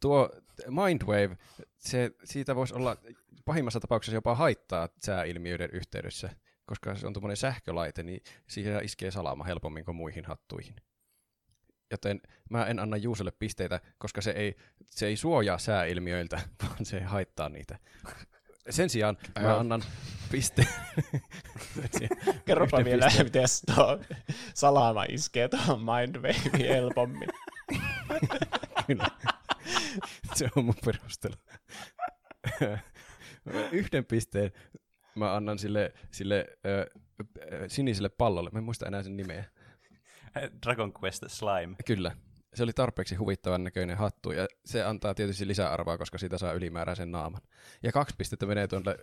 tuo Mindwave, se, siitä voisi olla pahimmassa tapauksessa jopa haittaa sääilmiöiden yhteydessä, koska se on tuommoinen sähkölaite, niin siihen iskee salama helpommin kuin muihin hattuihin. Joten mä en anna Juuselle pisteitä, koska se ei, se ei suojaa sääilmiöiltä, vaan se haittaa niitä. Sen sijaan mä annan pisteen. Kerropa vielä, miten tuo salama iskee tuohon Mindwave helpommin. Kyllä. Se on mun perustelu. Yhden pisteen mä annan sille, sille ö, siniselle pallolle. Mä en muista enää sen nimeä. Dragon Quest Slime. Kyllä. se oli tarpeeksi huvittavan näköinen hattu, ja se antaa tietysti lisäarvoa, koska siitä saa ylimääräisen naaman. Ja kaksi pistettä menee tuonne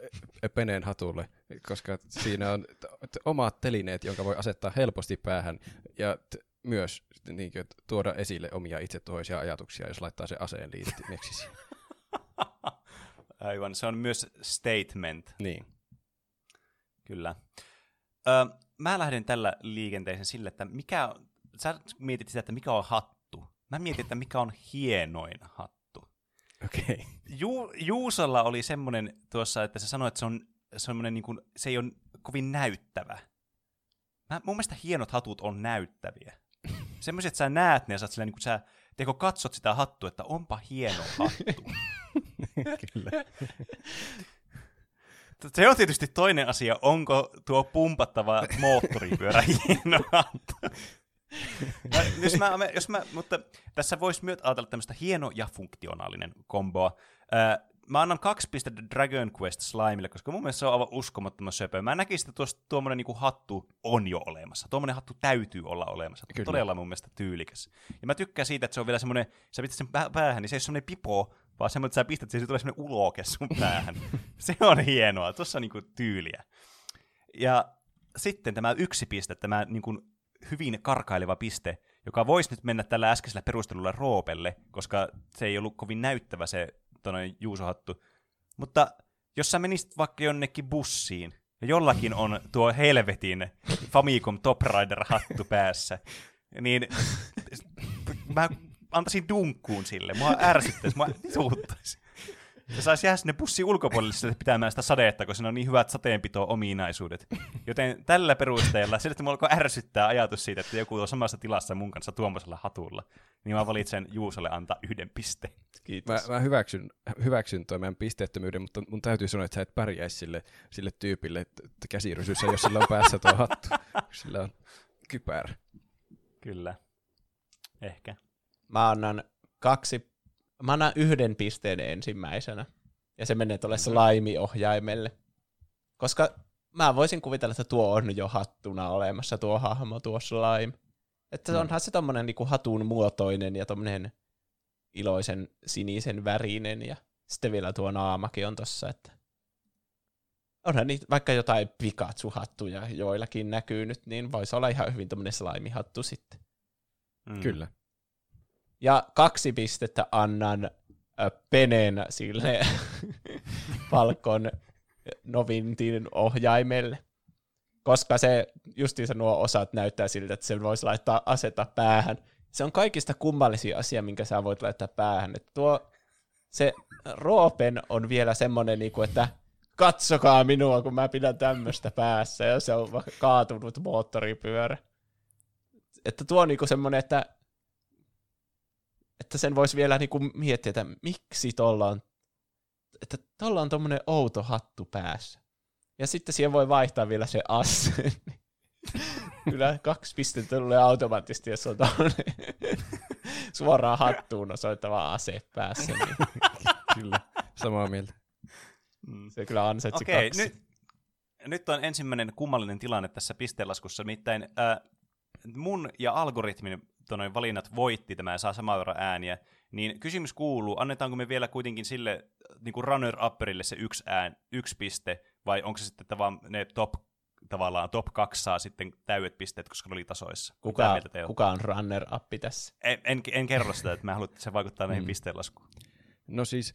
Peneen hatulle, koska siinä on t- omat telineet, jonka voi asettaa helposti päähän, ja t- myös niin kuin, tuoda esille omia itsetuhoisia ajatuksia, jos laittaa se aseen liittimeksi. Aivan, se on myös statement. Niin. Kyllä. Ö, mä lähden tällä liikenteeseen sille, että mikä, sä mietit sitä, että mikä on hattu. Mä mietin, että mikä on hienoin hattu. Okei. Okay. Ju, Juusolla oli semmoinen tuossa, että se sanoi, että se on semmoinen, niin kuin, se ei ole kovin näyttävä. Mä, mun mielestä hienot hatut on näyttäviä. Semmoiset, että sä näet ne ja sä, sillä, niin sä teko katsot sitä hattua, että onpa hieno hattu. Kyllä. Se on tietysti toinen asia, onko tuo pumpattava moottoripyörä hieno hattu. Mä, jos mä, jos mä, mutta tässä voisi myös ajatella tämmöistä hieno ja funktionaalinen komboa. Äh, mä annan kaksi pistettä Dragon Quest Slimelle, koska mun mielestä se on aivan uskomattoman söpö. Mä näkisin, että tuossa, tuommoinen niinku hattu on jo olemassa. Tuommoinen hattu täytyy olla olemassa. Kyllä. Todella mun mielestä tyylikäs. Ja mä tykkään siitä, että se on vielä semmoinen, sä pistät sen päähän, niin se ei ole semmoinen pipo, vaan semmoinen, että sä pistät, se tulee semmoinen uloke sun päähän. se on hienoa, tuossa on niinku tyyliä. Ja sitten tämä yksi piste, tämä niinku hyvin karkaileva piste, joka voisi nyt mennä tällä äskeisellä perustelulla Roopelle, koska se ei ollut kovin näyttävä se tonne juusohattu. Mutta jos sä menisit vaikka jonnekin bussiin, ja jollakin on tuo helvetin Famicom Top Rider-hattu päässä, niin mä antaisin dunkkuun sille. Mua ärsyttäisi, mua suuttaisi. Se saisi jäädä sinne bussin ulkopuolelle pitämään sitä sadetta, kun siinä on niin hyvät sateenpito-ominaisuudet. Joten tällä perusteella, sillä että mulla alkoi ärsyttää ajatus siitä, että joku on samassa tilassa mun kanssa tuommoisella hatulla, niin mä valitsen Juusolle antaa yhden pisteen. Kiitos. Mä, mä hyväksyn, hyväksyn tuon meidän pisteettömyyden, mutta mun täytyy sanoa, että sä et pärjäisi sille, sille tyypille että käsirysyssä, jos sillä on päässä tuo hattu. Sillä on kypärä. Kyllä. Ehkä. Mä annan kaksi, mä annan yhden pisteen ensimmäisenä. Ja se menee tuolle slime-ohjaimelle. Koska mä voisin kuvitella, että tuo on jo hattuna olemassa, tuo hahmo, tuo slime. Että mm. onhan se tommonen niinku hatun muotoinen ja tommonen iloisen sinisen värinen ja sitten vielä tuo naamakin on tossa, että onhan niitä vaikka jotain Pikachu-hattuja joillakin näkyy nyt, niin voisi olla ihan hyvin tommonen slime-hattu sitten. Mm. Kyllä. Ja kaksi pistettä annan Penen sille Falcon Novintin ohjaimelle. Koska se, justiinsa nuo osat näyttää siltä, että se voisi laittaa aseta päähän. Se on kaikista kummallisin asia, minkä sä voit laittaa päähän. Että tuo, se Roopen on vielä semmoinen, niinku, että katsokaa minua, kun mä pidän tämmöistä päässä, ja se on kaatunut moottoripyörä. Että tuo on niinku semmoinen, että että sen voisi vielä niinku miettiä, että miksi tuolla on, että tuolla on tuommoinen outo hattu päässä. Ja sitten siihen voi vaihtaa vielä se asse. Kyllä kaksi pistettä tulee automaattisesti, jos on tuollainen suoraan hattuun osoittava ase päässä. Niin. kyllä, samaa mieltä. Mm. Se kyllä ansaitsi okay, kaksi. Nyt, nyt on ensimmäinen kummallinen tilanne tässä pistelaskussa, nimittäin äh, mun ja algoritmin noin valinnat voitti tämä ja saa samaa verran ääniä, niin kysymys kuuluu, annetaanko me vielä kuitenkin sille niin kuin runner-upperille se yksi, ään, yksi piste, vai onko se sitten vaan ne top tavallaan top 2 saa sitten täydet pisteet, koska ne oli tasoissa. Kuka, kuka on runner-up tässä? En, en, en kerro sitä, että mä haluan, että se vaikuttaa näihin mm. pisteenlaskuun. No siis,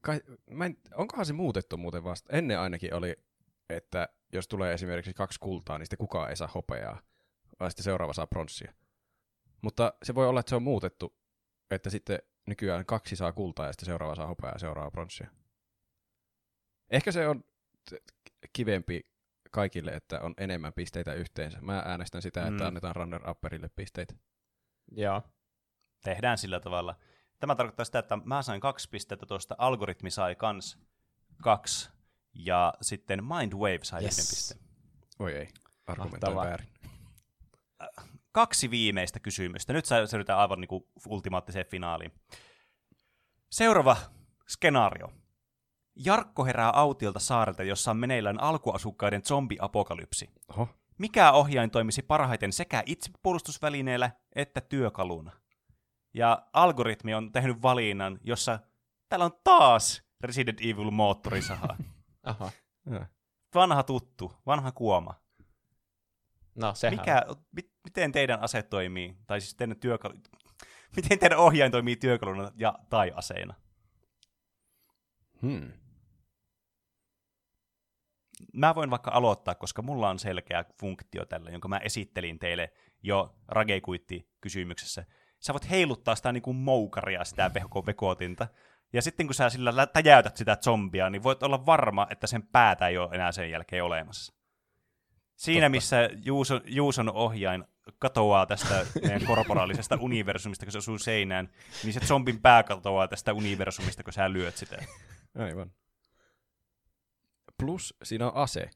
kai, mä en, onkohan se muutettu muuten vasta? Ennen ainakin oli, että jos tulee esimerkiksi kaksi kultaa, niin sitten kukaan ei saa hopeaa, vaan sitten seuraava saa pronssia. Mutta se voi olla, että se on muutettu, että sitten nykyään kaksi saa kultaa ja sitten seuraava saa hopeaa ja seuraava pronssia. Ehkä se on kivempi kaikille, että on enemmän pisteitä yhteensä. Mä äänestän sitä, että mm. annetaan runner-upperille pisteitä. Joo. Tehdään sillä tavalla. Tämä tarkoittaa sitä, että mä sain kaksi pistettä tuosta, algoritmi sai kans kaksi, ja sitten Mindwave sai yes. yhden pisteen. Oi ei, argumentoin väärin. Kaksi viimeistä kysymystä. Nyt siirrytään aivan niin kuin ultimaattiseen finaaliin. Seuraava skenaario. Jarkko herää autiolta saarelta, jossa on meneillään alkuasukkaiden zombiapokalypsi. Oho. Mikä ohjain toimisi parhaiten sekä itsepuolustusvälineellä että työkaluna? Ja algoritmi on tehnyt valinnan, jossa täällä on taas Resident Evil moottorisaha. Aha. Vanha tuttu, vanha kuoma. No, sehän Mikä, mi, miten teidän ase toimii, tai siis teidän työkalu, miten teidän ohjain toimii työkaluna ja tai aseena? Hmm. Mä voin vaikka aloittaa, koska mulla on selkeä funktio tällä, jonka mä esittelin teille jo Ragekuitti-kysymyksessä. Sä voit heiluttaa sitä niin kuin moukaria, sitä vekotinta, ja sitten kun sä sillä lä- täjäytät sitä zombia, niin voit olla varma, että sen päätä ei ole enää sen jälkeen olemassa. Siinä, Totta. missä Juuson, Juuson ohjain katoaa tästä meidän korporaalisesta universumista, kun se osuu seinään, niin se zombin pää katoaa tästä universumista, kun sä lyöt sitä. Aivan. Plus siinä on ase,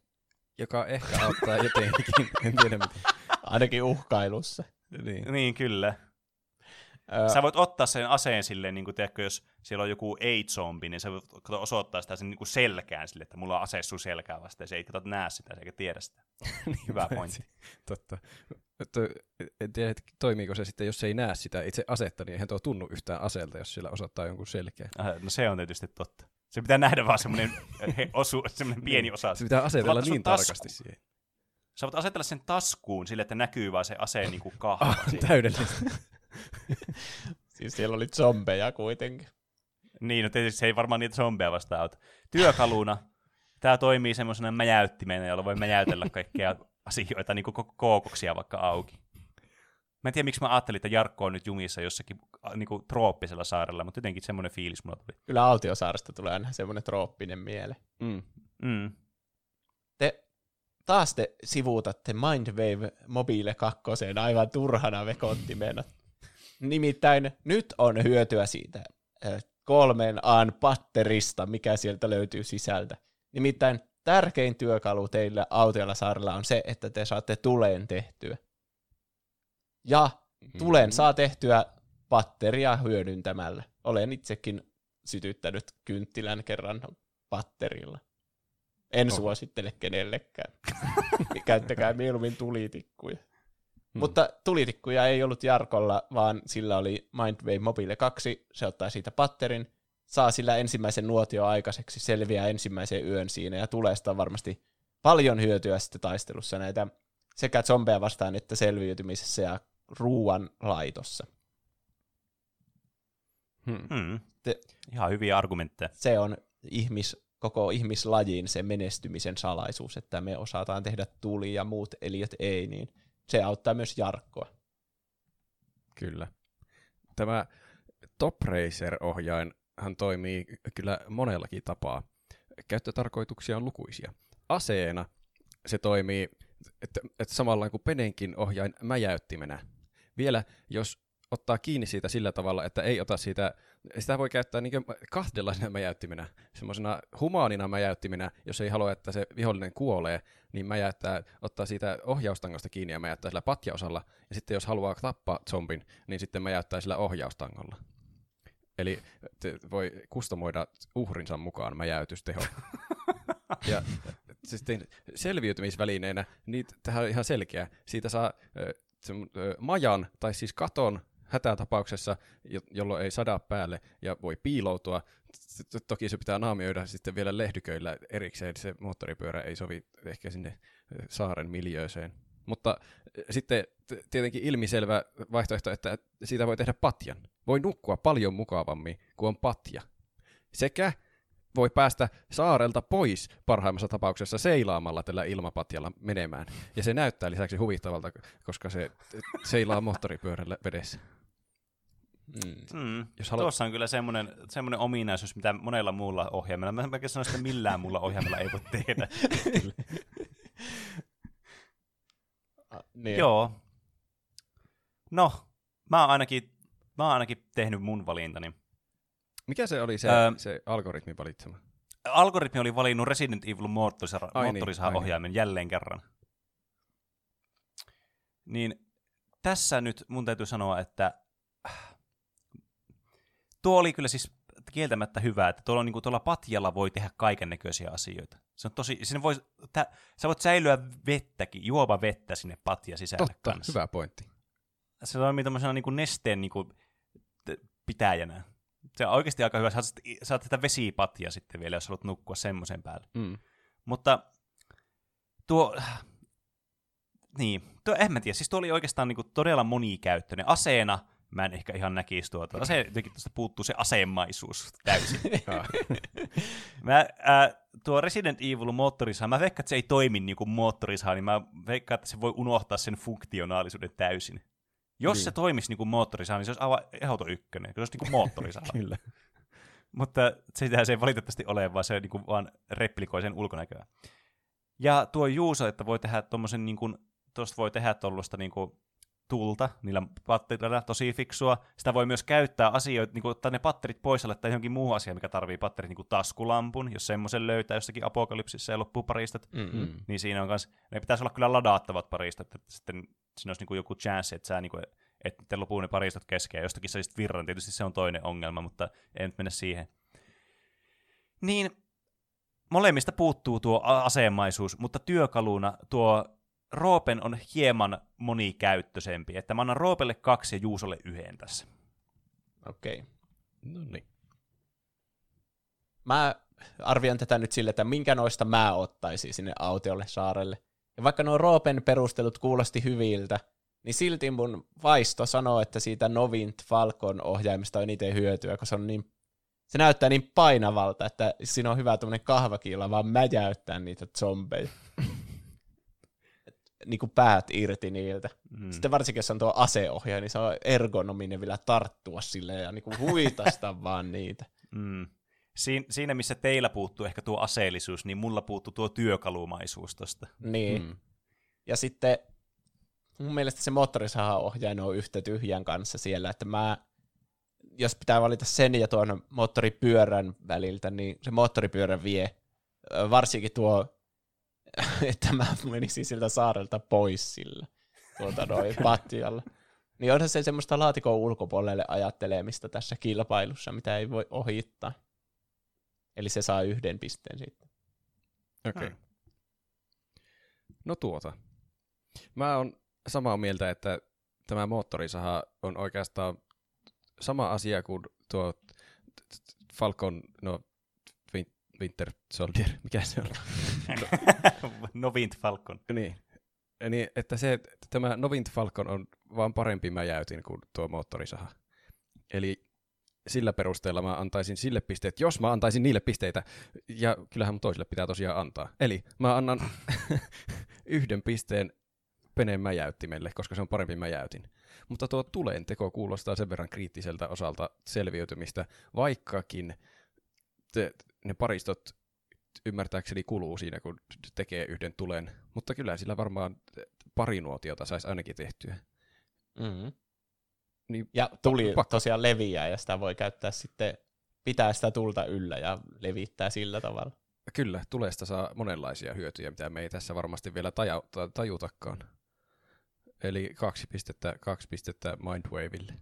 joka ehkä auttaa jotenkin, en tiedä miten. ainakin uhkailussa. Niin. Niin, kyllä. Sä voit ottaa sen aseen silleen, niin kuin tiedätkö, jos siellä on joku ei-zombi, niin sä voit osoittaa sitä sen niin kuin selkään sille, että mulla on ase sun selkää vasta, ja se ei kato näe sitä, eikä tiedä sitä. Hyvä pointti. Totta. Että, en tiedä, toimiiko se sitten, jos se ei näe sitä itse asetta, niin eihän tuo tunnu yhtään aseelta, jos sillä osoittaa jonkun selkeä. Äh, No se on tietysti totta. Se pitää nähdä vaan semmoinen, he, osu, semmoinen pieni osa. Se pitää asetella niin tasku. tarkasti siihen. Sä voit asetella sen taskuun sille, että näkyy vaan se aseen niin kuin kahva. Ah, täydellistä. siis siellä oli zombeja kuitenkin. Niin, no tietysti se ei varmaan niitä zombeja vastaan auta. Työkaluna tämä toimii semmoisena mäjäyttimenä, jolla voi mäjäytellä kaikkea asioita, niin kuin koko kookoksia vaikka auki. Mä en tiedä, miksi mä ajattelin, että Jarkko on nyt jumissa jossakin niin kuin trooppisella saarella, mutta jotenkin semmoinen fiilis mulla tuli. Kyllä Autiosaaresta tulee aina semmoinen trooppinen miele. Mm. Mm. Te taas te sivuutatte Mindwave Mobile 2 aivan turhana vekottimena. Nimittäin nyt on hyötyä siitä kolmen aan patterista, mikä sieltä löytyy sisältä. Nimittäin tärkein työkalu teillä Autiolla saarella on se, että te saatte tuleen tehtyä. Ja tulen saa tehtyä patteria hyödyntämällä. Olen itsekin sytyttänyt kynttilän kerran patterilla. En Oho. suosittele kenellekään. Käyttäkää mieluummin tulitikkuja. Hmm. Mutta tulitikkuja ei ollut Jarkolla, vaan sillä oli Mindwave Mobile 2. Se ottaa siitä patterin, saa sillä ensimmäisen nuotio aikaiseksi, selviää ensimmäisen yön siinä ja tulee sitä varmasti paljon hyötyä sitten taistelussa näitä sekä zombeja vastaan että selviytymisessä ja ruuan laitossa. Hmm. Mm. Te- Ihan hyviä argumentteja. Se on ihmis, koko ihmislajin se menestymisen salaisuus, että me osataan tehdä tuli ja muut eliöt ei, niin se auttaa myös Jarkkoa. Kyllä. Tämä Top Racer-ohjainhan toimii kyllä monellakin tapaa. Käyttötarkoituksia on lukuisia. Aseena se toimii että, että samalla kuin penenkin ohjain mäjäyttimenä. Vielä jos ottaa kiinni siitä sillä tavalla, että ei ota siitä, sitä voi käyttää niin kahdenlaisena mäjäyttimenä. Semmoisena humaanina mäjäyttimenä, jos ei halua, että se vihollinen kuolee, niin mäjäyttää, ottaa siitä ohjaustangasta kiinni ja mäjäyttää sillä patjaosalla. Ja sitten jos haluaa tappaa zombin, niin sitten mäjäyttää sillä ohjaustangolla. Eli voi kustomoida uhrinsa mukaan mäjäytysteho. ja sitten selviytymisvälineenä, niin tähän on ihan selkeä. Siitä saa majan, tai siis katon hätätapauksessa, jo- jolloin ei sada päälle ja voi piiloutua. Toki se pitää naamioida sitten vielä lehdyköillä erikseen, se moottoripyörä ei sovi ehkä sinne saaren miljööseen. Mutta sitten tietenkin ilmiselvä vaihtoehto, että siitä voi tehdä patjan. Voi nukkua paljon mukavammin kuin on patja. Sekä voi päästä saarelta pois parhaimmassa tapauksessa seilaamalla tällä ilmapatjalla menemään. Ja se näyttää lisäksi huvittavalta, koska se seilaa moottoripyörällä vedessä. Mm. Mm. Jos haluat- Tuossa on kyllä semmoinen, semmoinen ominaisuus, mitä monella muulla ohjaimella, mä en sano, että millään muulla ohjaimella ei voi tehdä. Ah, Niin. Joo. No, mä oon ainakin, mä oon ainakin tehnyt mun valintani. Mikä se oli se, Öö, se algoritmi valitsema? Algoritmi oli valinnut Resident Evil moottorisa- Ai niin, moottorisaha-ohjaimen jälleen kerran. Niin tässä nyt mun täytyy sanoa, että tuo oli kyllä siis kieltämättä hyvä, että tuolla, niin kuin, tuolla patjalla voi tehdä kaiken näköisiä asioita. Se on tosi, sinne voi, tä, sä voit säilyä vettäkin, juova vettä sinne patja sisälle Totta, kanssa. hyvä pointti. Se toimii tämmöisenä niin kuin nesteen niin kuin, pitäjänä. Se on oikeasti aika hyvä. Saat, saat tätä vesipatia sitten vielä, jos haluat nukkua semmoisen päälle. Mm. Mutta tuo, niin, tuo, en mä tiedä, siis tuo oli oikeastaan niin kuin todella monikäyttöinen. Aseena mä en ehkä ihan näkisi tuota. Ase, jotenkin tuosta puuttuu se asemaisuus täysin. mä, äh, tuo Resident Evil moottorisaha, mä veikkaan, että se ei toimi niin kuin moottorisaha, niin mä veikkaan, että se voi unohtaa sen funktionaalisuuden täysin. Jos niin. se toimisi niin kuin moottorisaha, niin se olisi aivan ehdoton ykkönen, se olisi niin kuin moottorisaha. Kyllä. Mutta sitä se ei valitettavasti ole, vaan se niin kuin vaan replikoi sen ulkonäköä. Ja tuo Juuso, että voi tehdä tuommoisen, niin kuin, tuosta voi tehdä tuollaista niin kuin, tulta niillä pattereilla, tosi fiksua. Sitä voi myös käyttää asioita, niin kuin ottaa ne patterit pois tai johonkin muuhun asiaan, mikä tarvii patterit, niin kuin taskulampun, jos semmoisen löytää jossakin apokalypsissa ja loppuu paristot, mm-hmm. niin siinä on myös, ne pitäisi olla kyllä ladaattavat paristot, että sitten siinä olisi niin kuin joku chance, että sä niin kuin, että te lopuu ne paristot kesken, ja jostakin saisit virran, tietysti se on toinen ongelma, mutta ei nyt mennä siihen. Niin, molemmista puuttuu tuo asemaisuus, mutta työkaluna tuo Roopen on hieman monikäyttöisempi, että mä annan Roopelle kaksi ja Juusolle yhden tässä. Okei. Okay. No niin. Mä arvioin tätä nyt sille, että minkä noista mä ottaisin sinne autiolle saarelle. Ja vaikka nuo Roopen perustelut kuulosti hyviltä, niin silti mun vaisto sanoo, että siitä Novint Falcon ohjaimista on eniten hyötyä, koska se on niin se näyttää niin painavalta, että siinä on hyvä tämmöinen kahvakiila vaan mäjäyttää niitä zombeja. Niin kuin päät irti niiltä. Mm. Sitten varsinkin, jos on tuo aseohjaaja, niin se on ergonominen vielä tarttua sille ja niin kuin huitasta vaan niitä. Mm. Siin, siinä, missä teillä puuttuu ehkä tuo aseellisuus, niin mulla puuttuu tuo työkalumaisuus tosta. Niin. Mm. Ja sitten mun mielestä se moottorisaha-ohjaaja on yhtä tyhjän kanssa siellä, että mä, jos pitää valita sen ja tuon moottoripyörän väliltä, niin se moottoripyörä vie. Varsinkin tuo että mä menisin siltä saarelta pois sillä tuota noin patjalla. Niin onhan se semmoista laatikon ulkopuolelle ajattelemista tässä kilpailussa, mitä ei voi ohittaa. Eli se saa yhden pisteen sitten. Okei. Okay. No tuota. Mä oon samaa mieltä, että tämä moottorisaha on oikeastaan sama asia kuin tuo Falcon, no Winter Soldier, mikä se on? Novint Falcon. Niin. niin, että se, että tämä Novint Falcon on vaan parempi mäjäytin kuin tuo moottorisaha. Eli sillä perusteella mä antaisin sille pisteet, jos mä antaisin niille pisteitä, ja kyllähän mun toisille pitää tosiaan antaa. Eli mä annan yhden pisteen peneen mäjäyttimelle, koska se on parempi mäjäytin. Mutta tuo tulen teko kuulostaa sen verran kriittiseltä osalta selviytymistä, vaikkakin te, ne paristot ymmärtääkseni kuluu siinä, kun tekee yhden tulen, mutta kyllä sillä varmaan pari nuotiota saisi ainakin tehtyä. Mm-hmm. Niin, ja tuli pakko. tosiaan leviää, ja sitä voi käyttää sitten, pitää sitä tulta yllä ja levittää sillä tavalla. Kyllä, tulesta saa monenlaisia hyötyjä, mitä me ei tässä varmasti vielä taja- tajutakaan. Eli kaksi pistettä, kaksi pistettä Mindwavelle.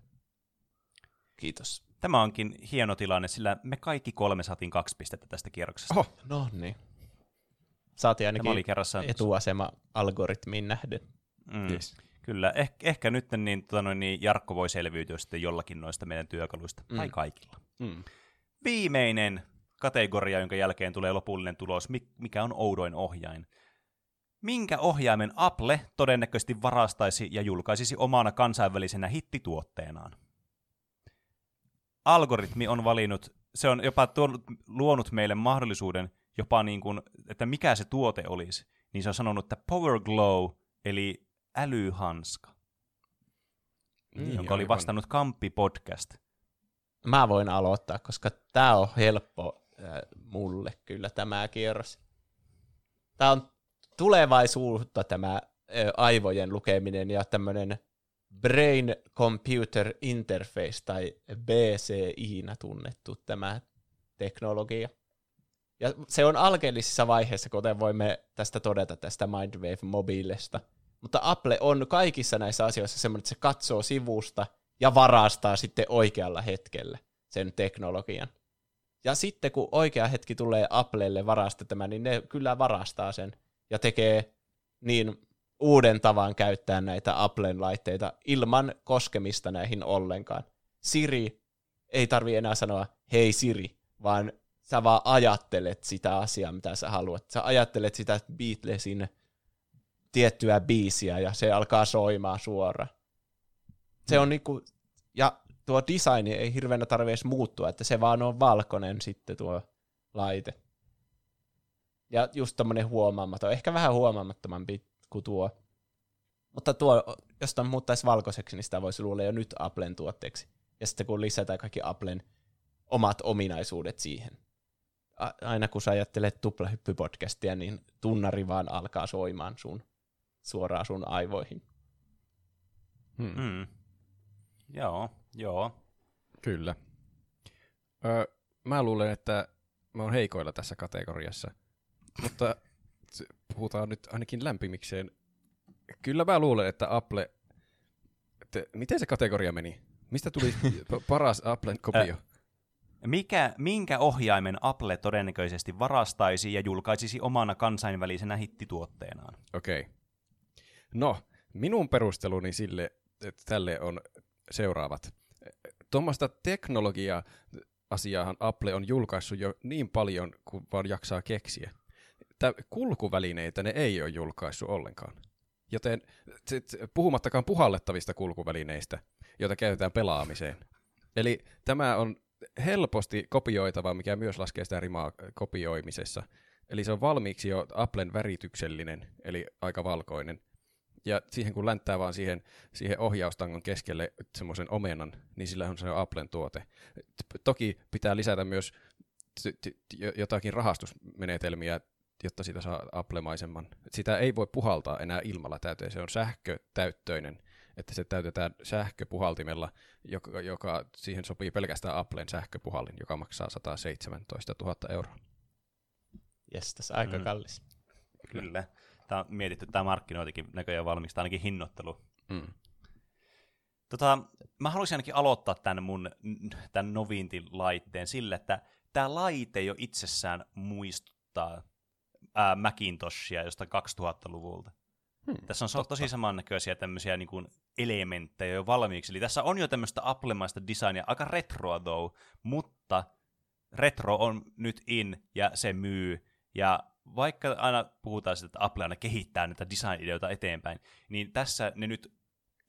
Kiitos. Tämä onkin hieno tilanne, sillä me kaikki kolme saatiin kaksi pistettä tästä kierroksesta. Oho, no niin. Saatiin ainakin oli kerrassa... etuasema algoritmiin nähden. Mm, yes. Kyllä, eh- ehkä nyt niin, tota noin, niin Jarkko voi selviytyä sitten jollakin noista meidän työkaluista, mm. tai kaikilla. Mm. Viimeinen kategoria, jonka jälkeen tulee lopullinen tulos, mikä on oudoin ohjain. Minkä ohjaimen Apple todennäköisesti varastaisi ja julkaisisi omana kansainvälisenä hittituotteenaan? Algoritmi on valinnut, se on jopa tuonut, luonut meille mahdollisuuden jopa niin kuin, että mikä se tuote olisi, niin se on sanonut, että Power Glow, eli älyhanska, mm, jonka oli vastannut Kampi Podcast. Mä voin aloittaa, koska tämä on helppo äh, mulle kyllä tämä kierros. Tämä on tulevaisuutta tämä äh, aivojen lukeminen ja tämmöinen Brain Computer Interface tai BCI tunnettu tämä teknologia. Ja se on alkeellisissa vaiheissa, kuten voimme tästä todeta tästä Mindwave-mobiilista. Mutta Apple on kaikissa näissä asioissa semmoinen, että se katsoo sivusta ja varastaa sitten oikealla hetkellä sen teknologian. Ja sitten kun oikea hetki tulee Applelle varastettamaan, niin ne kyllä varastaa sen ja tekee niin uuden tavan käyttää näitä Applen laitteita ilman koskemista näihin ollenkaan. Siri ei tarvi enää sanoa hei Siri, vaan sä vaan ajattelet sitä asiaa, mitä sä haluat. Sä ajattelet sitä Beatlesin tiettyä biisiä ja se alkaa soimaan suoraan. Se on niinku, ja tuo design ei hirveänä tarvitse edes muuttua, että se vaan on valkoinen sitten tuo laite. Ja just tämmöinen huomaamaton, ehkä vähän huomaamattomampi kuin tuo. Mutta tuo, jos tämä muuttaisi valkoiseksi, niin sitä voisi luulla jo nyt Applen tuotteeksi. Ja sitten kun lisätään kaikki Applen omat ominaisuudet siihen. Aina kun sä ajattelet tuplahyppypodcastia, niin tunnari vaan alkaa soimaan sun suoraan sun aivoihin. Hmm. Hmm. Joo, joo. Kyllä. Öö, mä luulen, että mä oon heikoilla tässä kategoriassa, mutta puhutaan nyt ainakin lämpimikseen. Kyllä mä luulen, että Apple... Että miten se kategoria meni? Mistä tuli paras Applen kopio? Mikä, minkä ohjaimen Apple todennäköisesti varastaisi ja julkaisisi omana kansainvälisenä hittituotteenaan? Okei. Okay. No, minun perusteluni sille, että tälle on seuraavat. Tuommoista teknologiaa asiaahan Apple on julkaissut jo niin paljon kuin vaan jaksaa keksiä. Tämä kulkuvälineitä ne ei ole julkaissut ollenkaan. Joten puhumattakaan puhallettavista kulkuvälineistä, joita käytetään pelaamiseen. Eli tämä on helposti kopioitava, mikä myös laskee sitä rimaa kopioimisessa. Eli se on valmiiksi jo Applen värityksellinen, eli aika valkoinen ja siihen kun länttää vaan siihen, siihen ohjaustangon keskelle semmoisen omenan, niin sillä on se Applen tuote. Toki pitää lisätä myös jotakin rahastusmenetelmiä, jotta sitä saa Apple-maisemman. Sitä ei voi puhaltaa enää ilmalla täyteen, se on sähkötäyttöinen, että se täytetään sähköpuhaltimella, joka, joka siihen sopii pelkästään Applen sähköpuhallin, joka maksaa 117 000 euroa. Jes, tässä aika mm. kallis. Kyllä tämä on mietitty tämä markkinointikin näköjään valmiiksi, ainakin hinnoittelu. Mm. Tota, mä haluaisin ainakin aloittaa tämän mun tämän Novintin-laitteen sille, että tämä laite jo itsessään muistuttaa ää, Macintoshia josta 2000-luvulta. Hmm, tässä on totta. tosi samannäköisiä tämmöisiä niin kuin elementtejä jo valmiiksi. Eli tässä on jo tämmöistä Apple-maista designia, aika retroa though, mutta retro on nyt in ja se myy. Ja vaikka aina puhutaan siitä, että Apple aina kehittää näitä design-ideoita eteenpäin, niin tässä ne nyt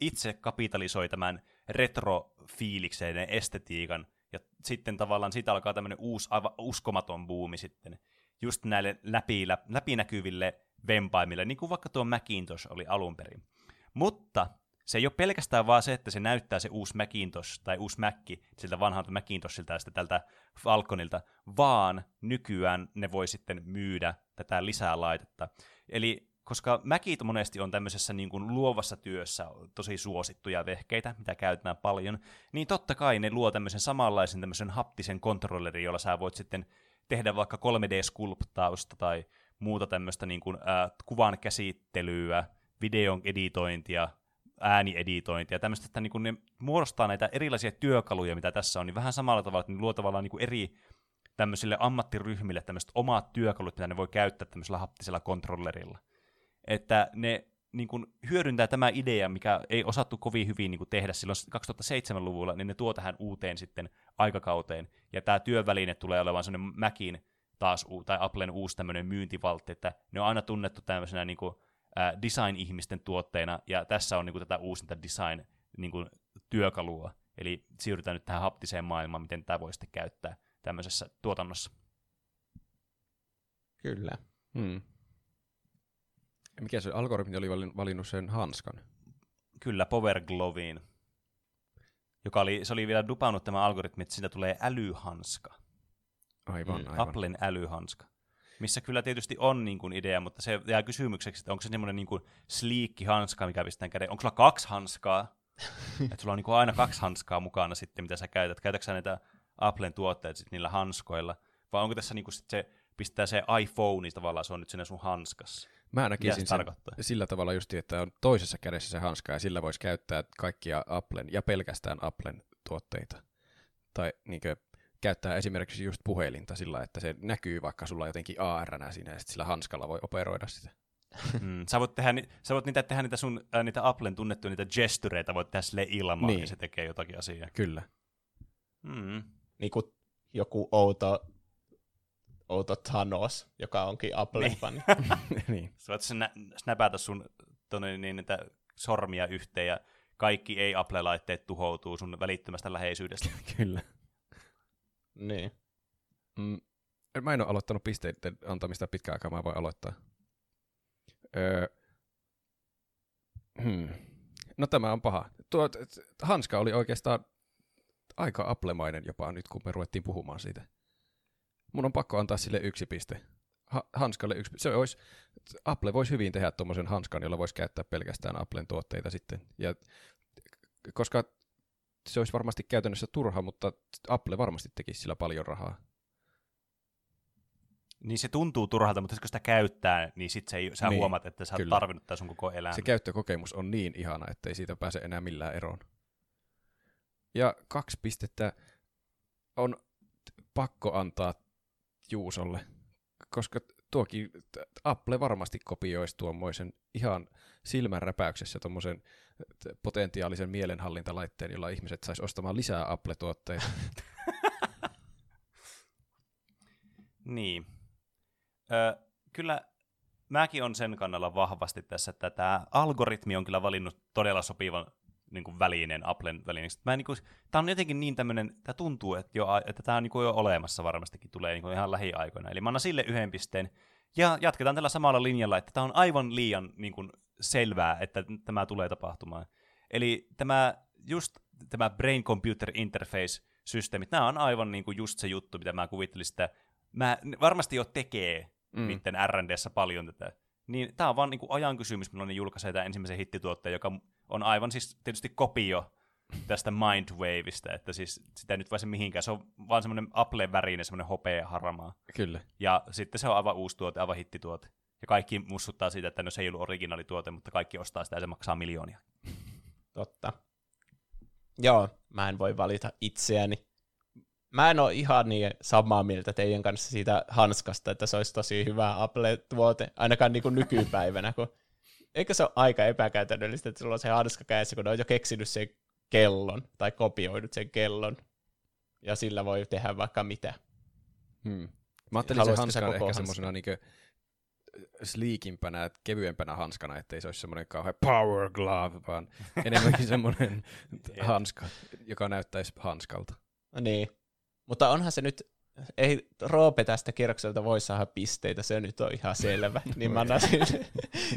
itse kapitalisoi tämän retro-fiilikseen estetiikan, ja sitten tavallaan siitä alkaa tämmöinen uusi, aivan uskomaton buumi sitten, just näille läpi, läpinäkyville vempaimille, niin kuin vaikka tuo Macintosh oli alun perin. Mutta se ei ole pelkästään vaan se, että se näyttää se uusi Macintosh tai uusi Mac siltä vanhalta Macintoshilta ja sitten tältä Falconilta, vaan nykyään ne voi sitten myydä tätä lisää laitetta. Eli koska Macit monesti on tämmöisessä niin kuin luovassa työssä tosi suosittuja vehkeitä, mitä käytetään paljon, niin totta kai ne luo tämmöisen samanlaisen tämmöisen haptisen kontrollerin, jolla sä voit sitten tehdä vaikka 3D-skulptausta tai muuta tämmöistä niin kuin, äh, kuvan käsittelyä, videon editointia, äänieditointia, tämmöistä, että niin ne muodostaa näitä erilaisia työkaluja, mitä tässä on, niin vähän samalla tavalla, että ne luo tavallaan niin eri tämmöisille ammattiryhmille tämmöiset omat työkalut, mitä ne voi käyttää tämmöisellä haptisella kontrollerilla. Että ne niin kuin hyödyntää tämä idea, mikä ei osattu kovin hyvin niin kuin tehdä silloin 2007-luvulla, niin ne tuo tähän uuteen sitten aikakauteen. Ja tämä työväline tulee olemaan sellainen Macin taas, tai Applen uusi tämmöinen myyntivaltti, että ne on aina tunnettu tämmöisenä niin kuin äh, design-ihmisten tuotteina, ja tässä on niin kuin, tätä uusinta design niin. Eli siirrytään nyt tähän haptiseen maailmaan, miten tämä voi sitten käyttää tämmöisessä tuotannossa. Kyllä. Hmm. Mikä se algoritmi oli valinnut sen hanskan? Kyllä, Power Gloviin. Joka oli, se oli vielä dupannut tämä algoritmi, että siitä tulee älyhanska. Aivan, mm. aivan. Applen älyhanska missä kyllä tietysti on niin kuin idea, mutta se jää kysymykseksi, että onko se semmoinen niin kuin sliikki hanska, mikä pistetään käden. Onko sulla kaksi hanskaa? että sulla on niin kuin aina kaksi hanskaa mukana sitten, mitä sä käytät. Käytätkö sä näitä Applen tuotteet sitten niillä hanskoilla? Vai onko tässä niin kuin sit se, pistää se iPhone, niin tavallaan se on nyt sinne sun hanskassa? Mä näkisin sen sillä tavalla just, että on toisessa kädessä se hanska, ja sillä voisi käyttää kaikkia Applen, ja pelkästään Applen tuotteita. Tai niinkö käyttää esimerkiksi just puhelinta sillä, että se näkyy vaikka sulla jotenkin AR siinä, ja sillä hanskalla voi operoida sitä. Mm, sä, voit tehdä, sä voit niitä, tehdä niitä, sun, äh, niitä Applen tunnettuja niitä gestureita, voit tehdä sille ilmaan, niin. niin se tekee jotakin asiaa. Kyllä. Mm. Niin kuin joku outo, outo Thanos, joka onkin Apple-fani. niin. niin. Sä voit snä- snäpätä sun tonne, niin, niitä sormia yhteen ja kaikki ei-Apple-laitteet tuhoutuu sun välittömästä läheisyydestä. Kyllä. Niin. Mm, mä en ole aloittanut pisteiden antamista pitkään aikaa, mä voin aloittaa. Öö, hmm. No tämä on paha. Tuo, hanska oli oikeastaan aika aplemainen jopa nyt, kun me ruvettiin puhumaan siitä. Mun on pakko antaa sille yksi piste. Ha- hanskalle yksi se olisi, Apple voisi hyvin tehdä tuommoisen hanskan, jolla voisi käyttää pelkästään Applen tuotteita sitten. Ja, koska se olisi varmasti käytännössä turha, mutta Apple varmasti tekisi sillä paljon rahaa. Niin se tuntuu turhalta, mutta kun sitä käyttää, niin sitten se ei, sä niin, huomaat, että sä oot tarvinnut tämän sun koko elämän. Se käyttökokemus on niin ihana, että ei siitä pääse enää millään eroon. Ja kaksi pistettä on pakko antaa Juusolle, koska tuokin Apple varmasti kopioisi tuommoisen ihan silmänräpäyksessä tuommoisen potentiaalisen mielenhallintalaitteen, jolla ihmiset sais ostamaan lisää Apple-tuotteita. niin. Ö, kyllä mäkin on sen kannalla vahvasti tässä, että tämä algoritmi on kyllä valinnut todella sopivan niin kuin välineen Applen välineeksi. Mä, niin kuin, tämä on jotenkin niin tämmöinen, tämä tuntuu, että, jo, että tämä on niin kuin jo olemassa varmastikin, tulee niin kuin ihan lähiaikoina. Eli mä annan sille yhden pisteen. Ja jatketaan tällä samalla linjalla, että tämä on aivan liian niin kuin, selvää, että tämä tulee tapahtumaan. Eli tämä, just tämä Brain Computer Interface-systeemit, nämä on aivan niin kuin just se juttu, mitä mä kuvittelin sitä. Mä varmasti jo tekee mm. miten R&Dssä paljon tätä. Niin tämä on vaan niin kuin ajan kysymys, milloin ne julkaisee tämän ensimmäisen hittituotteen, joka on aivan siis tietysti kopio tästä Mindwaveista, että siis sitä nyt vai se mihinkään, se on vaan semmoinen Apple-värinen, semmoinen hopea harmaa. Kyllä. Ja sitten se on aivan uusi tuote, aivan hittituote. Ja kaikki mussuttaa siitä, että no se ei ollut originaalituote, mutta kaikki ostaa sitä ja se maksaa miljoonia. Totta. Joo, mä en voi valita itseäni. Mä en ole ihan niin samaa mieltä teidän kanssa siitä hanskasta, että se olisi tosi hyvä Apple-tuote, ainakaan niin kuin nykypäivänä, kun eikö se ole aika epäkäytännöllistä, että sulla on se hanska kädessä, kun ne on jo keksinyt sen kellon, tai kopioinut sen kellon, ja sillä voi tehdä vaikka mitä. Hmm. Mä ajattelin se hanska on ehkä semmoisena niin sliikimpänä, kevyempänä hanskana, ettei se olisi semmoinen kauhean power glove, vaan enemmänkin semmoinen hanska, joka näyttäisi hanskalta. No niin, mutta onhan se nyt ei Roope tästä kierrokselta voi saada pisteitä, se nyt on ihan selvä. niin mä annan sille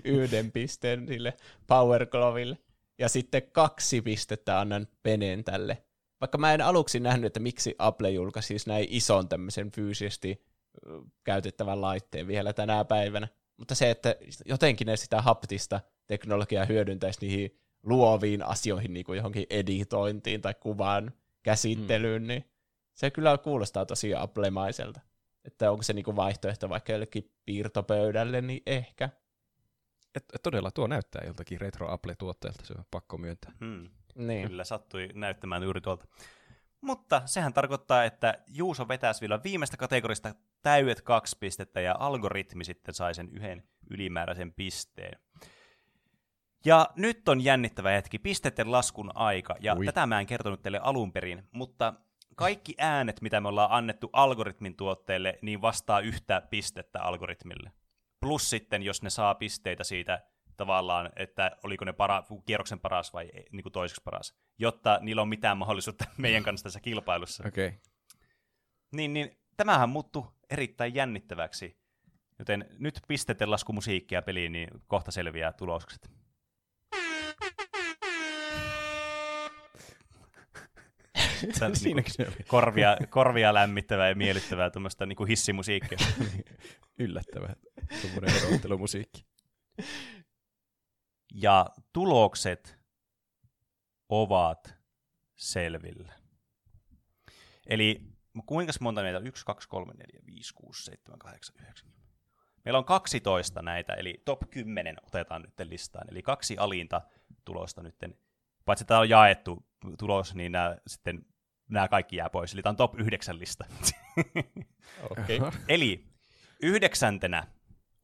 yhden pisteen sille Power Gloville. Ja sitten kaksi pistettä annan Penen tälle. Vaikka mä en aluksi nähnyt, että miksi Apple julkaisi siis näin ison tämmöisen fyysisesti käytettävän laitteen vielä tänä päivänä. Mutta se, että jotenkin ne sitä haptista teknologiaa hyödyntäisi niihin luoviin asioihin, niin kuin johonkin editointiin tai kuvan käsittelyyn, hmm. niin se kyllä kuulostaa tosi Apple-maiselta. Että onko se niinku vaihtoehto vaikka jollekin piirtopöydälle, niin ehkä. Et, et todella tuo näyttää joltakin retro Apple-tuotteelta, se on pakko myöntää. Hmm. Niin. Kyllä sattui näyttämään juuri tuolta. Mutta sehän tarkoittaa, että Juuso vetäisi vielä viimeistä kategorista täydet kaksi pistettä ja algoritmi sitten sai sen yhden ylimääräisen pisteen. Ja nyt on jännittävä hetki, pisteiden laskun aika, ja Ui. tätä mä en kertonut teille alun perin, mutta kaikki äänet, mitä me ollaan annettu algoritmin tuotteelle, niin vastaa yhtä pistettä algoritmille. Plus sitten, jos ne saa pisteitä siitä tavallaan, että oliko ne para, kierroksen paras vai niin kuin toiseksi paras, jotta niillä on mitään mahdollisuutta meidän kanssa tässä kilpailussa. Okay. Niin, niin tämähän muuttui erittäin jännittäväksi. Joten nyt pisteiden lasku musiikkia peliin, niin kohta selviää tulokset. niin korvia, korvia lämmittävää ja miellyttävää tuommoista niin hissimusiikkia. Yllättävää, tuommoinen odottelumusiikki. Ja tulokset ovat selvillä. Eli kuinka monta on? 1, 2, 3, 4, 5, 6, 7, 8, 9. Meillä on 12 näitä, eli top 10 otetaan nyt listaan. Eli kaksi alinta tulosta nyt. Paitsi tämä on jaettu tulos, niin nämä sitten nämä kaikki jää pois. Eli tämä on top 9 lista. okay. Eli yhdeksäntenä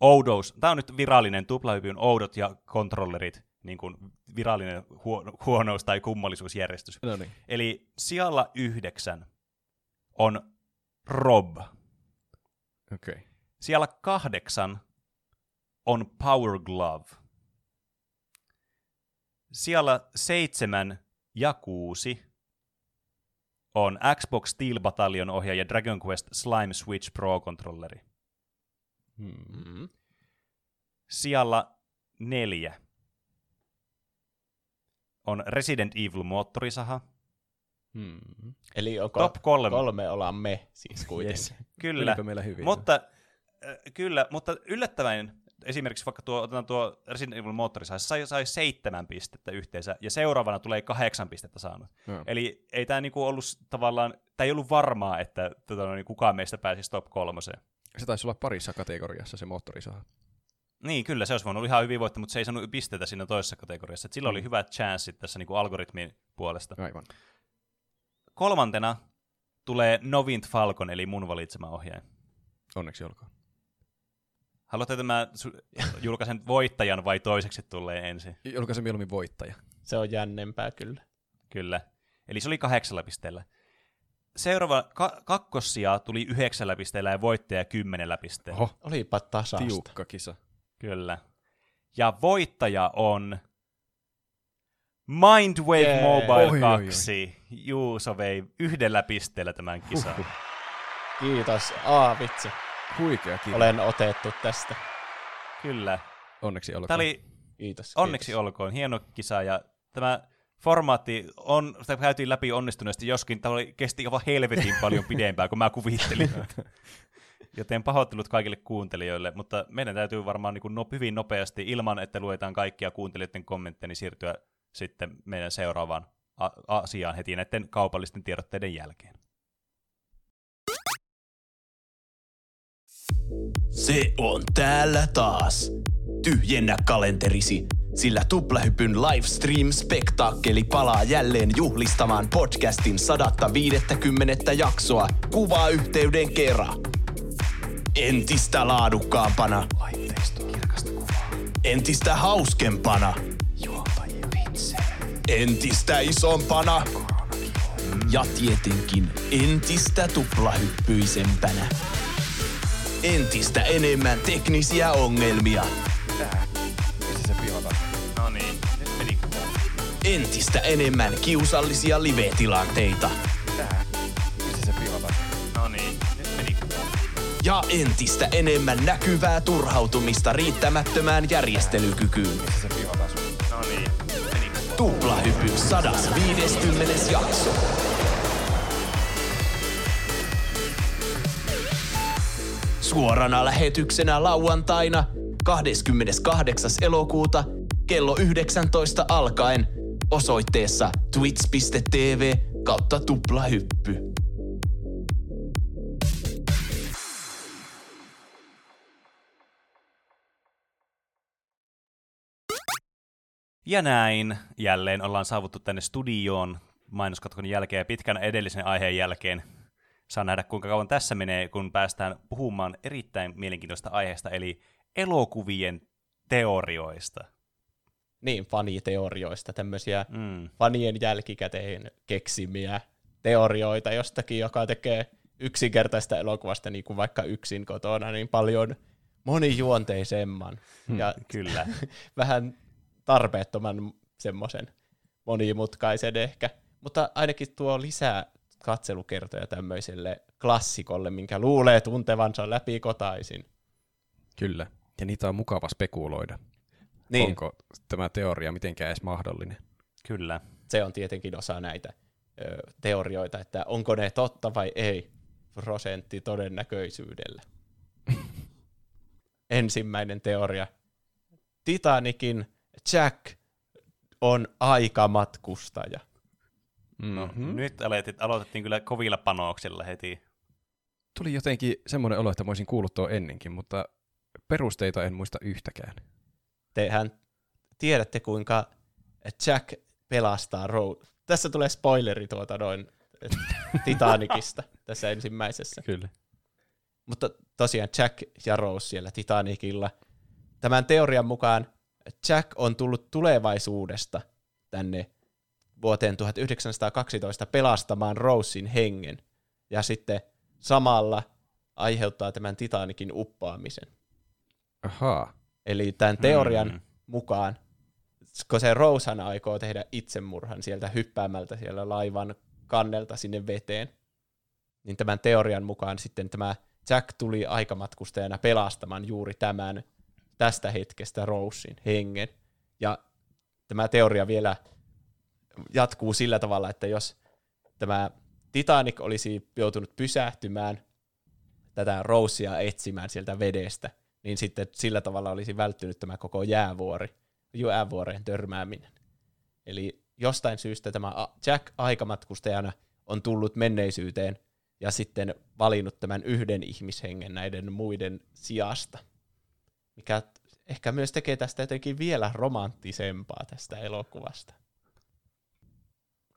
oudous. Tämä on nyt virallinen tuplahypyn oudot ja kontrollerit niin kuin virallinen huono, huonous- tai kummallisuusjärjestys. No niin. Eli sijalla yhdeksän on Rob. Okei. Okay. Siellä kahdeksan on Power Glove. Siellä seitsemän ja kuusi on Xbox Steel Battalion ohjaaja Dragon Quest Slime Switch Pro-kontrolleri. Hmm. Mm. Sijalla neljä on Resident Evil moottorisaha. Hmm. Eli onko Top kolme. kolme ollaan me siis kuitenkin. Yes. Kyllä, meillä hyvin. mutta, äh, kyllä, mutta yllättävän esimerkiksi vaikka tuo, otetaan tuo Resident Evil moottorisaha, se sai, sai seitsemän pistettä yhteensä, ja seuraavana tulee kahdeksan pistettä saanut. No. Eli ei tämä niinku ollut tavallaan, tämä ei ollut varmaa, että tota, no, niin kukaan meistä pääsisi top kolmoseen. Se taisi olla parissa kategoriassa se moottorisaha. Niin, kyllä, se olisi voinut olla ihan hyvin voittaa, mutta se ei saanut pisteitä siinä toisessa kategoriassa. Et sillä oli Mm. hyvät chanssit tässä niinku algoritmin puolesta. Aivan. Kolmantena tulee Novint Falcon, eli mun valitsema ohjaaja. Onneksi olkoon. Haluatte että mä su- julkaisen voittajan vai toiseksi tulee ensin? Julkaisen mieluummin voittaja. Se on jännempää kyllä. Kyllä. Eli se oli kahdeksalla pisteellä. Seuraava ka- kakkossija tuli yhdeksällä pisteellä ja voittaja kymmenellä pisteellä. Oho, Olipa tasasta. tiukka kisa. Kyllä. Ja voittaja on Mindwave Jee. Mobile Oi, oi, 2. Juuso vei yhdellä pisteellä tämän kisan. Huhhuh. Kiitos. Aa, vitsi. Huikea kisa. Olen otettu tästä. Kyllä. Onneksi olkoon. Tämä oli Kiitos. onneksi kiitos. olkoon hieno kisa ja tämä formaatti on, sitä käytiin läpi onnistuneesti, joskin tämä oli, kesti aivan helvetin paljon pidempään kuin mä kuvittelin. Joten pahoittelut kaikille kuuntelijoille, mutta meidän täytyy varmaan niin no, hyvin nopeasti, ilman että luetaan kaikkia kuuntelijoiden kommentteja, niin siirtyä sitten meidän seuraavaan a- asiaan heti näiden kaupallisten tiedotteiden jälkeen. Se on täällä taas. Tyhjennä kalenterisi, sillä Tuplahypyn livestream-spektaakkeli palaa jälleen juhlistamaan podcastin 150 jaksoa kuvayhteyden kerran. Entistä laadukkaampana. Laitteisto kirkasta kuvaa. Entistä hauskempana. Entistä isompana. Ja tietenkin entistä tuplahyppyisempänä entistä enemmän teknisiä ongelmia, Missä se? No niin, nyt meni entistä enemmän kiusallisia live-tilanteita Missä se? No niin, nyt meni ja entistä enemmän näkyvää turhautumista riittämättömään järjestelykykyyn. Missä se pilata sun? No niin, nyt meni Tuplahypyn 150. jakso. Suorana lähetyksenä lauantaina 28. elokuuta kello 19 alkaen osoitteessa twitch.tv kautta tuplahyppy. Ja näin jälleen ollaan saavuttu tänne studioon mainoskatkon jälkeen ja pitkän edellisen aiheen jälkeen. Saa nähdä, kuinka kauan tässä menee, kun päästään puhumaan erittäin mielenkiintoista aiheesta, eli elokuvien teorioista. Niin, faniteorioista, tämmöisiä Mm. fanien jälkikäteen keksimiä teorioita jostakin, joka tekee yksinkertaista elokuvasta, niin kuin vaikka yksin kotona, niin paljon monijuonteisemman ja Kyllä. vähän tarpeettoman semmoisen monimutkaisen ehkä. Mutta ainakin tuo lisää katselukertoja tämmöiselle klassikolle, minkä luulee tuntevansa läpikotaisin. Kyllä. Ja niitä on mukava spekuloida. Niin, Onko tämä teoria mitenkään edes mahdollinen? Kyllä. se on tietenkin osa näitä ö, teorioita, että onko ne totta vai ei prosentti todennäköisyydellä. Ensimmäinen teoria. Titanikin Jack on aikamatkustaja. No, Mm-hmm. Nyt aloitettiin, aloitettiin kyllä kovilla panoksilla heti. Tuli jotenkin semmoinen olo, että mä olisin kuullut tuo ennenkin, mutta perusteita en muista yhtäkään. Tehän tiedätte, kuinka Jack pelastaa Rose. Tässä tulee spoileri tuota noin Titanicista tässä ensimmäisessä. Kyllä. Mutta tosiaan Jack ja Rose siellä Titanicilla. Tämän teorian mukaan Jack on tullut tulevaisuudesta tänne vuoteen 1912 pelastamaan Rosein hengen. Ja sitten samalla aiheuttaa tämän Titanikin uppaamisen. Ahaa. Eli tämän teorian Hmm. mukaan, kun se Rosehan aikoo tehdä itsemurhan sieltä hyppäämältä siellä laivan kannelta sinne veteen, niin tämän teorian mukaan sitten tämä Jack tuli aikamatkustajana pelastamaan juuri tämän tästä hetkestä Rosein hengen. Ja tämä teoria vielä jatkuu sillä tavalla, että jos tämä Titanic olisi joutunut pysähtymään tätä Rosea etsimään sieltä vedestä, niin sitten sillä tavalla olisi välttynyt tämä koko jäävuori, jäävuoreen törmääminen. Eli jostain syystä tämä Jack aikamatkustajana on tullut menneisyyteen ja sitten valinnut tämän yhden ihmishengen näiden muiden sijasta, mikä ehkä myös tekee tästä jotenkin vielä romanttisempaa tästä elokuvasta.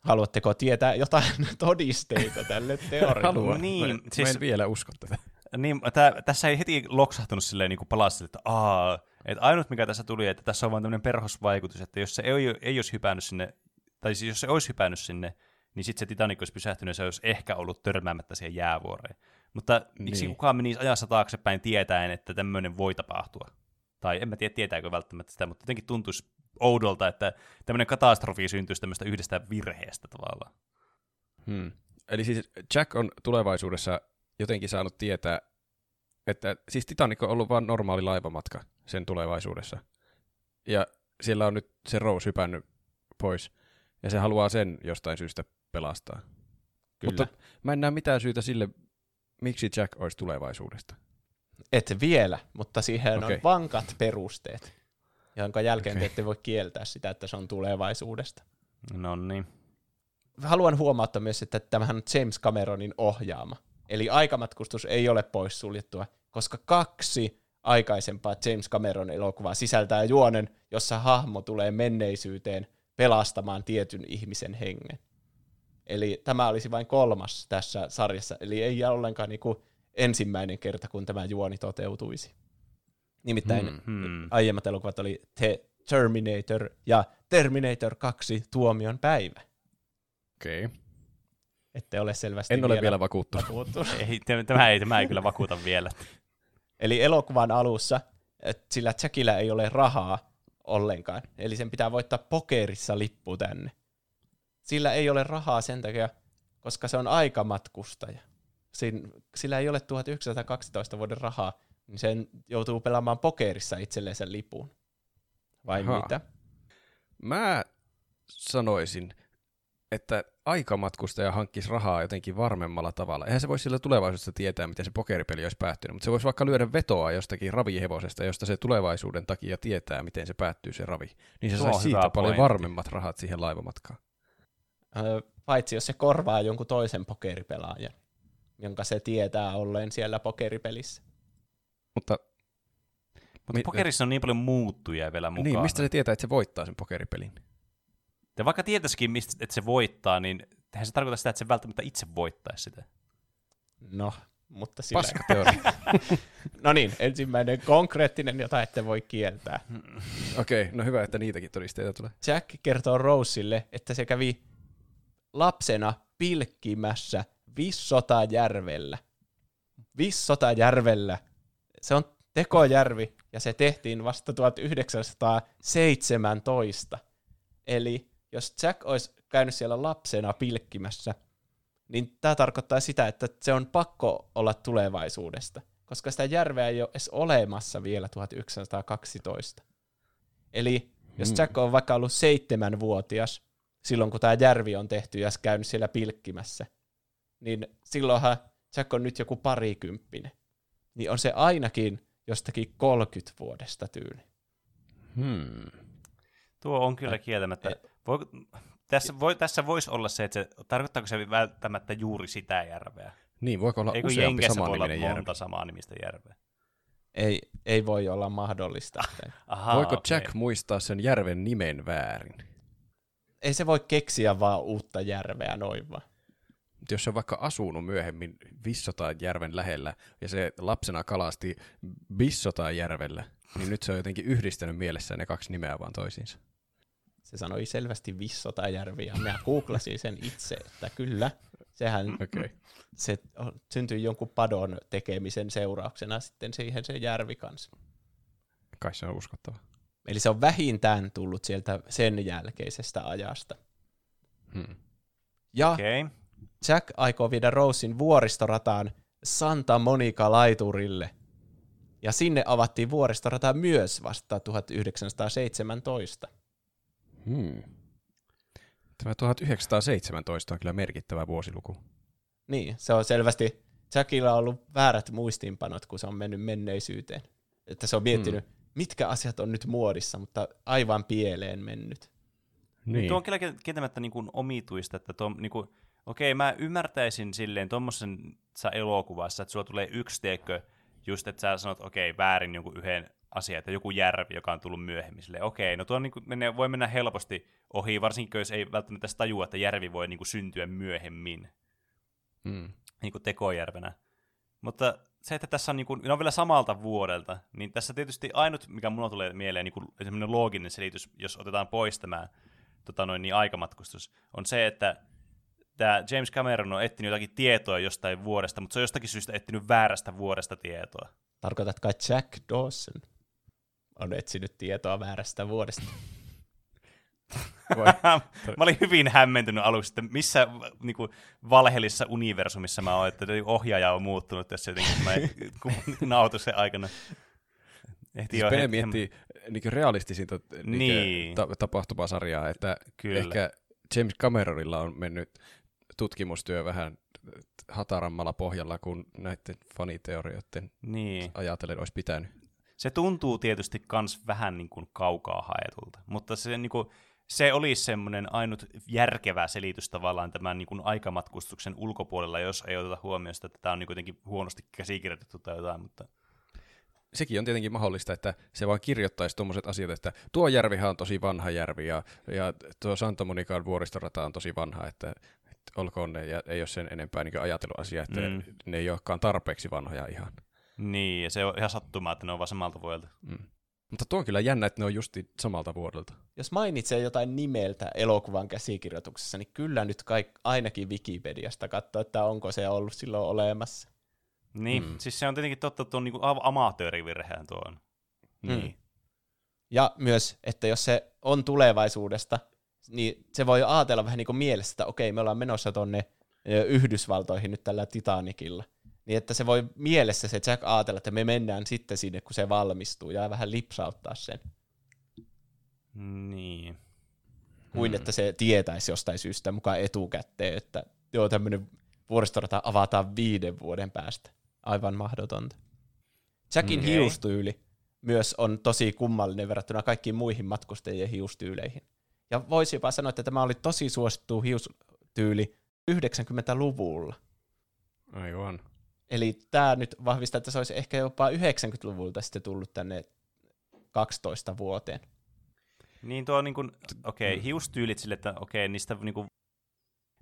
Haluatteko tietää jotain todisteita tälle teorialle? Haluan. Niin, mä, siis- mä en vielä usko tätä. Niin, tää, tässä ei heti loksahtunut silleen niin palasi, että aa, että ainut mikä tässä tuli, että tässä on vain tämmöinen perhosvaikutus, että jos se ei, ei olisi hypännyt sinne, tai siis jos se olisi hypännyt sinne, niin sitten se Titanic olisi pysähtynyt ja se olisi ehkä ollut törmäämättä siihen jäävuoreen. Mutta miksi Niin. kukaan menisi ajassa taaksepäin tietäen, että tämmöinen voi tapahtua? Tai en mä tiedä, tietääkö välttämättä sitä, mutta jotenkin tuntuisi oudolta, että tämmöinen katastrofi syntyisi tämmöistä yhdestä virheestä tavallaan. Hmm. Eli siis Jack on tulevaisuudessa jotenkin saanut tietää, että siis Titanic on ollut vain normaali laivamatka sen tulevaisuudessa. Ja siellä on nyt se Rose hypännyt pois. Ja se haluaa sen jostain syystä pelastaa. Kyllä. Mutta mä en näe mitään syytä sille, miksi Jack olisi tulevaisuudesta. Et vielä, mutta siihen okay. On vankat perusteet, jonka jälkeen okay. te ette voi kieltää sitä, että se on tulevaisuudesta. No niin. Haluan huomauttaa myös, että tämähän on James Cameronin ohjaama. Eli aikamatkustus ei ole poissuljettua, koska kaksi aikaisempaa James Cameron elokuvaa sisältää juonen, jossa hahmo tulee menneisyyteen pelastamaan tietyn ihmisen hengen. Eli tämä olisi vain kolmas tässä sarjassa, eli ei ollenkaan niinku ensimmäinen kerta, kun tämä juoni toteutuisi. Nimittäin Hmm. Hmm. aiemmat elokuvat oli The Terminator ja Terminator 2 Tuomion päivä. Okei. Okay. Ette ole selvästi En ole vielä vakuuttunut. vakuuttunut. Ei, tämä, ei, tämä ei kyllä vakuuta vielä. Eli elokuvan alussa, et sillä Jackillä ei ole rahaa ollenkaan. Eli sen pitää voittaa pokerissa lippu tänne. Sillä ei ole rahaa sen takia, koska se on aikamatkustaja. Sin, sillä ei ole 1912 vuoden rahaa, niin sen joutuu pelaamaan pokerissa itselleen sen lipun. Vai Ahaa. mitä? Mä sanoisin, että aikamatkustaja hankkisi rahaa jotenkin varmemmalla tavalla. Eihän se voisi sillä tulevaisuudessa tietää, miten se pokeripeli olisi päättynyt, mutta se voisi vaikka lyödä vetoa jostakin ravihevosesta, josta se tulevaisuuden takia tietää, miten se päättyy se ravi. Niin se Tuo saisi siitä paljon pointti. varmemmat rahat siihen laivamatkaan. Öö, paitsi jos se korvaa jonkun toisen pokeripelaajan, jonka se tietää olleen siellä pokeripelissä. Mutta Mutta Mi- pokerissa on niin paljon muuttuja vielä mukana. niin, mistä se tietää, että se voittaa sen pokeripelin? Ja vaikka tietäisikin, mistä, että se voittaa, niin eihän se tarkoita sitä, että se välttämättä itse voittaisi sitä. No, mutta sillä... Paska teoria. No niin, ensimmäinen konkreettinen, jota ette voi kieltää. Okei, okay, no hyvä, että niitäkin todisteita tulee. Jack kertoo Roselle, että se kävi lapsena pilkkimässä Vissotajärvellä. Vissotajärvellä. Se on tekojärvi ja se tehtiin vasta 1917. Eli jos Jack olisi käynyt siellä lapsena pilkkimässä, niin tämä tarkoittaa sitä, että se on pakko olla tulevaisuudesta, koska sitä järveä ei ole edes olemassa vielä 1912. Eli jos Hmm. Jack on vaikka ollut seitsemänvuotias silloin, kun tämä järvi on tehty ja käynyt siellä pilkkimässä, niin silloinhan Jack on nyt joku parikymppinen. Niin on se ainakin jostakin 30 vuodesta tyyli. Hmm. Tuo on kyllä kieltämättä. Voi, tässä, voi, tässä voisi olla se, että se, tarkoittaako se välttämättä juuri sitä järveä? Niin, voiko olla Eikö useampi Jenkeissä voi olla samanniminen järvi? monta samaa nimistä järveä? Ei, ei voi olla mahdollista. Aha, Voiko okei. Jack muistaa sen järven nimen väärin? ei se voi keksiä vaan uutta järveä noin vaan. Jos se on vaikka asunut myöhemmin Vissotaan järven lähellä ja se lapsena kalasti Bissotaan järvellä, niin nyt se on jotenkin yhdistänyt mielessään ne kaksi nimeä vaan toisiinsa. Se sanoi selvästi Vissotajärvi, ja minä googlasin sen itse, että kyllä, sehän okay. se syntyi jonkun padon tekemisen seurauksena sitten siihen se järvi kanssa. Kai se on uskottava. Eli se on vähintään tullut sieltä sen jälkeisestä ajasta. Hmm. Ja Okei. Jack aikoo viedä Rosein vuoristorataan Santa Monica laiturille. Ja sinne avattiin vuoristorata myös vasta 1917. Hmm. Tämä 1917 on kyllä merkittävä vuosiluku. Niin, se on selvästi, Jackilla on ollut väärät muistiinpanot, kun se on mennyt menneisyyteen. Että se on miettinyt, hmm. mitkä asiat on nyt muodissa, mutta aivan pieleen mennyt. Niin. Tuo on kyllä kieltämättä niin kuin omituista, että tuo, niin kuin, okei, mä ymmärtäisin silleen tuommoisessa elokuvassa, että sulla tulee yksi teekö, just että sä sanot, okei, väärin jonkun yhden asian, että joku järvi, joka on tullut myöhemmin. Silleen, okei, no tuo on, niin kuin, menee, voi mennä helposti ohi, varsinkin jos ei välttämättä tajua, että järvi voi niin kuin, syntyä myöhemmin. Hmm. Niin kuin tekojärvenä. Mutta se, että tässä on, niin kuin, ne on vielä samalta vuodelta, niin tässä tietysti ainut, mikä mulla tulee mieleen, niin kuin semmoinen looginen selitys, jos otetaan pois tämä tota noin, niin aikamatkustus, on se, että tämä James Cameron on etsinyt jotakin tietoa jostain vuodesta, mutta se on jostakin syystä etsinyt väärästä vuodesta tietoa. Tarkoitatko Jack Dawson on etsinyt tietoa väärästä vuodesta? mä olin hyvin hämmentynyt aluksi, että missä niin kuin, valheellisessa universumissa mä oon, että ohjaaja on muuttunut tässä jotenkin nautuksen aikana. Ehti siis Pene miettii niin realistisinta niin. niin. Ta- tapahtumasarjaa, että Kyllä. ehkä James Cameronilla on mennyt tutkimustyö vähän hatarammalla pohjalla kuin näiden faniteorioiden niin. ajatellen olisi pitänyt. Se tuntuu tietysti myös vähän niin kuin kaukaa haetulta, mutta se, niin kuin, se olisi semmoinen ainut järkevä selitys tavallaan tämän niin kuin aikamatkustuksen ulkopuolella, jos ei oteta huomioon sitä, että tämä on niin kuitenkin huonosti käsikirjoitettu tai jotain, mutta sekin on tietenkin mahdollista, että se vaan kirjoittaisi tuommoiset asiat, että tuo järvihan on tosi vanha järvi ja, ja tuo Santa Monican vuoristorata on tosi vanha, että olkoon ne, ja ei ole sen enempää niin ajateluasia, että mm. ne ei olekaan tarpeeksi vanhoja ihan. Niin, ja se on ihan sattumaa, että ne on vaan samalta vuodelta. Mm. Mutta tuo on kyllä jännä, että ne on justi samalta vuodelta. Jos mainitsee jotain nimeltä elokuvan käsikirjoituksessa, niin kyllä nyt kaik- ainakin Wikipediasta katsoa, että onko se ollut silloin olemassa. Niin, mm. siis se on tietenkin totta, että tuo on niin amatöörivirhehän tuo on. Niin. Mm. Ja myös, että jos se on tulevaisuudesta, niin se voi ajatella vähän niin kuin mielessä, että okei, me ollaan menossa tonne Yhdysvaltoihin nyt tällä Titanicilla. Niin että se voi mielessä se Jack ajatella, että me mennään sitten sinne, kun se valmistuu, ja vähän lipsauttaa sen. Niin. Kuin hmm. että se tietäisi jostain syystä mukaan etukäteen, että joo, tämmöinen vuoristorata avataan viiden vuoden päästä aivan mahdotonta. Jackin okay. hiustyyli myös on tosi kummallinen verrattuna kaikkiin muihin matkustajien hiustyyleihin. Ja voisi jopa sanoa, että tämä oli tosi suosittu hiustyyli 90-luvulla. Aivan. Eli tämä nyt vahvistaa, että se olisi ehkä jopa 90-luvulta sitten tullut tänne 12 vuoteen. Niin tuo niin kuin, okei, okay, mm. hiustyylit sille, että okei, okay, niistä niin kuin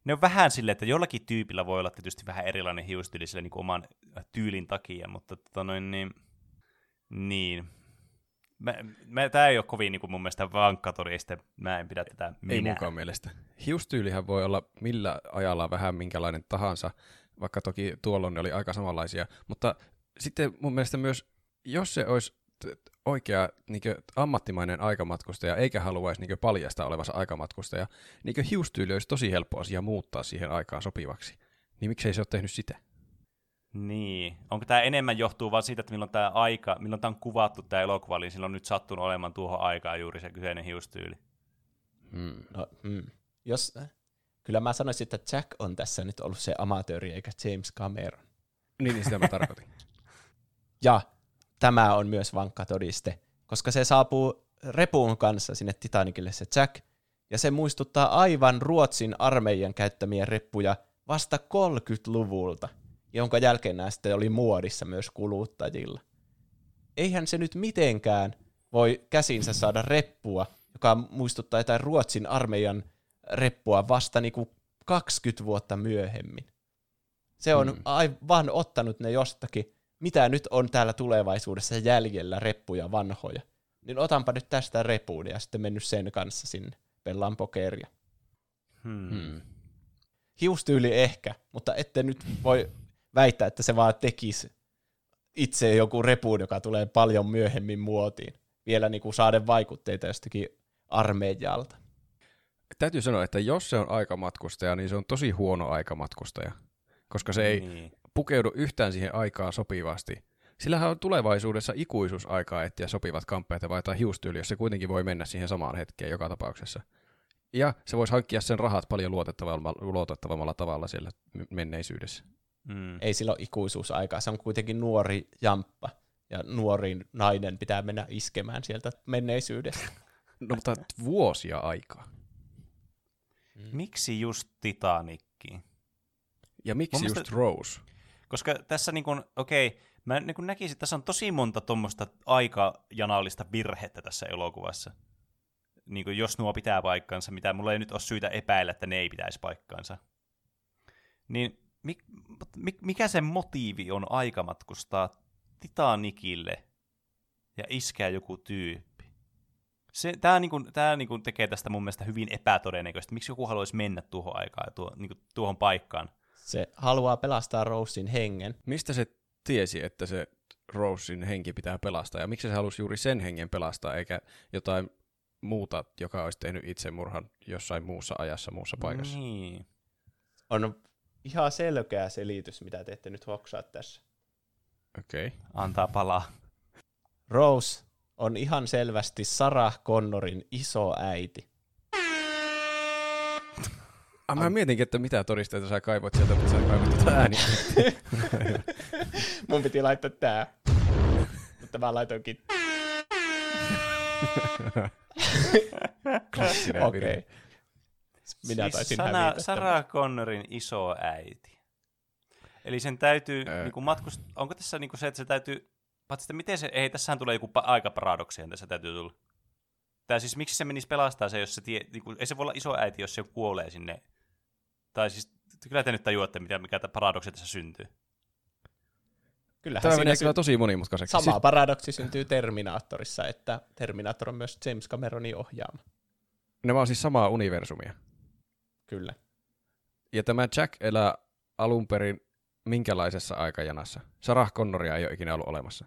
ne on vähän silleen, että jollakin tyypillä voi olla tietysti vähän erilainen hiustyyli sille niin oman tyylin takia, mutta tota noin, niin, niin. Mä, mä, tämä ei ole kovin niin kuin mun mielestä vankka todiste, mä en pidä tätä minä. Ei munkaan mielestä. Hiustyylihän voi olla millä ajalla vähän minkälainen tahansa, vaikka toki tuolloin ne oli aika samanlaisia, mutta sitten mun mielestä myös, jos se olisi oikea niin ammattimainen aikamatkustaja, eikä haluaisi niin paljastaa olevansa aikamatkustaja, niin hiustyyli olisi tosi helppo asia muuttaa siihen aikaan sopivaksi. Niin miksei se ole tehnyt sitä? Niin. Onko tämä enemmän johtuu vaan siitä, että milloin tämä aika, milloin tämä on kuvattu tämä elokuva, niin silloin on nyt sattunut olemaan tuohon aikaan juuri se kyseinen hiustyyli? Hmm. No, hmm. Jos, kyllä mä sanoisin, että Jack on tässä nyt ollut se amatööri eikä James Cameron. Niin, niin sitä mä tarkoitin. ja tämä on myös vankka todiste, koska se saapuu repuun kanssa sinne Titanicille se Jack, ja se muistuttaa aivan Ruotsin armeijan käyttämiä reppuja vasta 30-luvulta, jonka jälkeen nämä sitten oli muodissa myös kuluttajilla. Eihän se nyt mitenkään voi käsinsä saada reppua, joka muistuttaa jotain Ruotsin armeijan reppua vasta niinku 20 vuotta myöhemmin. Se on mm. aivan ottanut ne jostakin mitä nyt on täällä tulevaisuudessa jäljellä reppuja vanhoja, niin otanpa nyt tästä repuun ja sitten mennyt sen kanssa sinne, pelaan pokeria. Hmm. Hmm. Hiustyyli ehkä, mutta ette nyt voi väittää, että se vaan tekisi itse joku repuun, joka tulee paljon myöhemmin muotiin. Vielä niin kuin saaden vaikutteita jostakin armeijalta. Täytyy sanoa, että jos se on aikamatkustaja, niin se on tosi huono aikamatkustaja, koska se ei Niin. pukeudu yhtään siihen aikaan sopivasti. Sillähän on tulevaisuudessa ikuisuusaikaa etsiä sopivat kamppeet ja vaihtaa hiustyyli, jos se kuitenkin voi mennä siihen samaan hetkeen joka tapauksessa. Ja se voisi hankkia sen rahat paljon luotettavammalla, luotettavammalla tavalla siellä menneisyydessä. Hmm. Ei sillä ole ikuisuusaikaa, se on kuitenkin nuori jamppa. Ja nuori nainen pitää mennä iskemään sieltä menneisyydestä. No mutta vuosia aikaa. Miksi just Titanikki? Ja miksi Mun just mielestä- Rose? Koska tässä niin kuin, okei, mä niin kuin näkisin, että tässä on tosi monta tuommoista aikajanallista virhettä tässä elokuvassa. Niin kuin jos nuo pitää paikkansa, mitä mulla ei nyt ole syytä epäillä, että ne ei pitäisi paikkaansa. Niin mik, mik, mikä se motiivi on aikamatkustaa Titanikille ja iskeä joku tyyppi? Se, tämä niinku, tää niinku tekee tästä mun mielestä hyvin epätodennäköistä. Miksi joku haluaisi mennä tuohon aikaan ja tuo, niinku, tuohon paikkaan? Se haluaa pelastaa Rosein hengen. Mistä se tiesi, että se Rosein henki pitää pelastaa, ja miksi se halusi juuri sen hengen pelastaa, eikä jotain muuta, joka olisi tehnyt itsemurhan jossain muussa ajassa, muussa paikassa? Niin. On ihan selkeä selitys, mitä te ette nyt hoksaa tässä. Okei. Okay. Antaa palaa. Rose on ihan selvästi Sarah Connorin iso äiti. Ah, mä mietinkin, että mitä todisteita sä kaivoit sieltä, mutta sä kaivoit tätä ääniä. Mun piti laittaa tää. Mutta mä laitoinkin. Klassinen Okei. virhe. Minä siis taisin Sana, hävitä Sarah Connorin iso äiti. Eli sen täytyy, Öö. niinku matkust... onko tässä niinku se, että se täytyy, paitsi että miten se, ei tässähän tulee joku pa- aikaparadoksi, tässä täytyy tulla. Tai siis miksi se menisi pelastaa se, jos se tie, niinku, ei se voi olla iso äiti, jos se kuolee sinne. Tai siis, kyllä te nyt tajuatte, mitä, mikä tämä paradoksi tässä syntyy. Kyllähän Tämä menee sy- kyllä tosi monimutkaiseksi. sama Siis, paradoksi syntyy Terminaattorissa, että Terminaattor on myös James Cameronin ohjaama. nämä on siis samaa universumia. Kyllä. Ja tämä Jack elää alun perin minkälaisessa aikajanassa? Sarah Connoria ei ole ikinä ollut olemassa.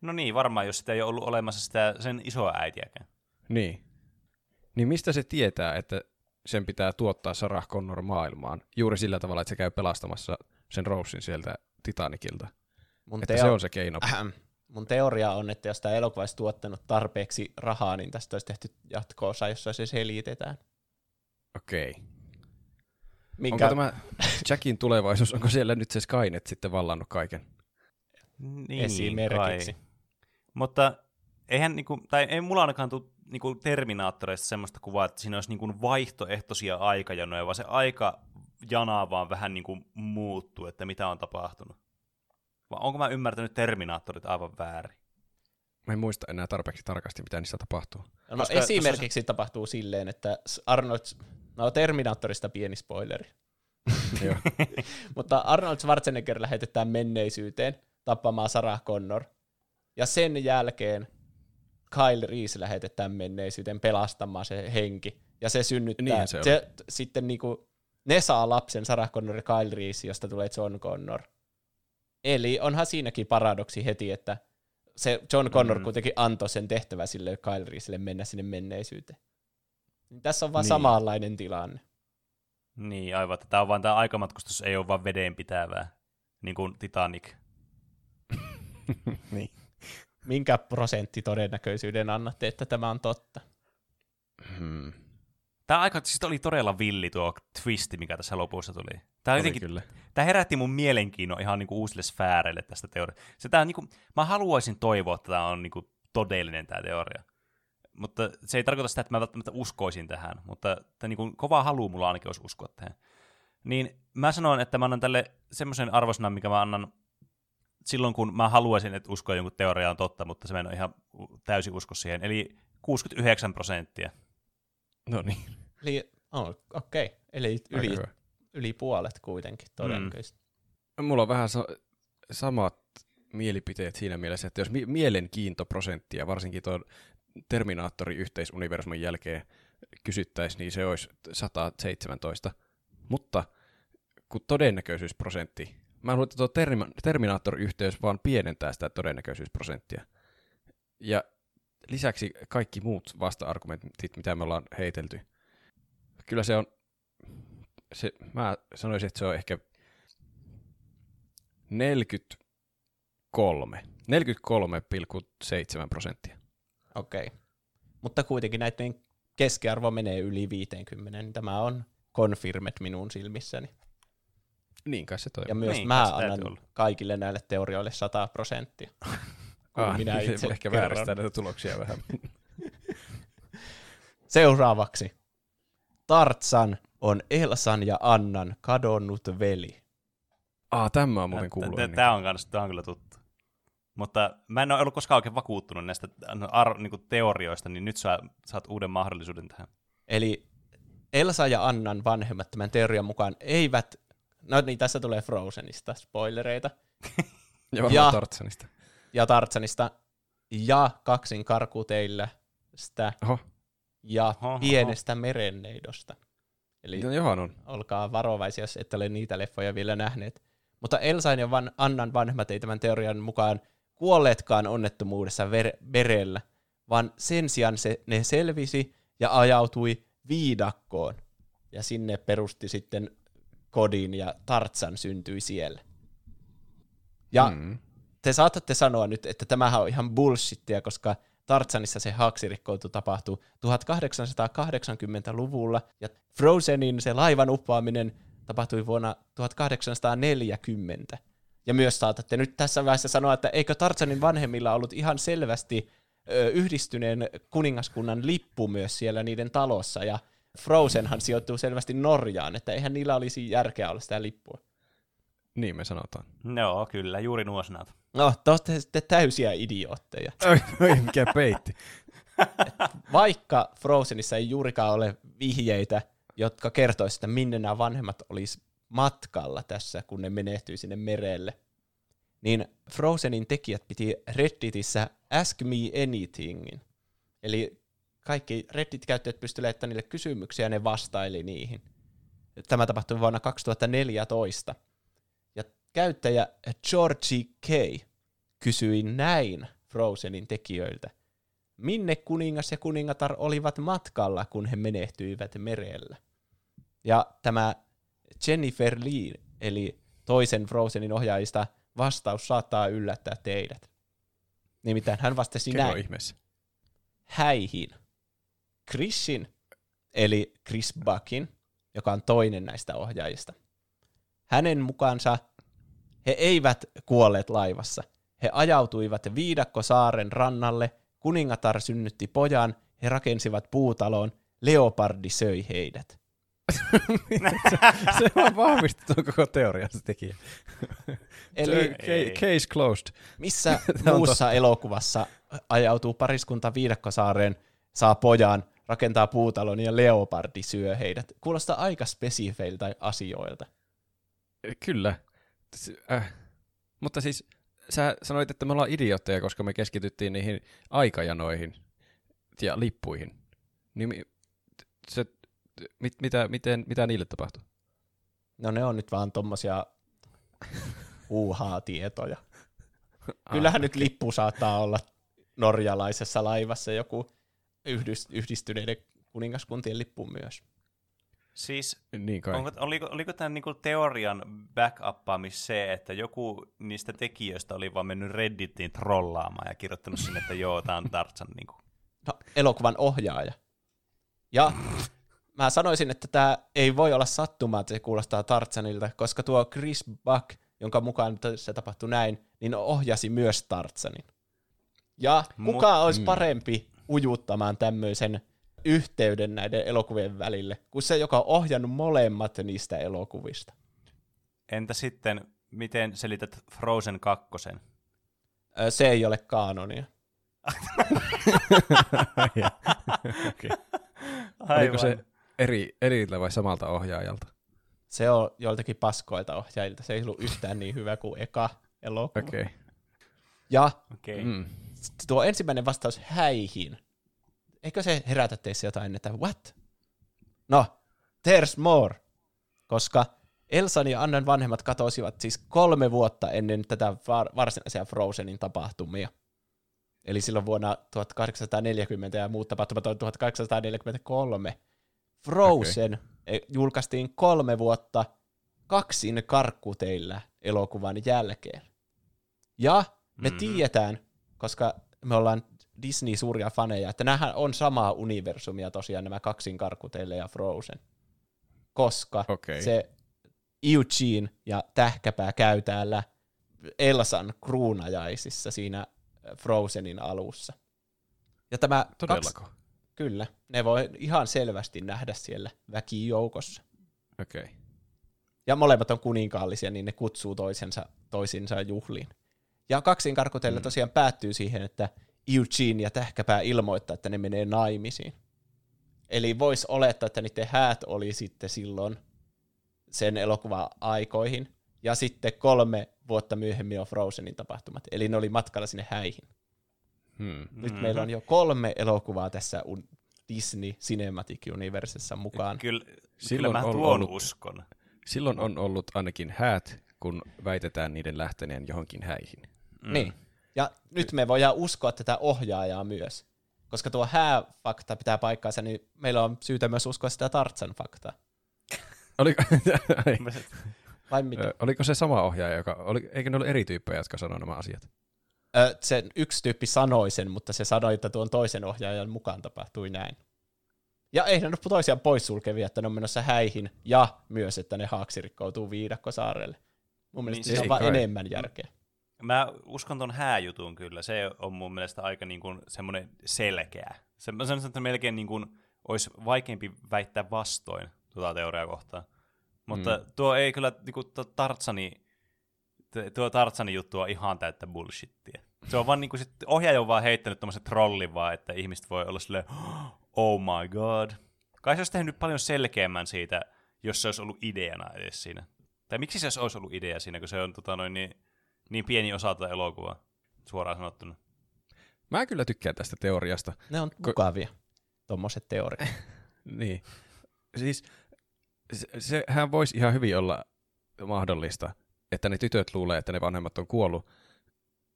No niin, varmaan, jos sitä ei ole ollut olemassa sitä, sen isoa äitiäkään. Niin. Niin mistä se tietää, että sen pitää tuottaa Sarah Connor maailmaan juuri sillä tavalla, että se käy pelastamassa sen Rosein sieltä Titanikilta? Mun, Että teo- se on se keino. Ahem. Mun teoria on, että jos tämä elokuva olisi tuottanut tarpeeksi rahaa, niin tästä olisi tehty jatko-osa, jossa se selitetään. Okei. Minkä... Onko tämä Jackin tulevaisuus, onko siellä nyt se Skynet sitten vallannut kaiken? Niin, Esimerkiksi. Kai. Mutta eihän, niinku, tai ei mulla ainakaan tule niinku Terminaattoreista semmoista kuvaa, että siinä olisi niinku vaihtoehtoisia aikajanoja, vaan se aikajana vaan vähän niinku muuttuu, että mitä on tapahtunut. Vai onko mä ymmärtänyt Terminaattorit aivan väärin? Mä en muista enää tarpeeksi tarkasti, mitä niissä tapahtuu. No, Koska esimerkiksi tapahtuu silleen, että Arnold, no Terminaattorista pieni spoileri, Joo. mutta Arnold Schwarzenegger lähetetään menneisyyteen tappamaan Sarah Connor, ja sen jälkeen Kyle Reese lähetetään menneisyyteen pelastamaan se henki, ja se synnyttää, Niinhän se se, sitten niinku, ne saa lapsen Sarah Connor ja Kyle Reese, josta tulee John Connor. Eli onhan siinäkin paradoksi heti, että se John Connor Mm. kuitenkin antoi sen tehtävä sille Kyle Reeselle mennä sinne menneisyyteen. Niin Tässä on vaan Niin. samanlainen tilanne. Niin, aivan. Tämä on vaan tämä aikamatkustus ei ole vaan vedenpitävää, niin kuin Titanic. niin. Minkä prosentti todennäköisyyden annatte, että tämä on totta? Hmm. Tämä aika siis oli todella villi tuo twisti, mikä tässä lopussa tuli. Tämä, Oli jotenkin, kyllä. tämä herätti mun mielenkiinnon ihan niinku uusille sfääreille tästä teoriasta. Se tää niinku, mä haluaisin toivoa, että tämä on niinku todellinen tämä teoria. Mutta se ei tarkoita sitä, että mä välttämättä uskoisin tähän, mutta tämä niinku, kova halu mulla ainakin olisi uskoa tähän. Niin mä sanon, että mä annan tälle semmoisen arvosanan, mikä mä annan silloin, kun mä haluaisin, että uskoa jonkun teoria on totta, mutta se on ihan täysin usko siihen. Eli 69 prosenttia. No niin. Eli, oh, okei, okay. eli yli. Yli puolet kuitenkin todennäköisesti. Mulla on vähän sa- samat mielipiteet siinä mielessä, että jos mi- mielenkiintoprosenttia, varsinkin tuon Terminaattori-yhteisuniversumin jälkeen kysyttäisiin, niin se olisi 117. Mutta kun todennäköisyysprosentti, mä luulen, että tuo Termi- Terminaattori-yhteys vaan pienentää sitä todennäköisyysprosenttia. Ja lisäksi kaikki muut vasta-argumentit, mitä me ollaan heitelty, kyllä se on, se, mä sanoisin, että se on ehkä 43, 43,7 prosenttia. Okei. Okay. Mutta kuitenkin näiden keskiarvo menee yli 50, niin tämä on confirmed minun silmissäni. Niin kai se toimii. Ja myös Niin, mä annan kaikille näille teorioille 100 prosenttia. ah, minä se itse ehkä kerron. vääristää näitä tuloksia vähän. Seuraavaksi. Tartsan on Elsan ja Annan kadonnut veli. ah, tämä on muuten kuullut. Tämä on, kans, tää on kyllä tuttu. Mutta mä en ole ollut koskaan oikein vakuuttunut näistä ar- niinku teorioista, niin nyt sä saat uuden mahdollisuuden tähän. Eli Elsa ja Annan vanhemmat tämän teorian mukaan eivät, no niin tässä tulee Frozenista spoilereita, Ja Ja- Tartsanista. ja Tartsanista, ja kaksin karkuteillä sitä, Oho, ja Oho, oho. pienestä merenneidosta. Eli no johan on. olkaa varovaisia, jos ette ole niitä leffoja vielä nähneet. Mutta Elsan ja Van Annan vanhemmat ei tämän teorian mukaan kuolleetkaan onnettomuudessa ver- verellä, vaan sen sijaan se, ne selvisi ja ajautui viidakkoon. Ja sinne perusti sitten kodin ja Tartsan syntyi siellä. Ja Mm. te saatatte sanoa nyt, että tämähän on ihan bullshittia, koska Tartsanissa se haaksirikkoutu tapahtui 1880-luvulla, ja Frozenin se laivan uppoaminen tapahtui vuonna 1840. Ja myös saatatte nyt tässä vaiheessa sanoa, että eikö Tartsanin vanhemmilla ollut ihan selvästi ö, yhdistyneen kuningaskunnan lippu myös siellä niiden talossa, ja Frozenhan sijoittuu selvästi Norjaan, että eihän niillä olisi järkeä olla sitä lippua. Niin me sanotaan. Joo, kyllä, juuri nuo sanat. No, te olette sitten täysiä idiootteja. Oi, mikä peitti. Vaikka Frozenissa ei juurikaan ole vihjeitä, jotka kertoisivat, että minne nämä vanhemmat olisi matkalla tässä, kun ne menehtyy sinne merelle, niin Frozenin tekijät piti Redditissä Ask Me Anythingin. Eli kaikki Reddit-käyttäjät pystyivät laittamaan niille kysymyksiä ja ne vastaili niihin. Tämä tapahtui vuonna 2014. Käyttäjä Georgie K. kysyi näin Frozenin tekijöiltä. Minne kuningas ja kuningatar olivat matkalla, kun he menehtyivät merellä? Ja tämä Jennifer Lee, eli toisen Frozenin ohjaajista, vastaus saattaa yllättää teidät. Nimittäin hän vastasi Kerro näin ihmeessä. häihin. Chrisin, eli Chris Buckin, joka on toinen näistä ohjaajista. Hänen mukaansa he eivät kuolleet laivassa. He ajautuivat Viidakkosaaren rannalle, kuningatar synnytti pojan, he rakensivat puutalon, leopardi söi heidät. se on vahvistettu koko teoria se tekijä. Eli ca- case closed. missä muussa elokuvassa ajautuu pariskunta Viidakkosaareen, saa pojan, rakentaa puutalon ja leopardi syö heidät? Kuulostaa aika spesifeiltä asioilta. Kyllä. Äh. Mutta siis sä sanoit, että me ollaan idiootteja, koska me keskityttiin niihin aikajanoihin ja lippuihin. Niin se, mit, mitä, miten, mitä niille tapahtuu? No ne on nyt vaan tommosia uuhaa tietoja. Kyllähän nyt lippu saattaa olla norjalaisessa laivassa joku yhdys, yhdistyneiden kuningaskuntien lippu myös. Siis Niin kai. onko, oliko, oliko tämän niinku teorian backupaamis se, että joku niistä tekijöistä oli vaan mennyt Redditiin trollaamaan ja kirjoittanut sinne, että joo, tämä on Tarzan niinku. No, elokuvan ohjaaja. Ja mä sanoisin, että tämä ei voi olla sattumaa, että se kuulostaa Tarzanilta, koska tuo Chris Buck, jonka mukaan se tapahtui näin, niin ohjasi myös Tarzanin. Ja kuka Mut- olisi mm. parempi ujuttamaan tämmöisen yhteyden näiden elokuvien välille, kuin se, joka on ohjannut molemmat niistä elokuvista. Entä sitten, miten selität Frozen 2? Ö, Se ei ole kaanonia. okay. Oliko se eri, erillä vai samalta ohjaajalta? Se on joiltakin paskoilta ohjaajilta. Se ei ollut yhtään niin hyvä kuin eka elokuva. Okei. Okay. Ja Okei. Mm. tuo ensimmäinen vastaus häihin. Eikö se herätä teissä jotain, että what? No, there's more. Koska Elsan ja Annan vanhemmat katosivat siis kolme vuotta ennen tätä var- varsinaisia Frozenin tapahtumia. Eli silloin vuonna 1840 ja muut tapahtumat on 1843. Frozen okay. julkaistiin kolme vuotta kaksin karkkuteillä elokuvan jälkeen. Ja me mm-hmm. tiedetään, koska me ollaan Disney suuria faneja, että nämähän on samaa universumia tosiaan nämä kaksin karkkuteille ja Frozen. Koska Okei. se Eugene ja Tähkäpää käy täällä Elsan kruunajaisissa siinä Frozenin alussa. Ja tämä Todellako? Kaksi, kyllä, ne voi ihan selvästi nähdä siellä väkijoukossa. Okei. Okay. Ja molemmat on kuninkaallisia, niin ne kutsuu toisensa, toisinsa juhliin. Ja kaksin karkuteilla mm. tosiaan päättyy siihen, että Eugene ja Tähkäpää ilmoittaa, että ne menee naimisiin. Eli voisi olettaa, että niiden häät oli sitten silloin sen elokuvan aikoihin, ja sitten kolme vuotta myöhemmin on Frozenin tapahtumat. Eli ne oli matkalla sinne häihin. Hmm. Nyt meillä on jo kolme elokuvaa tässä Disney Cinematic Universessa mukaan. Kyllä, kyllä Silloin mä on tuon ollut- uskon. Silloin on ollut ainakin häät, kun väitetään niiden lähteneen johonkin häihin. Mm. Niin. Ja nyt me voidaan uskoa tätä ohjaajaa myös. Koska tuo hääfakta pitää paikkaansa, niin meillä on syytä myös uskoa sitä Tartsan faktaa. Oliko, Ai. Vai mitä? Oliko se sama ohjaaja, joka, oli, eikö ne ollut eri tyyppejä, jotka sanoivat nämä asiat? Ö, sen yksi tyyppi sanoi sen, mutta se sanoi, että tuon toisen ohjaajan mukaan tapahtui näin. Ja eihän ne ole toisiaan poissulkevia, että ne on menossa häihin, ja myös, että ne haaksi rikkoutuu viidakkosaarelle. Mun mielestä Niin, se on ei vaan kai. enemmän järkeä. Mä uskon ton hääjutun kyllä. Se on mun mielestä aika niin kuin semmoinen selkeä. Se, mä sanoisin, että melkein niin kuin olisi vaikeampi väittää vastoin tuota teoriaa kohtaan. Mutta mm. tuo ei kyllä, niin kuin tuo Tartsani, tuo Tartsani juttu on ihan täyttä bullshittia. Se on vaan niin kuin, sit, ohjaaja on vaan heittänyt tommosen trollin vaan, että ihmiset voi olla silleen, oh my god. Kai se olisi tehnyt paljon selkeämmän siitä, jos se olisi ollut ideana edes siinä. Tai miksi se olisi ollut idea siinä, kun se on tota, noin, niin, niin pieni osa tätä elokuvaa, suoraan sanottuna. Mä kyllä tykkään tästä teoriasta. Ne on mukavia, tommoset teoriat. Niin. Siis se, sehän voisi ihan hyvin olla mahdollista, että ne tytöt luulee, että ne vanhemmat on kuollut,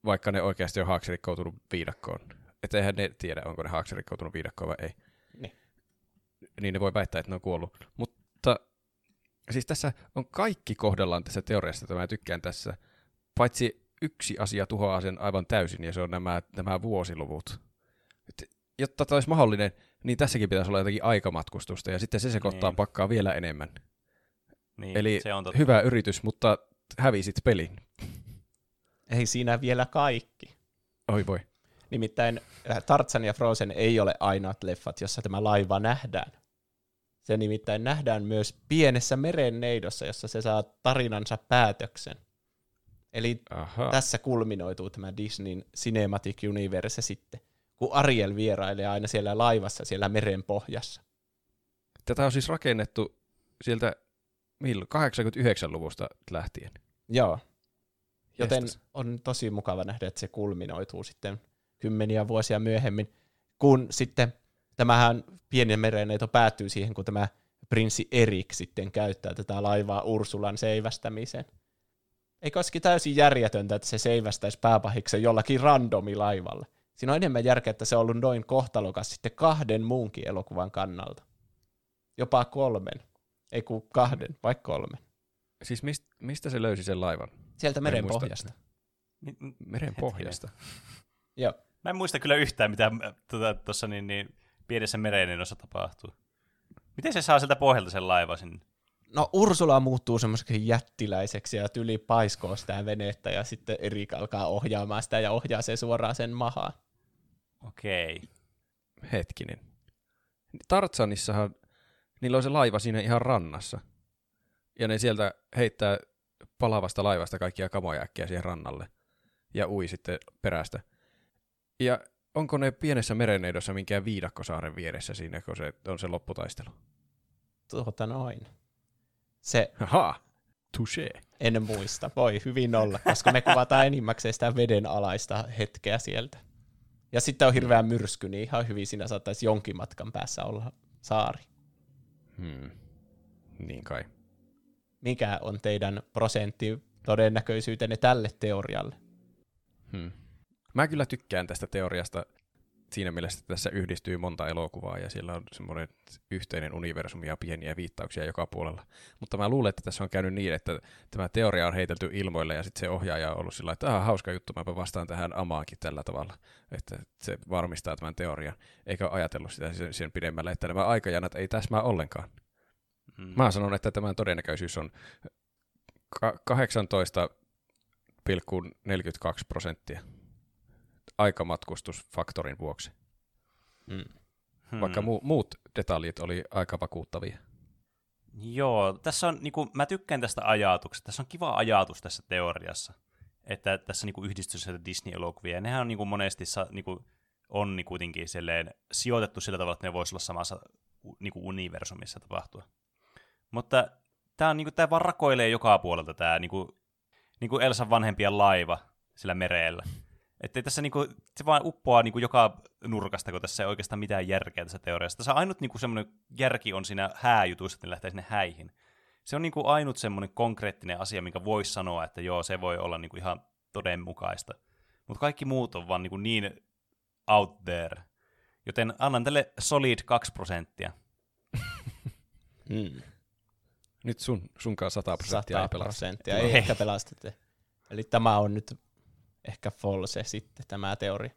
vaikka ne oikeasti on haaksirikkoutunut viidakkoon. Että eihän ne tiedä, onko ne haaksirikkoutunut viidakkoon vai ei. Niin. Niin ne voi väittää, että ne on kuollut. Mutta siis tässä on kaikki kohdellaan tässä teoriassa, että mä tykkään tässä. Paitsi yksi asia tuhoaa sen aivan täysin, ja se on nämä, nämä vuosiluvut. Et, jotta tämä olisi mahdollinen, niin tässäkin pitäisi olla jotakin aikamatkustusta, ja sitten se sekoittaa Niin. pakkaa vielä enemmän. Niin, Eli se on totta. hyvä yritys, mutta hävisit pelin. Ei siinä vielä kaikki. Oi voi. Nimittäin äh, Tarzan ja Frozen ei ole ainoat leffat, jossa tämä laiva nähdään. Se nimittäin nähdään myös pienessä merenneidossa, jossa se saa tarinansa päätöksen. Eli Aha. tässä kulminoituu tämä Disneyn Cinematic Universe sitten, kun Ariel vierailee aina siellä laivassa siellä meren pohjassa. Tätä on siis rakennettu sieltä milloin? 89-luvusta lähtien. Joo. Joten Jestas. on tosi mukava nähdä, että se kulminoituu sitten kymmeniä vuosia myöhemmin, kun sitten tämähän pieni merenneito päättyy siihen, kun tämä prinssi Erik sitten käyttää tätä laivaa Ursulan seivästämiseen. Eikö olisikin täysin järjetöntä, että se seivästäisi pääpahiksen jollakin randomi laivalle? Siinä on enemmän järkeä, että se on ollut noin kohtalokas sitten kahden muunkin elokuvan kannalta. Jopa kolmen. Ei kun kahden, vaikka kolmen. Siis mist, mistä se löysi sen laivan? Sieltä meren pohjasta. Niin, Meren pohjasta. Joo. Mä en muista kyllä yhtään, mitä tuossa tota, niin, niin, pienessä merenennossa tapahtuu. Miten se saa sieltä pohjalta sen laivan sinne? No Ursula muuttuu semmoiseksi jättiläiseksi ja tyli paiskoo sitä venettä ja sitten Erik alkaa ohjaamaan sitä ja ohjaa se suoraan sen mahaan. Okei. Hetkinen. Tartsanissahan niillä on se laiva siinä ihan rannassa. Ja ne sieltä heittää palavasta laivasta kaikkia kamoja äkkiä siihen rannalle. Ja ui sitten perästä. Ja onko ne pienessä mereneidossa minkään viidakkosaaren vieressä siinä, kun se on se lopputaistelu? Tuota noin. Se, Aha! Touché. En muista. Voi hyvin olla, koska me kuvataan enimmäkseen sitä vedenalaista hetkeä sieltä. Ja sitten on hirveä myrsky, niin ihan hyvin siinä saattaisi jonkin matkan päässä olla saari. Hmm. Niin kai. Mikä on teidän prosentti todennäköisyytenne tälle teorialle? Hmm. Mä kyllä tykkään tästä teoriasta siinä mielessä, tässä yhdistyy monta elokuvaa ja siellä on semmoinen yhteinen universumi ja pieniä viittauksia joka puolella. Mutta mä luulen, että tässä on käynyt niin, että tämä teoria on heitelty ilmoille ja sitten se ohjaaja on ollut sillä että ah, hauska juttu, mäpä vastaan tähän amaankin tällä tavalla, että se varmistaa tämän teorian, eikä ajatellut sitä sen, sen pidemmälle, että nämä aikajanat ei täsmää ollenkaan. Hmm. Mä sanon, että tämän todennäköisyys on 18,42 prosenttia aikamatkustusfaktorin vuoksi. Mm. Hmm. Vaikka mu- muut detaljit oli aika vakuuttavia. Joo, tässä on, niinku, mä tykkään tästä ajatuksesta. Tässä on kiva ajatus tässä teoriassa, että tässä niinku, yhdistys Disney-elokuvia. Ja nehän on niinku, monesti niinku, on niinku, kuitenkin silleen, sijoitettu sillä tavalla, että ne voisi olla samassa niinku, universumissa tapahtua. Mutta tämä on, niinku, tää vaan rakoilee joka puolelta tämä niinku, niinku Elsan vanhempien laiva sillä merellä. Että tässä niinku, se vaan uppoaa niinku joka nurkasta, kun tässä ei oikeastaan mitään järkeä tässä teoriassa. Tässä ainut niinku semmoinen järki on siinä hääjutuissa, että ne lähtee sinne häihin. Se on niinku ainut semmoinen konkreettinen asia, minkä voisi sanoa, että joo, se voi olla niinku ihan todenmukaista. Mutta kaikki muut on vaan niinku niin out there. Joten annan tälle solid 2 prosenttia. hmm. Nyt sun, sunkaan 100 prosenttia 100 prosenttia ei ehkä pelastette. Eli tämä on nyt ehkä false sitten tämä teoria.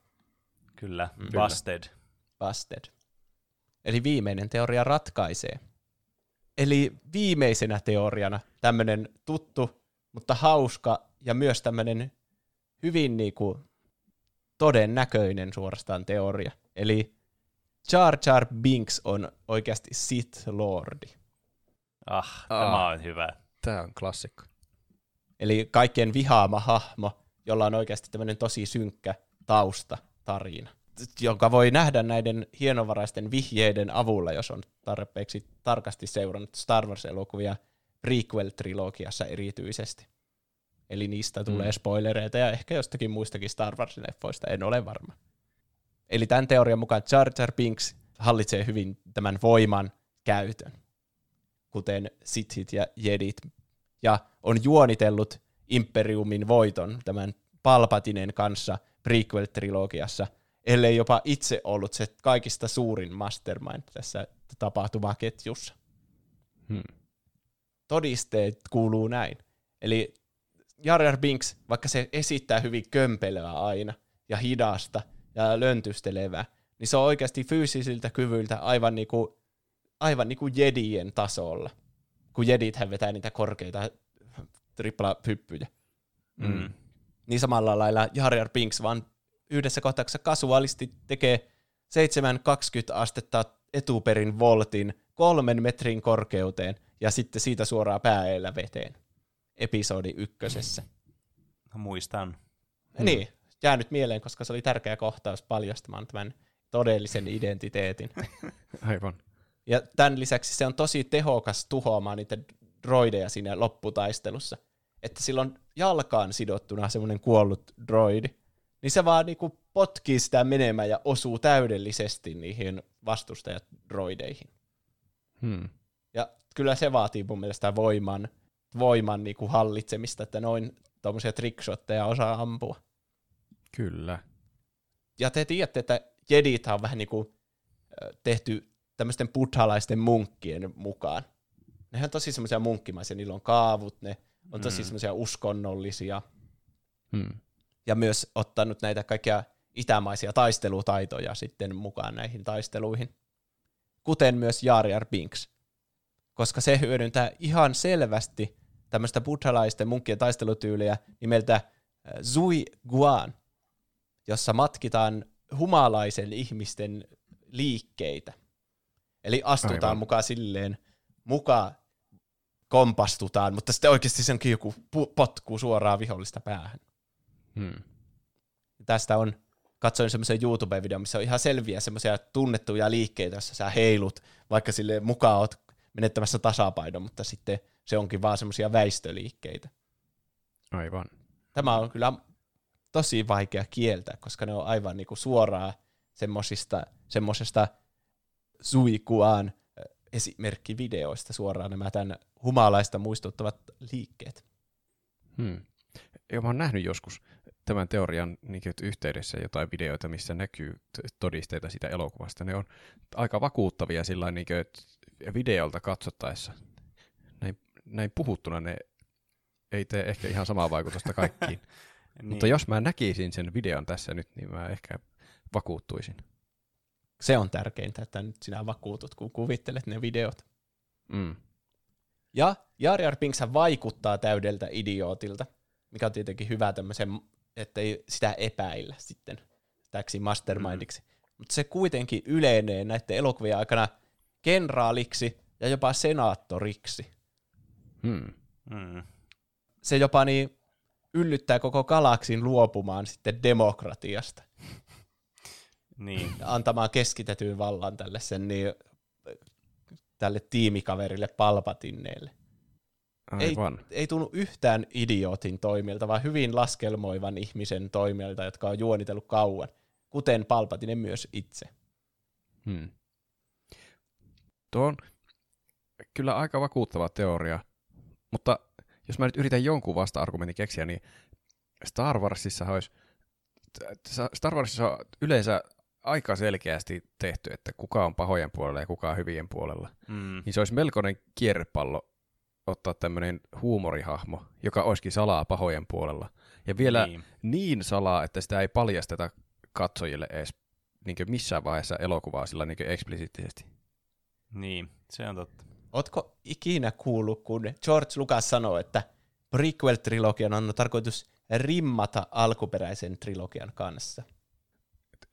Kyllä, mm. busted. Busted. Eli viimeinen teoria ratkaisee. Eli viimeisenä teoriana tämmöinen tuttu, mutta hauska ja myös tämmöinen hyvin niinku todennäköinen suorastaan teoria. Eli Jar Jar Binks on oikeasti Sith Lordi. Ah, ah, tämä on hyvä. Tämä on klassikko. Eli kaikkien vihaama hahmo, jolla on oikeasti tämmöinen tosi synkkä tausta tarina, jonka voi nähdä näiden hienovaraisten vihjeiden avulla, jos on tarpeeksi tarkasti seurannut Star Wars-elokuvia prequel-trilogiassa erityisesti. Eli niistä tulee mm. spoilereita ja ehkä jostakin muistakin Star Wars-leffoista, en ole varma. Eli tämän teorian mukaan Jar Jar Binks hallitsee hyvin tämän voiman käytön, kuten Sithit ja Jedit, ja on juonitellut Imperiumin voiton tämän Palpatinen kanssa prequel-trilogiassa, ellei jopa itse ollut se kaikista suurin mastermind tässä tapahtumaketjussa. Hmm. Todisteet kuuluu näin. Eli Jar Jar Binks, vaikka se esittää hyvin kömpelöä aina ja hidasta ja löntystelevää, niin se on oikeasti fyysisiltä kyvyiltä aivan niinku, aivan niinku jedien tasolla. Kun jedit vetää niitä korkeita tripla hyppyjä. Mm. Niin samalla lailla Jar Jar Binks vaan yhdessä kohtauksessa kasuaalisti tekee 720 astetta etuperin voltin kolmen metrin korkeuteen ja sitten siitä suoraan pääellä veteen. Episodi ykkösessä. Muistan. Niin, jäänyt mieleen, koska se oli tärkeä kohtaus paljastamaan tämän todellisen identiteetin. Aivan. Ja tämän lisäksi se on tosi tehokas tuhoamaan niitä droideja siinä lopputaistelussa että sillä on jalkaan sidottuna semmoinen kuollut droidi, niin se vaan niinku potkii sitä menemään ja osuu täydellisesti niihin vastustajadroideihin. Hmm. Ja kyllä se vaatii mun mielestä voiman, voiman niinku hallitsemista, että noin tuommoisia trickshotteja osaa ampua. Kyllä. Ja te tiedätte, että jedit on vähän niinku tehty tämmöisten buddhalaisten munkkien mukaan. Nehän on tosi semmoisia munkkimaisia, niillä on kaavut, ne on tosi mm. semmoisia uskonnollisia. Mm. Ja myös ottanut näitä kaikkia itämaisia taistelutaitoja sitten mukaan näihin taisteluihin. Kuten myös Jar Jar Binks. Koska se hyödyntää ihan selvästi tämmöistä buddhalaisten munkkien taistelutyyliä nimeltä äh, Zui Guan, jossa matkitaan humalaisen ihmisten liikkeitä. Eli astutaan Aivan. mukaan silleen mukaan kompastutaan, mutta sitten oikeasti se onkin joku potku suoraan vihollista päähän. Hmm. Tästä on, katsoin semmoisen YouTube-videon, missä on ihan selviä semmoisia tunnettuja liikkeitä, joissa sä heilut, vaikka sille mukaan oot menettämässä tasapainon, mutta sitten se onkin vaan semmoisia väistöliikkeitä. Aivan. Tämä on kyllä tosi vaikea kieltää, koska ne on aivan niinku semmoisista, semmoisesta suikuaan esimerkkivideoista suoraan nämä tämän humalaista muistuttavat liikkeet. Hmm. Ja mä oon nähnyt joskus tämän teorian niin kuin, yhteydessä jotain videoita, missä näkyy todisteita sitä elokuvasta. Ne on aika vakuuttavia sillä niin kuin, että videolta katsottaessa. Näin, näin puhuttuna ne ei tee ehkä ihan samaa vaikutusta kaikkiin. niin. Mutta jos mä näkisin sen videon tässä nyt, niin mä ehkä vakuuttuisin. Se on tärkeintä, että nyt sinä vakuutut, kun kuvittelet ne videot. Mm. Ja Jar Jar Binks vaikuttaa täydeltä idiootilta, mikä on tietenkin hyvä tämmöisen, että ei sitä epäillä sitten täksi mastermindiksi. Mm. Mutta se kuitenkin ylenee näiden elokuvien aikana kenraaliksi ja jopa senaattoriksi. Hmm. Mm. Se jopa niin yllyttää koko galaksin luopumaan sitten demokratiasta. Niin. Antamaan keskitetyn vallan tälle sen niin, tälle tiimikaverille Palpatinneelle. Aivan. Ei, ei tunnu yhtään idiootin toimilta, vaan hyvin laskelmoivan ihmisen toimilta, jotka on juonitellut kauan, kuten Palpatinen myös itse. Hmm. Tuo on kyllä aika vakuuttava teoria, mutta jos mä nyt yritän jonkun vasta-argumentin keksiä, niin Star Warsissa olisi, Star Warsissa on yleensä aika selkeästi tehty, että kuka on pahojen puolella ja kuka on hyvien puolella. Mm. Niin se olisi melkoinen kierrepallo ottaa tämmöinen huumorihahmo, joka olisikin salaa pahojen puolella. Ja vielä niin, niin salaa, että sitä ei paljasteta katsojille edes niin missään vaiheessa elokuvaa sillä niin eksplisiittisesti. Niin, se on totta. Ootko ikinä kuullut, kun George Lucas sanoi, että prequel-trilogian on tarkoitus rimmata alkuperäisen trilogian kanssa?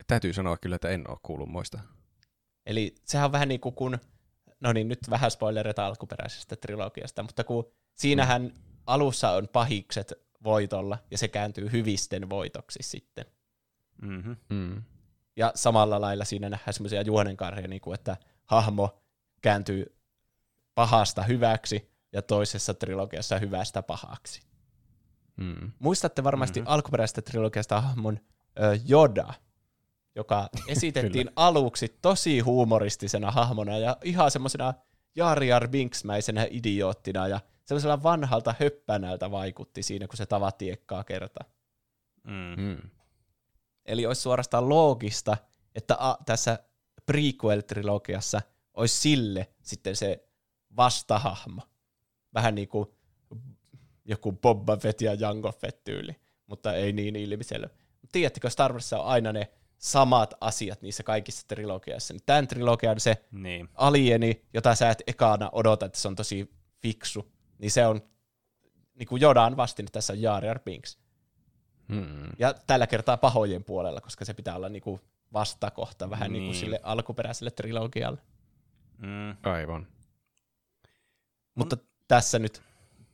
Täytyy sanoa kyllä, että en ole kuullut moista. Eli sehän on vähän niin kuin kun, no niin, nyt vähän spoilerita alkuperäisestä trilogiasta, mutta kun siinähän mm. alussa on pahikset voitolla, ja se kääntyy hyvisten voitoksi sitten. Mm-hmm. Mm. Ja samalla lailla siinä nähdään semmoisia juonenkarheja, niin kuin että hahmo kääntyy pahasta hyväksi ja toisessa trilogiassa hyvästä pahaksi. Mm. Muistatte varmasti mm-hmm. alkuperäisestä trilogiasta hahmon ö, Yoda, joka esitettiin aluksi tosi huumoristisena hahmona ja ihan semmoisena Jar Jar Binks-mäisenä idioottina ja semmoisella vanhalta höppänältä vaikutti siinä, kun se tavattiin ekkaa kertaa. Mm. Mm. Eli olisi suorastaan loogista, että a, tässä prequel-trilogiassa olisi sille sitten se vastahahmo. Vähän niin kuin joku Boba Fett ja Jango Fett tyyli, mutta ei niin ilmiselvä. Tiedättekö, Star Warsissa on aina ne samat asiat niissä kaikissa trilogiassa. Niin tämän trilogian se niin. alieni, jota sä et ekana odota, että se on tosi fiksu, niin se on niin kuin Jodan vastin tässä on Jar Jar Binks. Hmm. Ja tällä kertaa pahojen puolella, koska se pitää olla niin kuin vastakohta vähän niin. niin kuin sille alkuperäiselle trilogialle. Mm. Aivan. Mutta tässä nyt,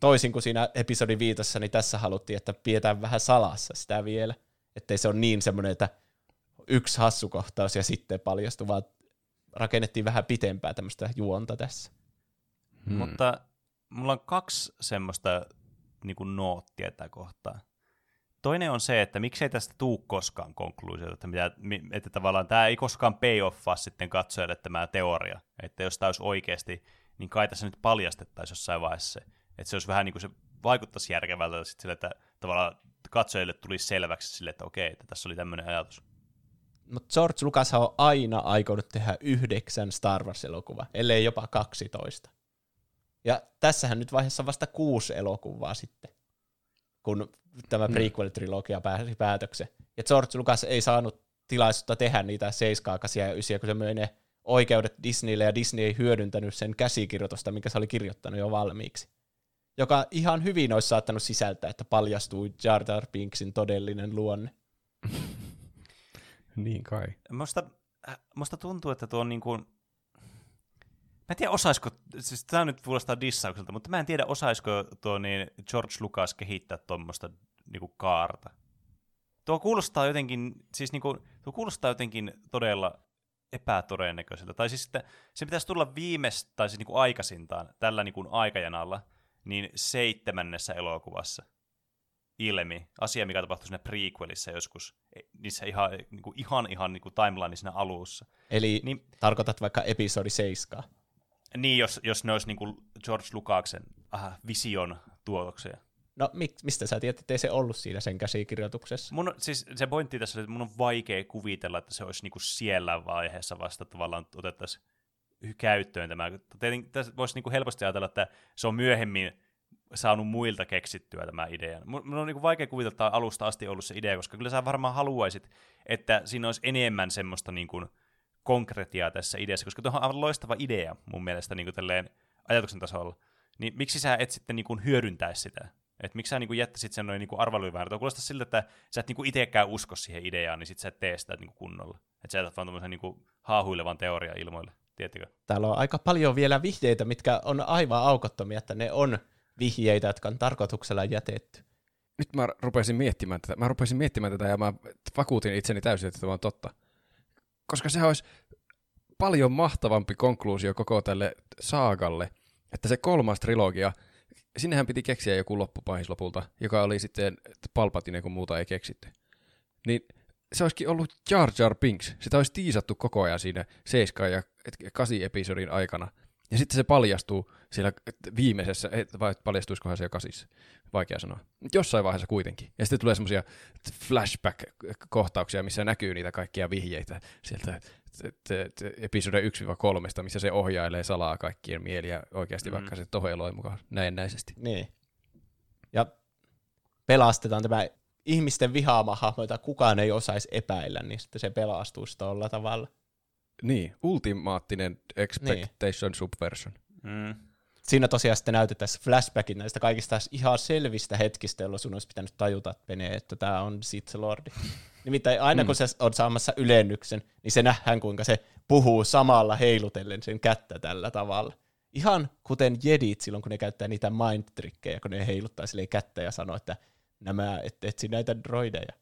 toisin kuin siinä episodi viitossa, niin tässä haluttiin, että pidetään vähän salassa sitä vielä. Ettei se ole niin semmoinen, että yksi hassu kohtaus ja sitten paljastui, vaan rakennettiin vähän pitempää tämmöistä juonta tässä. Hmm. Mutta mulla on kaksi semmoista niin kuin noottia tätä kohtaa. Toinen on se, että miksei tästä tuu koskaan konkluusiota, että, mitä, että tavallaan tämä ei koskaan pay offaa sitten katsojalle tämä teoria. Että jos tämä olisi oikeasti, niin kai tässä nyt paljastettaisiin jossain vaiheessa se. Että se olisi vähän niin kuin se vaikuttaisi järkevältä sitten sille, että tavallaan katsojille tulisi selväksi sille, että okei, että tässä oli tämmöinen ajatus. Mutta George Lucas on aina aikonut tehdä yhdeksän Star Wars-elokuvaa, ellei jopa 12. Ja tässähän nyt vaiheessa vasta kuusi elokuvaa sitten, kun tämä mm. prequel-trilogia pääsi päätökseen. Ja George Lucas ei saanut tilaisuutta tehdä niitä 7, 8 ja 9, kun se möi ne oikeudet Disneylle, ja Disney ei hyödyntänyt sen käsikirjoitusta, minkä se oli kirjoittanut jo valmiiksi. Joka ihan hyvin olisi saattanut sisältää, että paljastui Jar Jar Binksin todellinen luonne. niin kai. Musta, äh, musta tuntuu, että tuo on niin kuin, Mä en tiedä, osaisiko, siis tämä nyt kuulostaa dissaukselta, mutta mä en tiedä, osaisiko tuo niin George Lucas kehittää tuommoista niinku kaarta. Tuo kuulostaa jotenkin, siis niinku, tuo kuulostaa jotenkin todella epätodennäköiseltä. Tai siis että se pitäisi tulla viimeistä, tai siis niinku aikaisintaan tällä niinku aikajanalla, niin seitsemännessä elokuvassa ilmi asia, mikä tapahtui siinä prequelissa joskus, e, niissä ihan, niin kuin, ihan, ihan niin kuin timeline siinä alussa. Eli niin, tarkoitat vaikka episodi 7? Niin, jos, jos ne olisi niin kuin George Lucaksen aha, vision tuotoksia. No mistä sä tiedät, että ei se ollut siinä sen käsikirjoituksessa? Mun, siis se pointti tässä on, että mun on vaikea kuvitella, että se olisi niinku siellä vaiheessa vasta tavallaan otettaisiin käyttöön tämä. Tietenkin tässä voisi niinku helposti ajatella, että se on myöhemmin saanut muilta keksittyä tämä idea. Mun on niinku vaikea kuvitella, että alusta asti ollut se idea, koska kyllä sä varmaan haluaisit, että siinä olisi enemmän semmoista niinku konkretiaa tässä ideassa, koska tuohon on aivan loistava idea mun mielestä niinku ajatuksen tasolla. Niin miksi sä et sitten niinku hyödyntäisi sitä? Että miksi sä niinku jättäisit sen noin niinku arvailuivään. Kuulostaa siltä, että sä et niinku itsekään usko siihen ideaan, niin sit sä et tee sitä niinku kunnolla. Että sä jätät vaan tuommoisen niinku haahuilevan teoria ilmoille. Tiedättekö? Täällä on aika paljon vielä vihjeitä, mitkä on aivan aukottomia, että ne on vihjeitä, jotka on tarkoituksella jätetty. Nyt mä rupesin miettimään tätä. Mä rupesin miettimään tätä ja mä vakuutin itseni täysin, että tämä on totta. Koska se olisi paljon mahtavampi konkluusio koko tälle saagalle, että se kolmas trilogia – sinnehän piti keksiä joku loppupahis lopulta, joka oli sitten Palpatine, kun muuta ei keksitty. Niin se olisikin ollut Jar Jar Binks. Sitä olisi tiisattu koko ajan siinä 7 ja 8 episodin aikana. Ja sitten se paljastuu siellä viimeisessä, vai paljastuisikohan se jo kasissa, vaikea sanoa. Jossain vaiheessa kuitenkin. Ja sitten tulee semmoisia flashback-kohtauksia, missä näkyy niitä kaikkia vihjeitä sieltä episode 1-3, missä se ohjailee salaa kaikkien mieliä oikeasti, mm. vaikka se toheloi mukaan näennäisesti. Niin. Ja pelastetaan tämä ihmisten vihaama hahmo, jota kukaan ei osaisi epäillä, niin sitten se pelastuu tuolla tavalla. Niin, ultimaattinen expectation niin. subversion. Mm. Siinä tosiaan sitten näytetään flashbackin näistä kaikista ihan selvistä hetkistä, jolloin sun olisi pitänyt tajuta, Pene, että tämä on Sith Lordi. Nimittäin aina mm. kun se on saamassa ylennyksen, niin se nähdään, kuinka se puhuu samalla heilutellen sen kättä tällä tavalla. Ihan kuten jedit silloin, kun ne käyttää niitä mind-trikkejä, kun ne heiluttaa sille kättä ja sanoo, että nämä, et etsi näitä droideja.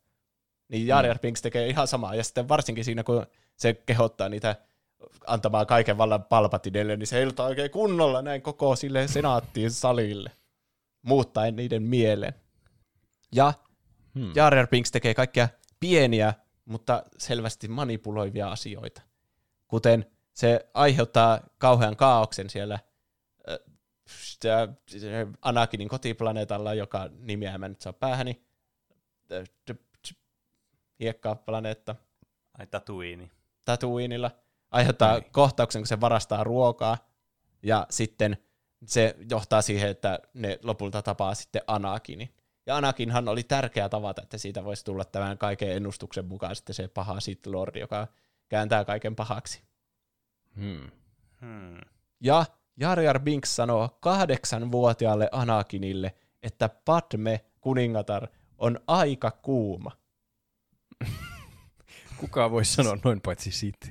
Niin Jar Jar Binks tekee ihan samaa. Ja sitten varsinkin siinä, kun se kehottaa niitä antamaan kaiken vallan palpatinelle, niin se heiluttaa oikein kunnolla näin koko sille senaattiin salille, muuttaen niiden mielen. Ja hmm. Jar Jar Binks tekee kaikkia pieniä, mutta selvästi manipuloivia asioita. Kuten se aiheuttaa kauhean kaauksen siellä Anakinin kotiplaneetalla, joka nimeä mä nyt saa päähäni. Hiekkaplaneetta. Ai Tatooine. Tatooinilla. Aiheuttaa Ai. kohtauksen, kun se varastaa ruokaa, ja sitten se johtaa siihen, että ne lopulta tapaa sitten Anakinin. Ja Anakinhan oli tärkeä tavata, että siitä voisi tulla tämän kaiken ennustuksen mukaan sitten se paha Sith Lord, joka kääntää kaiken pahaksi. Hmm. Hmm. Ja Jar Jar Binks sanoo kahdeksanvuotiaalle Anakinille, että Padme kuningatar on aika kuuma. Kuka voi sanoa noin paitsi Sith?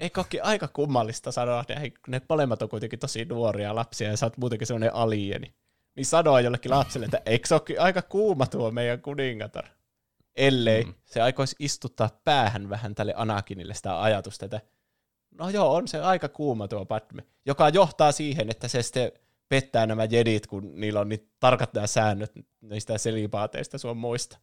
Eikö olekin aika kummallista sanoa, ne, ne molemmat on kuitenkin tosi nuoria lapsia ja sä oot muutenkin sellainen alieni niin sanoa jollekin lapselle, että eikö se ole aika kuuma tuo meidän kuningatar? Ellei mm. se aikoisi istuttaa päähän vähän tälle Anakinille sitä ajatusta, että no joo, on se aika kuuma tuo Padme, joka johtaa siihen, että se sitten pettää nämä jedit, kun niillä on niin tarkat nämä säännöt niistä selipaateista sun muista.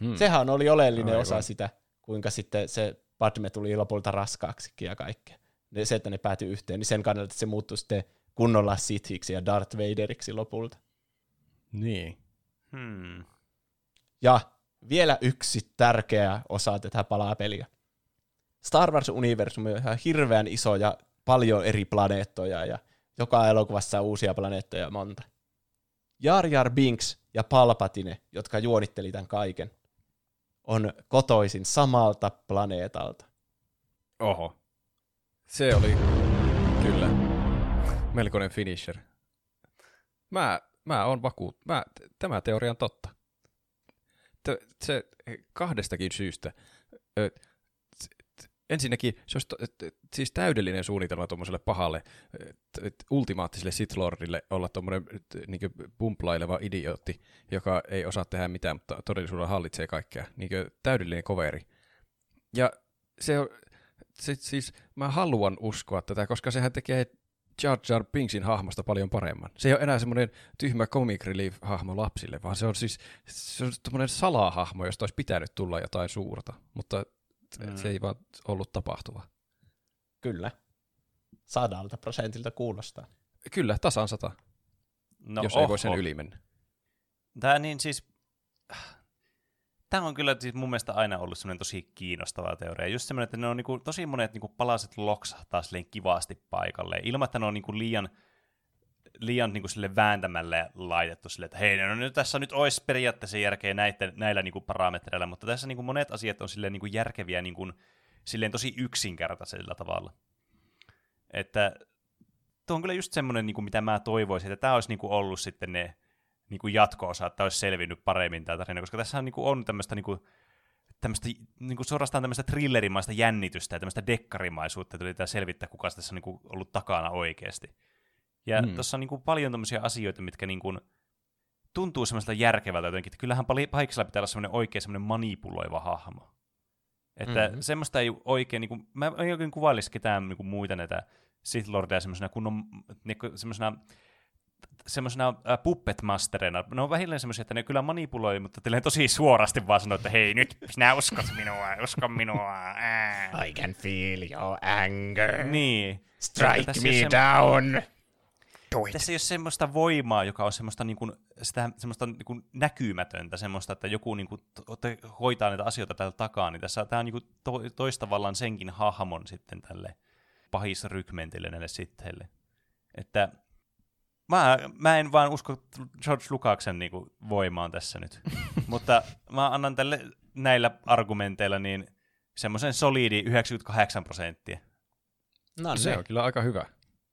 Hmm. Sehän oli oleellinen Aivan. osa sitä, kuinka sitten se Padme tuli lopulta raskaaksikin ja kaikkea. Se, että ne päätyi yhteen, niin sen kannalta että se muuttui sitten kunnolla Sithiksi ja Darth Vaderiksi lopulta. Niin. Hmm. Ja vielä yksi tärkeä osa tätä palapeliä. Star Wars-universumi on ihan hirveän iso ja paljon eri planeettoja ja joka elokuvassa on uusia planeettoja monta. Jar Jar Binks ja Palpatine, jotka juonitteli tämän kaiken, on kotoisin samalta planeetalta. Oho. Se oli kyllä melkoinen finisher. Mä, mä oon vakuut, mä, tämä teoria on totta. T- se kahdestakin syystä. Ö, ensinnäkin se olisi to, siis täydellinen suunnitelma tuommoiselle pahalle, ultimaattiselle Sith Lordille olla tuommoinen niin pumplaileva idiootti, joka ei osaa tehdä mitään, mutta todellisuudella hallitsee kaikkea. Niin täydellinen koveri. Ja se, se, siis mä haluan uskoa tätä, koska sehän tekee Jar Jar Binksin hahmosta paljon paremman. Se ei ole enää semmoinen tyhmä comic relief-hahmo lapsille, vaan se on siis se on semmoinen salahahmo, josta olisi pitänyt tulla jotain suurta, mutta mm. se ei vaan ollut tapahtuva. Kyllä. Sadalta prosentilta kuulostaa. Kyllä, tasan sata, no, jos oho. ei voi sen yli mennä. Tämä niin siis, tämä on kyllä siis mun mielestä aina ollut semmoinen tosi kiinnostava teoria. Just semmoinen, että ne on niinku, tosi monet niinku palaset loksahtaa silleen kivasti paikalle, ilman että ne on niinku liian, liian niinku sille vääntämälle laitettu sille, että hei, no nyt tässä nyt olisi periaatteessa järkeä näitä, näillä niinku parametreilla, mutta tässä niinku monet asiat on silleen niinku järkeviä niinku, silleen tosi yksinkertaisella tavalla. Että tuo on kyllä just semmoinen, niin kuin mitä mä toivoisin, että tämä olisi niin kuin ollut sitten ne niin kuin jatko-osa, että olisi selvinnyt paremmin tämä tarina, koska tässä on, niin kuin, on tämmöistä niin kuin, tämmöistä, niin kuin suorastaan tämmöistä thrillerimaista jännitystä ja tämmöistä dekkarimaisuutta, että yritetään selvittää, kuka tässä on niin kuin, ollut takana oikeasti. Ja mm. tuossa on niin kuin, paljon tämmöisiä asioita, mitkä niin kuin, tuntuu semmoista järkevältä jotenkin, että kyllähän pahiksella pitää olla semmoinen oikein semmoinen manipuloiva hahmo. Että mm-hmm. semmoista ei oikein, niin kuin, mä en oikein kuvailisi ketään niin kuin muita näitä Sith Lordia semmoisena kunnon, niinku, semmoisena semmoisena äh, puppet masterina. Ne on vähilleen semmoisia, että ne kyllä manipuloi, mutta tosi suorasti vaan sanoo, että hei nyt sinä uskot minua, usko minua. Äh. I can feel your anger. Niin. Strike me down. Tässä ei ole semmoista voimaa, joka on semmoista, niin kuin, sitä, semmoista niin kuin näkymätöntä, semmoista, että joku niin kuin, to, hoitaa näitä asioita täältä takaa, niin tässä tämä on niin kuin, to, toistavallaan senkin hahmon sitten tälle pahisrykmentille näille sitteille. Että mä, mä en vaan usko George Lukaksen niinku voimaan tässä nyt. Mutta mä annan tälle näillä argumenteilla niin semmoisen solidi 98 prosenttia. No se on kyllä aika hyvä.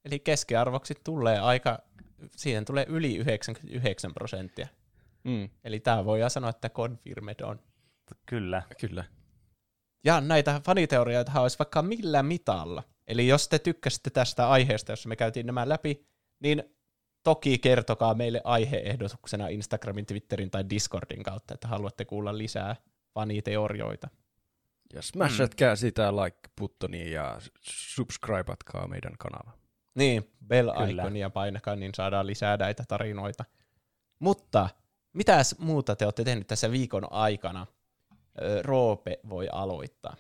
Eli keskiarvoksi tulee aika, siihen tulee yli 99 prosenttia. Mm. Eli tämä voi sanoa, että confirmed on. Kyllä. Kyllä. Ja näitä faniteorioita olisi vaikka millä mitalla. Eli jos te tykkäsitte tästä aiheesta, jossa me käytiin nämä läpi, niin toki kertokaa meille aiheehdotuksena Instagramin, Twitterin tai Discordin kautta, että haluatte kuulla lisää faniteorioita. Ja smashatkaa mm. sitä like-buttonia ja subscribeatkaa meidän kanava. Niin, bell-iconia painakaa, niin saadaan lisää näitä tarinoita. Mutta mitäs muuta te olette tehneet tässä viikon aikana? Roope voi aloittaa.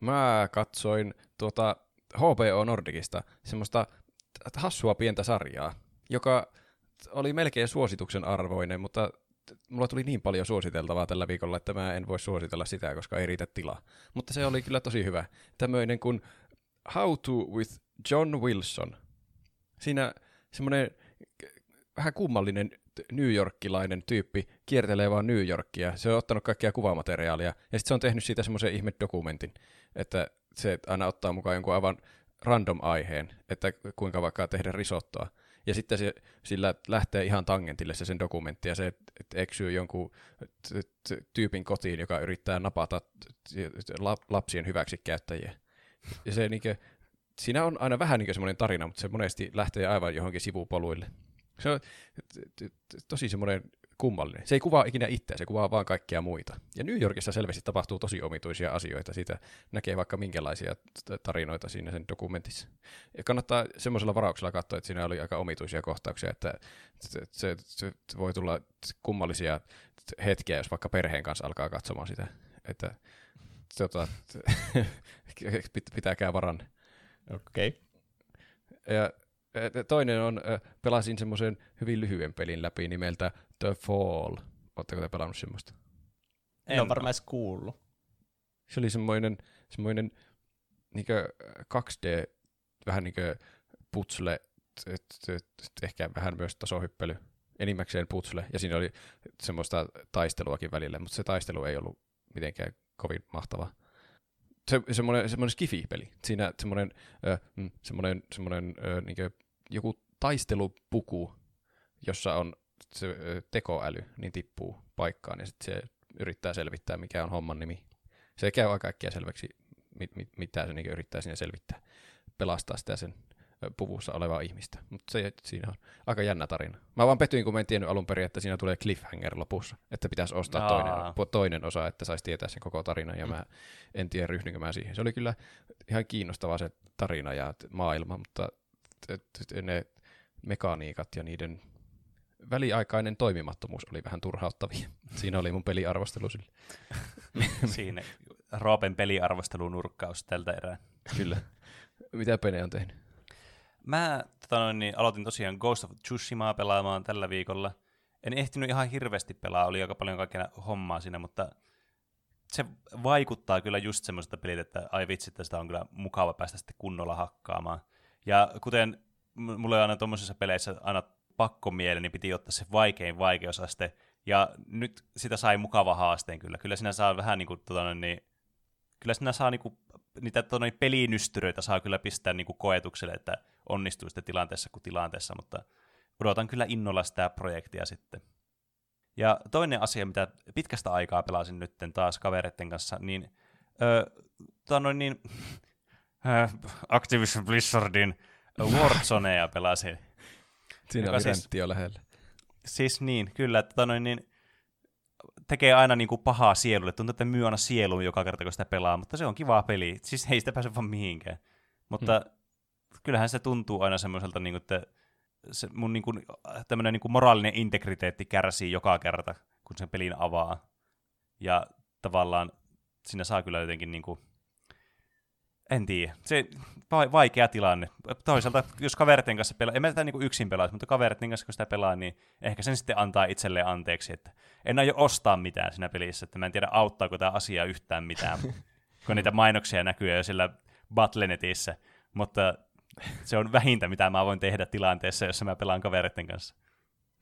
Mä katsoin tuota HBO Nordicista semmoista hassua pientä sarjaa, joka oli melkein suosituksen arvoinen, mutta mulla tuli niin paljon suositeltavaa tällä viikolla, että mä en voi suositella sitä, koska ei riitä tilaa. Mutta se oli kyllä tosi hyvä. Tämmöinen kuin How to with John Wilson. Siinä semmoinen vähän kummallinen New Yorkilainen tyyppi kiertelee vaan New Yorkia. Se on ottanut kaikkia kuvamateriaalia ja sitten se on tehnyt siitä semmoisen ihme dokumentin, että se aina ottaa mukaan jonkun aivan random aiheen, että kuinka vaikka tehdä risottoa. Ja sitten se, sillä lähtee ihan tangentille se sen dokumentti, ja se eksyy jonkun tyypin kotiin, joka yrittää napata lapsien hyväksikäyttäjiä. Ja se niinkö, siinä on aina vähän niin semmoinen tarina, mutta se monesti lähtee aivan johonkin sivupoluille. Se on tosi semmoinen kummallinen. Se ei kuvaa ikinä itseä, se kuvaa vaan kaikkia muita. Ja New Yorkissa selvästi tapahtuu tosi omituisia asioita. Siitä näkee vaikka minkälaisia tarinoita siinä sen dokumentissa. Ja kannattaa semmoisella varauksella katsoa, että siinä oli aika omituisia kohtauksia, että se, voi tulla kummallisia hetkiä, jos vaikka perheen kanssa alkaa katsomaan sitä. Että tota, pitääkää varan. Okei. Okay. Ja toinen on, pelasin semmoisen hyvin lyhyen pelin läpi nimeltä The Fall. Oletteko te pelannut semmoista? En ole varmaan edes kuullut. Se oli semmoinen, semmoinen niinkö 2D, vähän niinkö putsle, ehkä vähän myös tasohyppely, enimmäkseen putsle, ja siinä oli semmoista taisteluakin välillä, mutta se taistelu ei ollut mitenkään kovin mahtava. Se, semmoinen, semmoinen skifi-peli. Siinä semmoinen, äh, semmoinen, semmoinen äh, niinkö joku taistelupuku, jossa on se tekoäly, niin tippuu paikkaan ja sitten se yrittää selvittää, mikä on homman nimi. Se käy aika kaikkia selväksi, mit, mit, mitä se niin yrittää sinne selvittää, pelastaa sitä sen puvussa olevaa ihmistä. Mutta se siinä on aika jännä tarina. Mä vaan pettyin, kun mä en tiennyt alun perin, että siinä tulee cliffhanger lopussa, että pitäisi ostaa toinen, toinen osa, että saisi tietää sen koko tarinan, ja mm. mä en tiedä ryhdynkö mä siihen. Se oli kyllä ihan kiinnostava se tarina ja maailma, mutta ne mekaniikat ja niiden väliaikainen toimimattomuus oli vähän turhauttavia. Siinä oli mun peliarvostelu sille. Siinä Roopen peliarvostelunurkkaus tältä erää. Kyllä. Mitä Pene on tehnyt? Mä tota noin, niin aloitin tosiaan Ghost of Tsushimaa pelaamaan tällä viikolla. En ehtinyt ihan hirveästi pelaa, oli aika paljon kaikkea hommaa siinä, mutta se vaikuttaa kyllä just semmoiselta pelit, että ai vitsi, että sitä on kyllä mukava päästä sitten kunnolla hakkaamaan. Ja kuten mulle aina tuommoisissa peleissä aina pakko mieli, niin piti ottaa se vaikein vaikeusaste, ja nyt sitä sai mukava haasteen kyllä. Kyllä sinä saa vähän niin kuin, tota, niin, kyllä sinä saa niin kuin, niitä tota, pelinystyröitä saa kyllä pistää niin kuin koetukselle, että onnistuu sitten tilanteessa kuin tilanteessa, mutta odotan kyllä innolla sitä projektia sitten. Ja toinen asia, mitä pitkästä aikaa pelasin nyt taas kavereiden kanssa, niin, öö, noin, niin Activision Blizzardin Warzonea pelasin. Siinä oli siis, jo lähellä. Siis niin, kyllä, että tota noin, niin, tekee aina niin kuin pahaa sielulle. Tuntuu, että myy aina sielun joka kerta, kun sitä pelaa, mutta se on kiva peli. Siis ei sitä pääse vaan mihinkään. Mutta hmm. Kyllähän se tuntuu aina semmoiselta, niin kuin, että se mun niin kuin, tämmöinen niin kuin moraalinen integriteetti kärsii joka kerta, kun sen pelin avaa. Ja tavallaan siinä saa kyllä jotenkin niin kuin, en tiedä. Se vaikea tilanne. Toisaalta, jos kaveritten kanssa pelaa, en mä tätä niin yksin pelaa, mutta kaveritten kanssa kun sitä pelaa, niin ehkä sen sitten antaa itselleen anteeksi, että en aio ostaa mitään siinä pelissä, että mä en tiedä auttaako tämä asia yhtään mitään, kun niitä mainoksia näkyy jo sillä Battlenetissä, mutta se on vähintä, mitä mä voin tehdä tilanteessa, jossa mä pelaan kaveritten kanssa.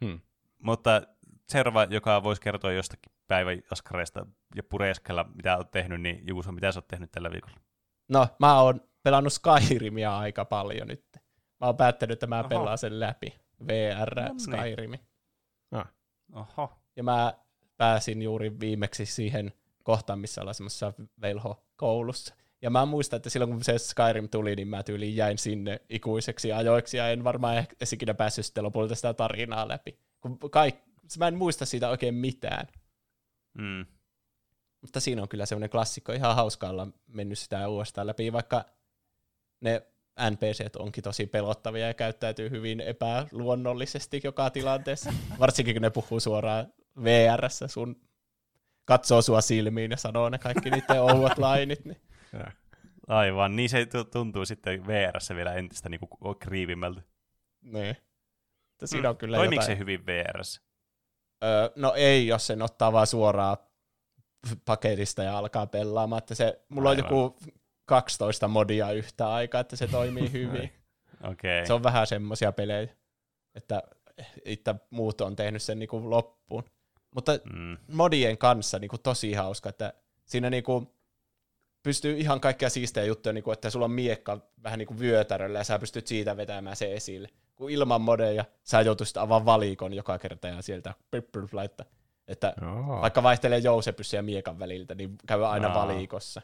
Hmm. Mutta seuraava, joka voisi kertoa jostakin päiväaskareista ja pureskella, mitä olet tehnyt, niin Juuso, mitä sä oot tehnyt tällä viikolla? No, mä oon pelannut Skyrimia aika paljon nyt. Mä oon päättänyt, että mä Oho. pelaan sen läpi. VR no niin. Skyrimi. Ah. Oho. Ja mä pääsin juuri viimeksi siihen kohtaan, missä ollaan semmoisessa velho-koulussa. Ja mä muistan, että silloin kun se Skyrim tuli, niin mä tyyliin jäin sinne ikuiseksi ajoiksi, ja en varmaan edes ikinä päässyt sitten lopulta sitä tarinaa läpi. Kun kaik... Mä en muista siitä oikein mitään. Mm. Mutta siinä on kyllä semmoinen klassikko, ihan hauska olla mennyt sitä uudestaan läpi, vaikka ne NPCt onkin tosi pelottavia ja käyttäytyy hyvin epäluonnollisesti joka tilanteessa. Varsinkin kun ne puhuu suoraan VRssä sun katsoo sua silmiin ja sanoo ne kaikki niiden ouvat lainit. Niin. Aivan, niin se tuntuu sitten VRssä vielä entistä niinku kriivimmältä. Niin. Mutta siinä on kyllä Toimiiko jotain... se hyvin VRssä? Öö, no ei, jos sen ottaa vaan suoraan paketista ja alkaa pelaamaan. Että se, mulla Aivan. on joku 12 modia yhtä aikaa, että se toimii hyvin. okay. Se on vähän semmoisia pelejä, että itse muut on tehnyt sen niinku loppuun. Mutta mm. modien kanssa niinku tosi hauska, että siinä niinku pystyy ihan kaikkia siistejä juttuja, niinku, että sulla on miekka vähän niinku vyötäröllä ja sä pystyt siitä vetämään se esille. Kun ilman modeja sä joutuisit avaa valikon joka kerta ja sieltä laittaa. Että Oho. vaikka vaihtelee jousepyssy ja miekan väliltä, niin käy aina Oho. valikossa.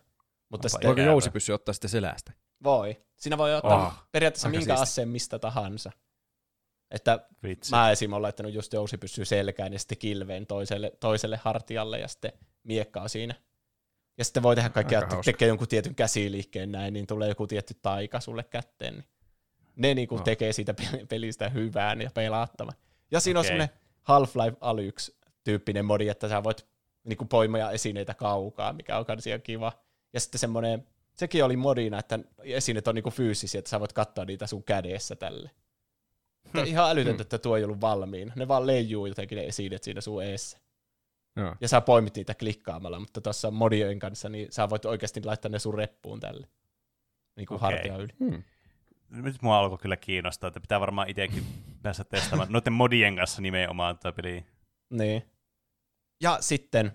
Mutta sitten, Voiko jousipyssy ottaa sitten selästä? Voi. Siinä voi ottaa oh, periaatteessa minkä siisti. asseen mistä tahansa. Että Vitsi. mä esim. olen laittanut just jousipyssyä selkään ja sitten kilveen toiselle, toiselle hartialle ja sitten miekkaa siinä. Ja sitten voi tehdä kaikkea, että tekee jonkun tietyn käsiliikkeen näin, niin tulee joku tietty taika sulle kätteen. Niin ne niinku oh. tekee siitä pelistä hyvään ja pelattavan. Ja siinä okay. on semmoinen Half-Life Alyx tyyppinen modi, että sä voit niinku poimia esineitä kaukaa, mikä on kans kiva. Ja sitten semmoinen, sekin oli modina, että esineet on niinku fyysisiä, että sä voit katsoa niitä sun kädessä tälle. Hmm. Ihan älytöntä, hmm. että tuo ei ollut valmiina. Ne vaan leijuu jotenkin ne esineet siinä sun eessä. Ja. ja sä poimit niitä klikkaamalla, mutta tuossa modien kanssa, niin sä voit oikeasti laittaa ne sun reppuun tälle. Niin kuin okay. hartia yli. Hmm. Nyt mua alkoi kyllä kiinnostaa, että pitää varmaan itsekin päästä testaamaan noiden modien kanssa nimenomaan tuo peli. Niin. Ja sitten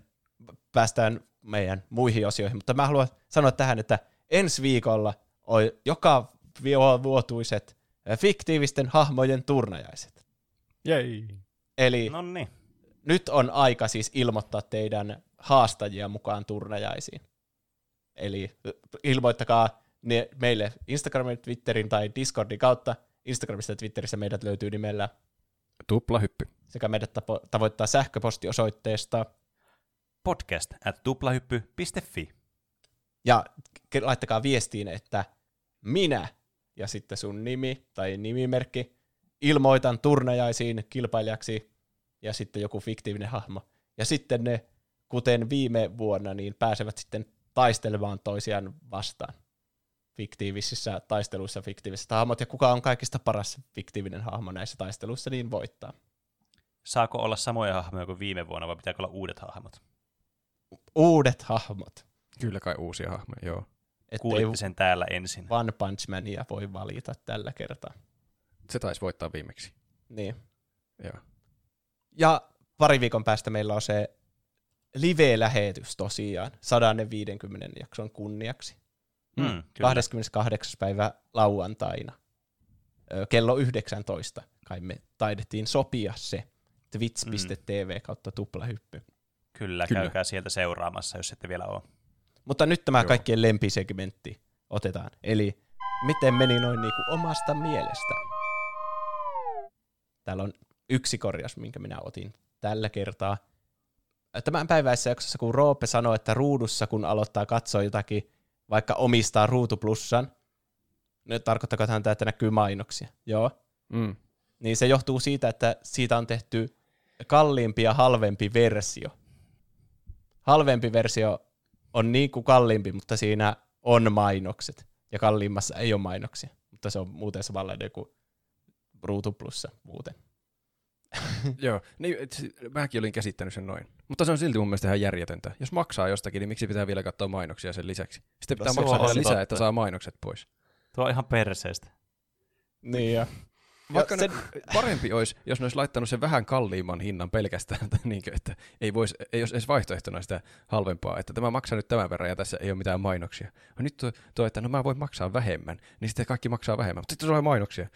päästään meidän muihin osioihin, mutta mä haluan sanoa tähän, että ensi viikolla on joka vuotuiset fiktiivisten hahmojen turnajaiset. Jei. Eli Nonni. Nyt on aika siis ilmoittaa teidän haastajia mukaan turnajaisiin. Eli ilmoittakaa ne meille Instagramin, Twitterin tai Discordin kautta. Instagramista ja Twitterissä meidät löytyy nimellä Tuplahyppy. Sekä meidät tapo- tavoittaa sähköpostiosoitteesta podcast at tuplahyppy.fi. Ja laittakaa viestiin, että minä ja sitten sun nimi tai nimimerkki. Ilmoitan turnajaisiin kilpailijaksi ja sitten joku fiktiivinen hahmo. Ja sitten ne, kuten viime vuonna, niin pääsevät sitten taistelemaan toisiaan vastaan fiktiivisissä taisteluissa fiktiiviset hahmot, ja kuka on kaikista paras fiktiivinen hahmo näissä taisteluissa, niin voittaa. Saako olla samoja hahmoja kuin viime vuonna, vai pitääkö olla uudet hahmot? Uudet hahmot. Kyllä kai uusia hahmoja, joo. Kuulitte sen täällä ensin. One Punch Mania voi valita tällä kertaa. Se taisi voittaa viimeksi. Niin. Joo. Ja pari viikon päästä meillä on se live-lähetys tosiaan 150 jakson kunniaksi. Mm, 28. päivä lauantaina kello 19 kai me taidettiin sopia se twitch.tv kautta tuplahyppy. Kyllä, Kyllä, käykää sieltä seuraamassa, jos ette vielä ole. Mutta nyt tämä Joo. kaikkien lempisegmentti otetaan. Eli miten meni noin niinku omasta mielestä? Täällä on yksi korjaus, minkä minä otin tällä kertaa. Tämän päiväisessä jaksossa, kun Roope sanoi, että ruudussa, kun aloittaa katsoa jotakin, vaikka omistaa Ruutu Plussan, nyt tarkoittaako hän että näkyy mainoksia? Joo. Mm. Niin se johtuu siitä, että siitä on tehty kalliimpi ja halvempi versio. Halvempi versio on niin kuin kalliimpi, mutta siinä on mainokset. Ja kalliimmassa ei ole mainoksia. Mutta se on muuten samanlainen kuin Ruutu Plussa muuten. Joo, niin, mäkin olin käsittänyt sen noin. Mutta se on silti mun mielestä ihan järjetöntä. Jos maksaa jostakin, niin miksi pitää vielä katsoa mainoksia sen lisäksi? Sitten pitää maksaa vielä lisää, että saa mainokset pois. Tuo on ihan perseestä. Niin ja. Vaikka sen... parempi olisi, jos ne olisi laittanut sen vähän kalliimman hinnan pelkästään, niin kuin, että ei, vois, ei olisi edes vaihtoehtona sitä halvempaa, että tämä maksaa nyt tämän verran ja tässä ei ole mitään mainoksia. No nyt tuo, tuo, että no mä voin maksaa vähemmän, niin sitten kaikki maksaa vähemmän, mutta sitten on mainoksia.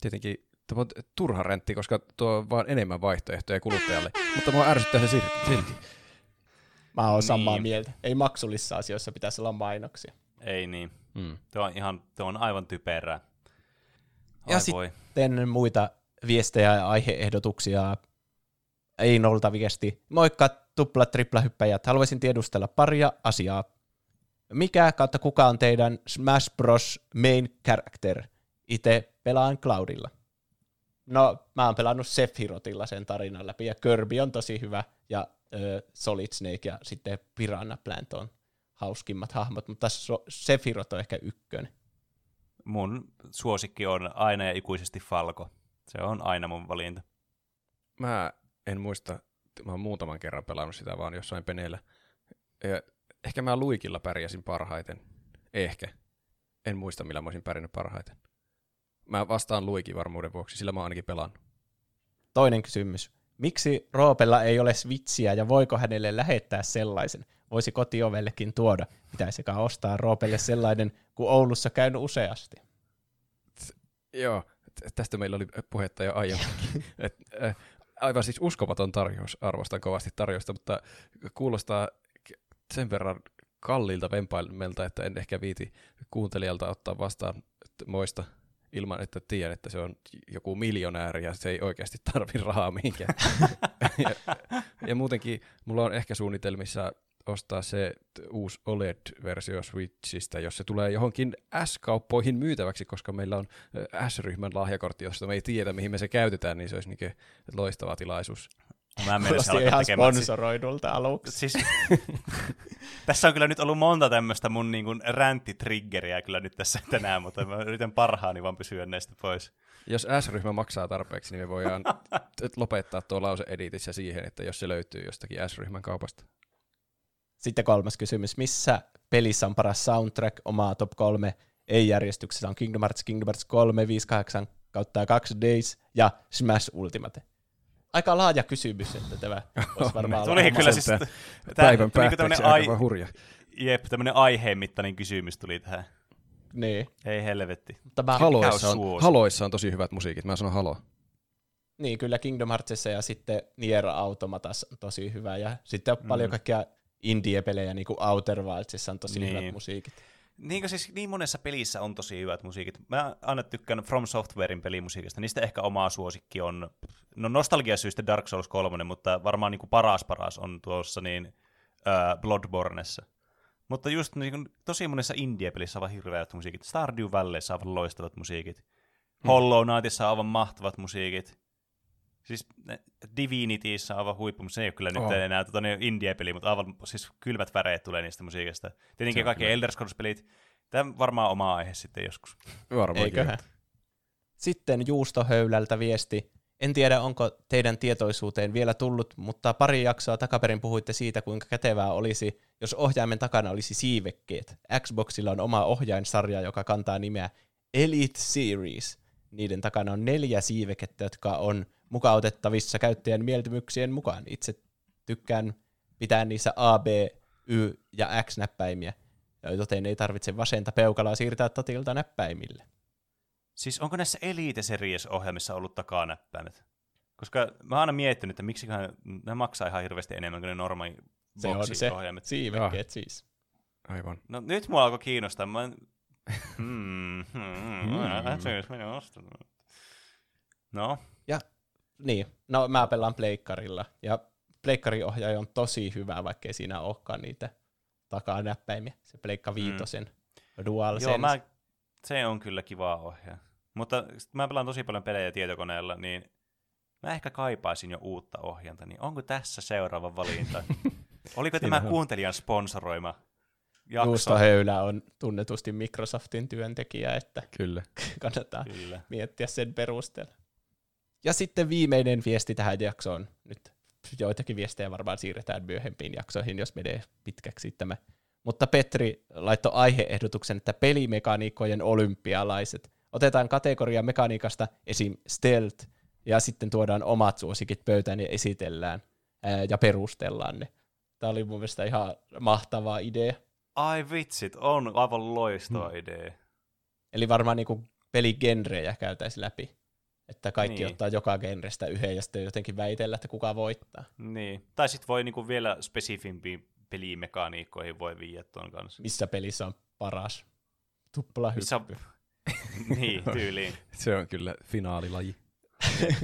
Tietenkin Tuo on turha rentti, koska tuo on vaan enemmän vaihtoehtoja kuluttajalle. Mutta mua ärsyttää se silti. Mä oon niin. samaa mieltä. Ei maksullisissa asioissa pitäisi olla mainoksia. Ei niin. Hmm. Tuo, on ihan, tuo on aivan typerää. Ai ja sitten muita viestejä ja aiheehdotuksia. Ei nolta viesti. Moikka tupla tripla hyppäjät. Haluaisin tiedustella paria asiaa. Mikä kautta kuka on teidän Smash Bros. main character? Itse pelaan Cloudilla. No, mä oon pelannut Sephirotilla sen tarinan läpi, ja Kirby on tosi hyvä, ja ö, Solid Snake ja sitten Piranha Plant on hauskimmat hahmot, mutta so- Sephiroth on ehkä ykkönen. Mun suosikki on aina ja ikuisesti Falko. Se on aina mun valinta. Mä en muista, mä oon muutaman kerran pelannut sitä vaan jossain peneellä. Ja ehkä mä Luikilla pärjäsin parhaiten. Ehkä. En muista, millä mä olisin pärjännyt parhaiten. Mä vastaan Luikin varmuuden vuoksi, sillä mä ainakin pelaan. Toinen kysymys. Miksi Roopella ei ole Switchiä ja voiko hänelle lähettää sellaisen? Voisi kotiovellekin tuoda. Pitäisikö ostaa Roopelle sellainen, kun Oulussa käyn useasti? Joo, tästä meillä oli puhetta jo aiemmin. Et, äh, aivan siis uskomaton tarjous, arvostan kovasti tarjousta, mutta kuulostaa sen verran kalliilta vempaimelta, että en ehkä viiti kuuntelijalta ottaa vastaan moista ilman, että tiedän, että se on joku miljonääri ja se ei oikeasti tarvi rahaa mihinkään. ja, ja muutenkin mulla on ehkä suunnitelmissa ostaa se uusi OLED-versio Switchistä, jos se tulee johonkin S-kauppoihin myytäväksi, koska meillä on S-ryhmän lahjakortti, josta me ei tiedä, mihin me se käytetään, niin se olisi niin loistava tilaisuus. Mä en ihan sponsoroidulta aluksi. Siis, tässä on kyllä nyt ollut monta tämmöistä mun niin kuin ränttitriggeriä kyllä nyt tässä tänään, mutta mä yritän parhaani vaan pysyä näistä pois. Jos S-ryhmä maksaa tarpeeksi, niin me voidaan lopettaa tuo lause editissä siihen, että jos se löytyy jostakin S-ryhmän kaupasta. Sitten kolmas kysymys. Missä pelissä on paras soundtrack? Omaa top 3 ei-järjestyksessä on Kingdom Hearts, Kingdom Hearts 3, 58 kautta 2 Days ja Smash Ultimate aika laaja kysymys, että tämä olisi varmaan Tuli kyllä siis päivän päätteeksi ai- aika hurja. Jep, tämmöinen aiheen mittainen kysymys tuli tähän. Niin. Ei helvetti. Tämä Haloissa on, Haloissa on tosi hyvät musiikit, mä sanon Halo. Niin, kyllä Kingdom Heartsissa ja sitten Nier Automatas on tosi hyvä. Ja sitten on mm. paljon kaikkia indie-pelejä, niin kuin Outer Wildsissa on tosi niin. hyvät musiikit. Niin siis niin monessa pelissä on tosi hyvät musiikit. Mä aina tykkään From Softwarein pelimusiikista. Niistä ehkä oma suosikki on, no nostalgiasyistä Dark Souls 3, mutta varmaan niin kuin paras paras on tuossa niin uh, Bloodborneessa. Mutta just niin kuin, tosi monessa indie-pelissä on aivan hirveät musiikit. Stardew Valleyssa on aivan loistavat musiikit. Hmm. Hollow Knightissa on aivan mahtavat musiikit. Siis Divinityssä on aivan huippu, mutta se ei ole kyllä oh. nyt enää tota, niin indie-peli, mutta aivan siis kylmät väreet tulee niistä musiikista. Tietenkin kaikki. Elder Scrolls-pelit. Tämä varmaan oma aihe sitten joskus. Varmaan Eiköhän. Sitten Juustohöylältä viesti. En tiedä, onko teidän tietoisuuteen vielä tullut, mutta pari jaksoa takaperin puhuitte siitä, kuinka kätevää olisi, jos ohjaimen takana olisi siivekkeet. Xboxilla on oma ohjainsarja, joka kantaa nimeä Elite Series. Niiden takana on neljä siivekettä, jotka on mukautettavissa käyttäjän mieltymyksien mukaan. Itse tykkään pitää niissä A, B, Y ja X-näppäimiä, joten ei tarvitse vasenta peukalaa siirtää tatilta näppäimille. Siis onko näissä Elite Series-ohjelmissa ollut takanäppäimet? Koska mä oon aina miettinyt, että miksi ne maksaa ihan hirveästi enemmän kuin ne normaali Se on se ohjelmat. siivekkeet siis. Aivan. No nyt mua alkoi kiinnostaa. Mä... hmm, hmm, hmm. No. Ja niin, no mä pelaan pleikkarilla. Ja pleikkariohjaaja on tosi hyvä, vaikkei siinä olekaan niitä takanäppäimiä. Se pleikka viitosen mm. DualSense. Joo, mä se on kyllä kiva ohjaa. Mutta mä pelaan tosi paljon pelejä tietokoneella, niin mä ehkä kaipaisin jo uutta ohjanta, niin onko tässä seuraava valinta? Oliko tämä kuuntelijan sponsoroima jakso? Juusto Höylä on tunnetusti Microsoftin työntekijä, että kyllä. kannattaa kyllä. miettiä sen perusteella. Ja sitten viimeinen viesti tähän jaksoon. Nyt joitakin viestejä varmaan siirretään myöhempiin jaksoihin, jos menee pitkäksi tämä mutta Petri laittoi aiheehdotuksen, että pelimekaniikkojen olympialaiset. Otetaan kategoria mekaniikasta esim. stealth, ja sitten tuodaan omat suosikit pöytään ja esitellään ää, ja perustellaan ne. Tämä oli mun mielestä ihan mahtava idea. Ai vitsit, on aivan loistava hmm. idea. Eli varmaan niinku peligenrejä käytäisiin läpi. Että kaikki niin. ottaa joka genrestä yhden ja sitten jotenkin väitellä, että kuka voittaa. Niin. Tai sitten voi niinku vielä spesifimpiin pelimekaniikkoihin voi viiä tuon kanssa. Missä pelissä on paras tuplahyppy? Missä... niin, tyyliin. Se on kyllä finaalilaji.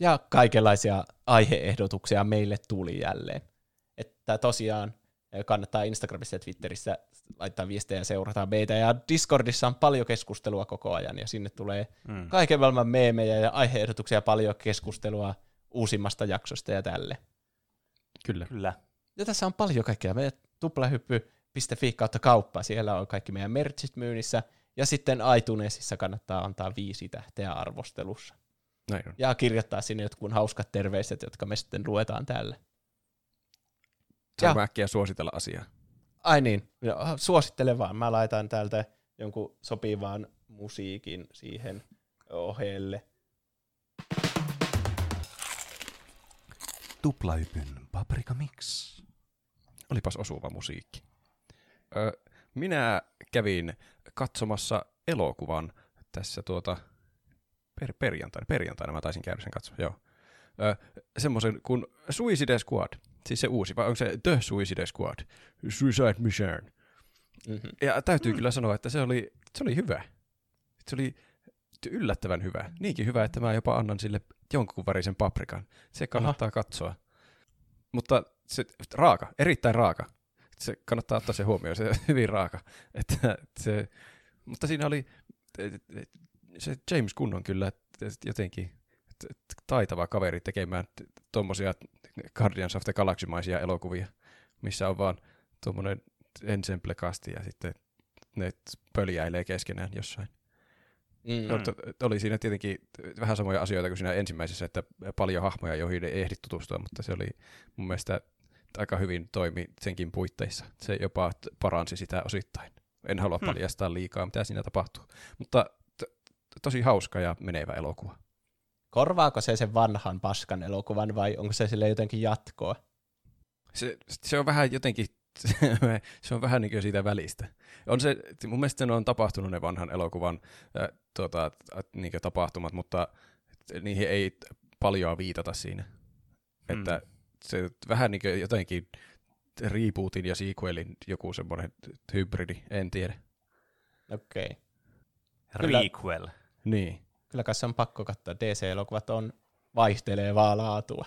ja kaikenlaisia aiheehdotuksia meille tuli jälleen. Että tosiaan kannattaa Instagramissa ja Twitterissä laittaa viestejä ja seurata meitä. Ja Discordissa on paljon keskustelua koko ajan, ja sinne tulee mm. kaiken maailman meemejä ja aiheehdotuksia, paljon keskustelua uusimmasta jaksosta ja tälle. Kyllä. Kyllä. Ja tässä on paljon kaikkea. Meidän tuplahyppy.fi kautta kauppa. Siellä on kaikki meidän merchit myynnissä. Ja sitten iTunesissa kannattaa antaa viisi tähteä arvostelussa. Näin on. Ja kirjoittaa sinne jotkut hauskat terveiset, jotka me sitten luetaan täällä. Saa äkkiä suositella asiaa. Ai niin, suosittele vaan. Mä laitan täältä jonkun sopivan musiikin siihen ohelle. Tuplahypyn Paprika Mix. Olipas osuva musiikki. Ö, minä kävin katsomassa elokuvan tässä tuota per, perjantaina. Perjantaina mä taisin käydä sen katsomaan, joo. semmoisen kuin Suicide Squad. Siis se uusi, vai onko se The Suicide Squad? Suicide Mission. Mm-hmm. Ja täytyy kyllä sanoa, että se oli, se oli hyvä. Se oli yllättävän hyvä. Niinkin hyvä, että mä jopa annan sille jonkun värisen paprikan. Se kannattaa Aha. katsoa. Mutta se raaka, erittäin raaka. Se kannattaa ottaa se huomioon, se hyvin raaka. Että se, mutta siinä oli se James Gunn on kyllä jotenkin taitava kaveri tekemään tuommoisia Guardians of the Galaxy-maisia elokuvia, missä on vaan tuommoinen ensemble ja sitten ne pöljäilee keskenään jossain. Mm. No, oli siinä tietenkin vähän samoja asioita kuin siinä ensimmäisessä, että paljon hahmoja, joihin ei ehdi tutustua, mutta se oli mun mielestä aika hyvin toimi senkin puitteissa. Se jopa paransi sitä osittain. En halua hmm. paljastaa liikaa, mitä siinä tapahtuu. Mutta t- tosi hauska ja menevä elokuva. Korvaako se sen vanhan paskan elokuvan vai onko se sille jotenkin jatkoa? Se, se on vähän jotenkin se on vähän niin kuin siitä välistä. On se, mun mielestä ne on tapahtunut ne vanhan elokuvan äh, tuota, niin tapahtumat, mutta niihin ei paljon viitata siinä. Hmm. Että se vähän niin kuin jotenkin rebootin ja sequelin joku semmoinen hybridi, en tiedä. Okei. Okay. Requel. Niin. Kyllä kanssa on pakko katsoa. DC-elokuvat on vaihtelevaa laatua.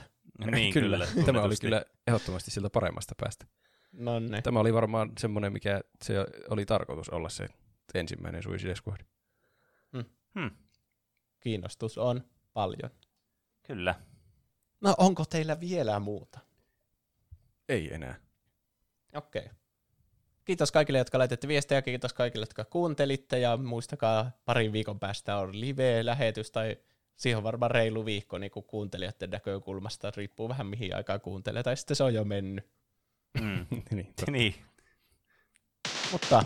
Niin, kyllä. Tämä oli kyllä ehdottomasti siltä paremmasta päästä. Nonne. Tämä oli varmaan semmoinen, mikä se oli tarkoitus olla se ensimmäinen Suicide Squad. Hmm. Kiinnostus on paljon. Kyllä. No onko teillä vielä muuta? Ei enää. Okei. Okay. Kiitos kaikille, jotka laitette viestejä, kiitos kaikille, jotka kuuntelitte, ja muistakaa, parin viikon päästä on live-lähetys, tai siihen on varmaan reilu viikko niin kuin kuuntelijoiden näkökulmasta, riippuu vähän mihin aikaan kuuntelee, tai sitten se on jo mennyt. Mm. niin, totta. niin. Mutta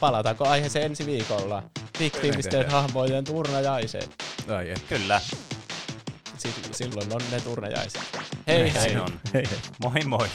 palataanko aiheeseen ensi viikolla? Fiktiivisten hahmojen turnajaiseen. Ai ei. Kyllä. Si- silloin on ne turnajaiset. Hei Näin hei! on. Hei hei. Moi moi.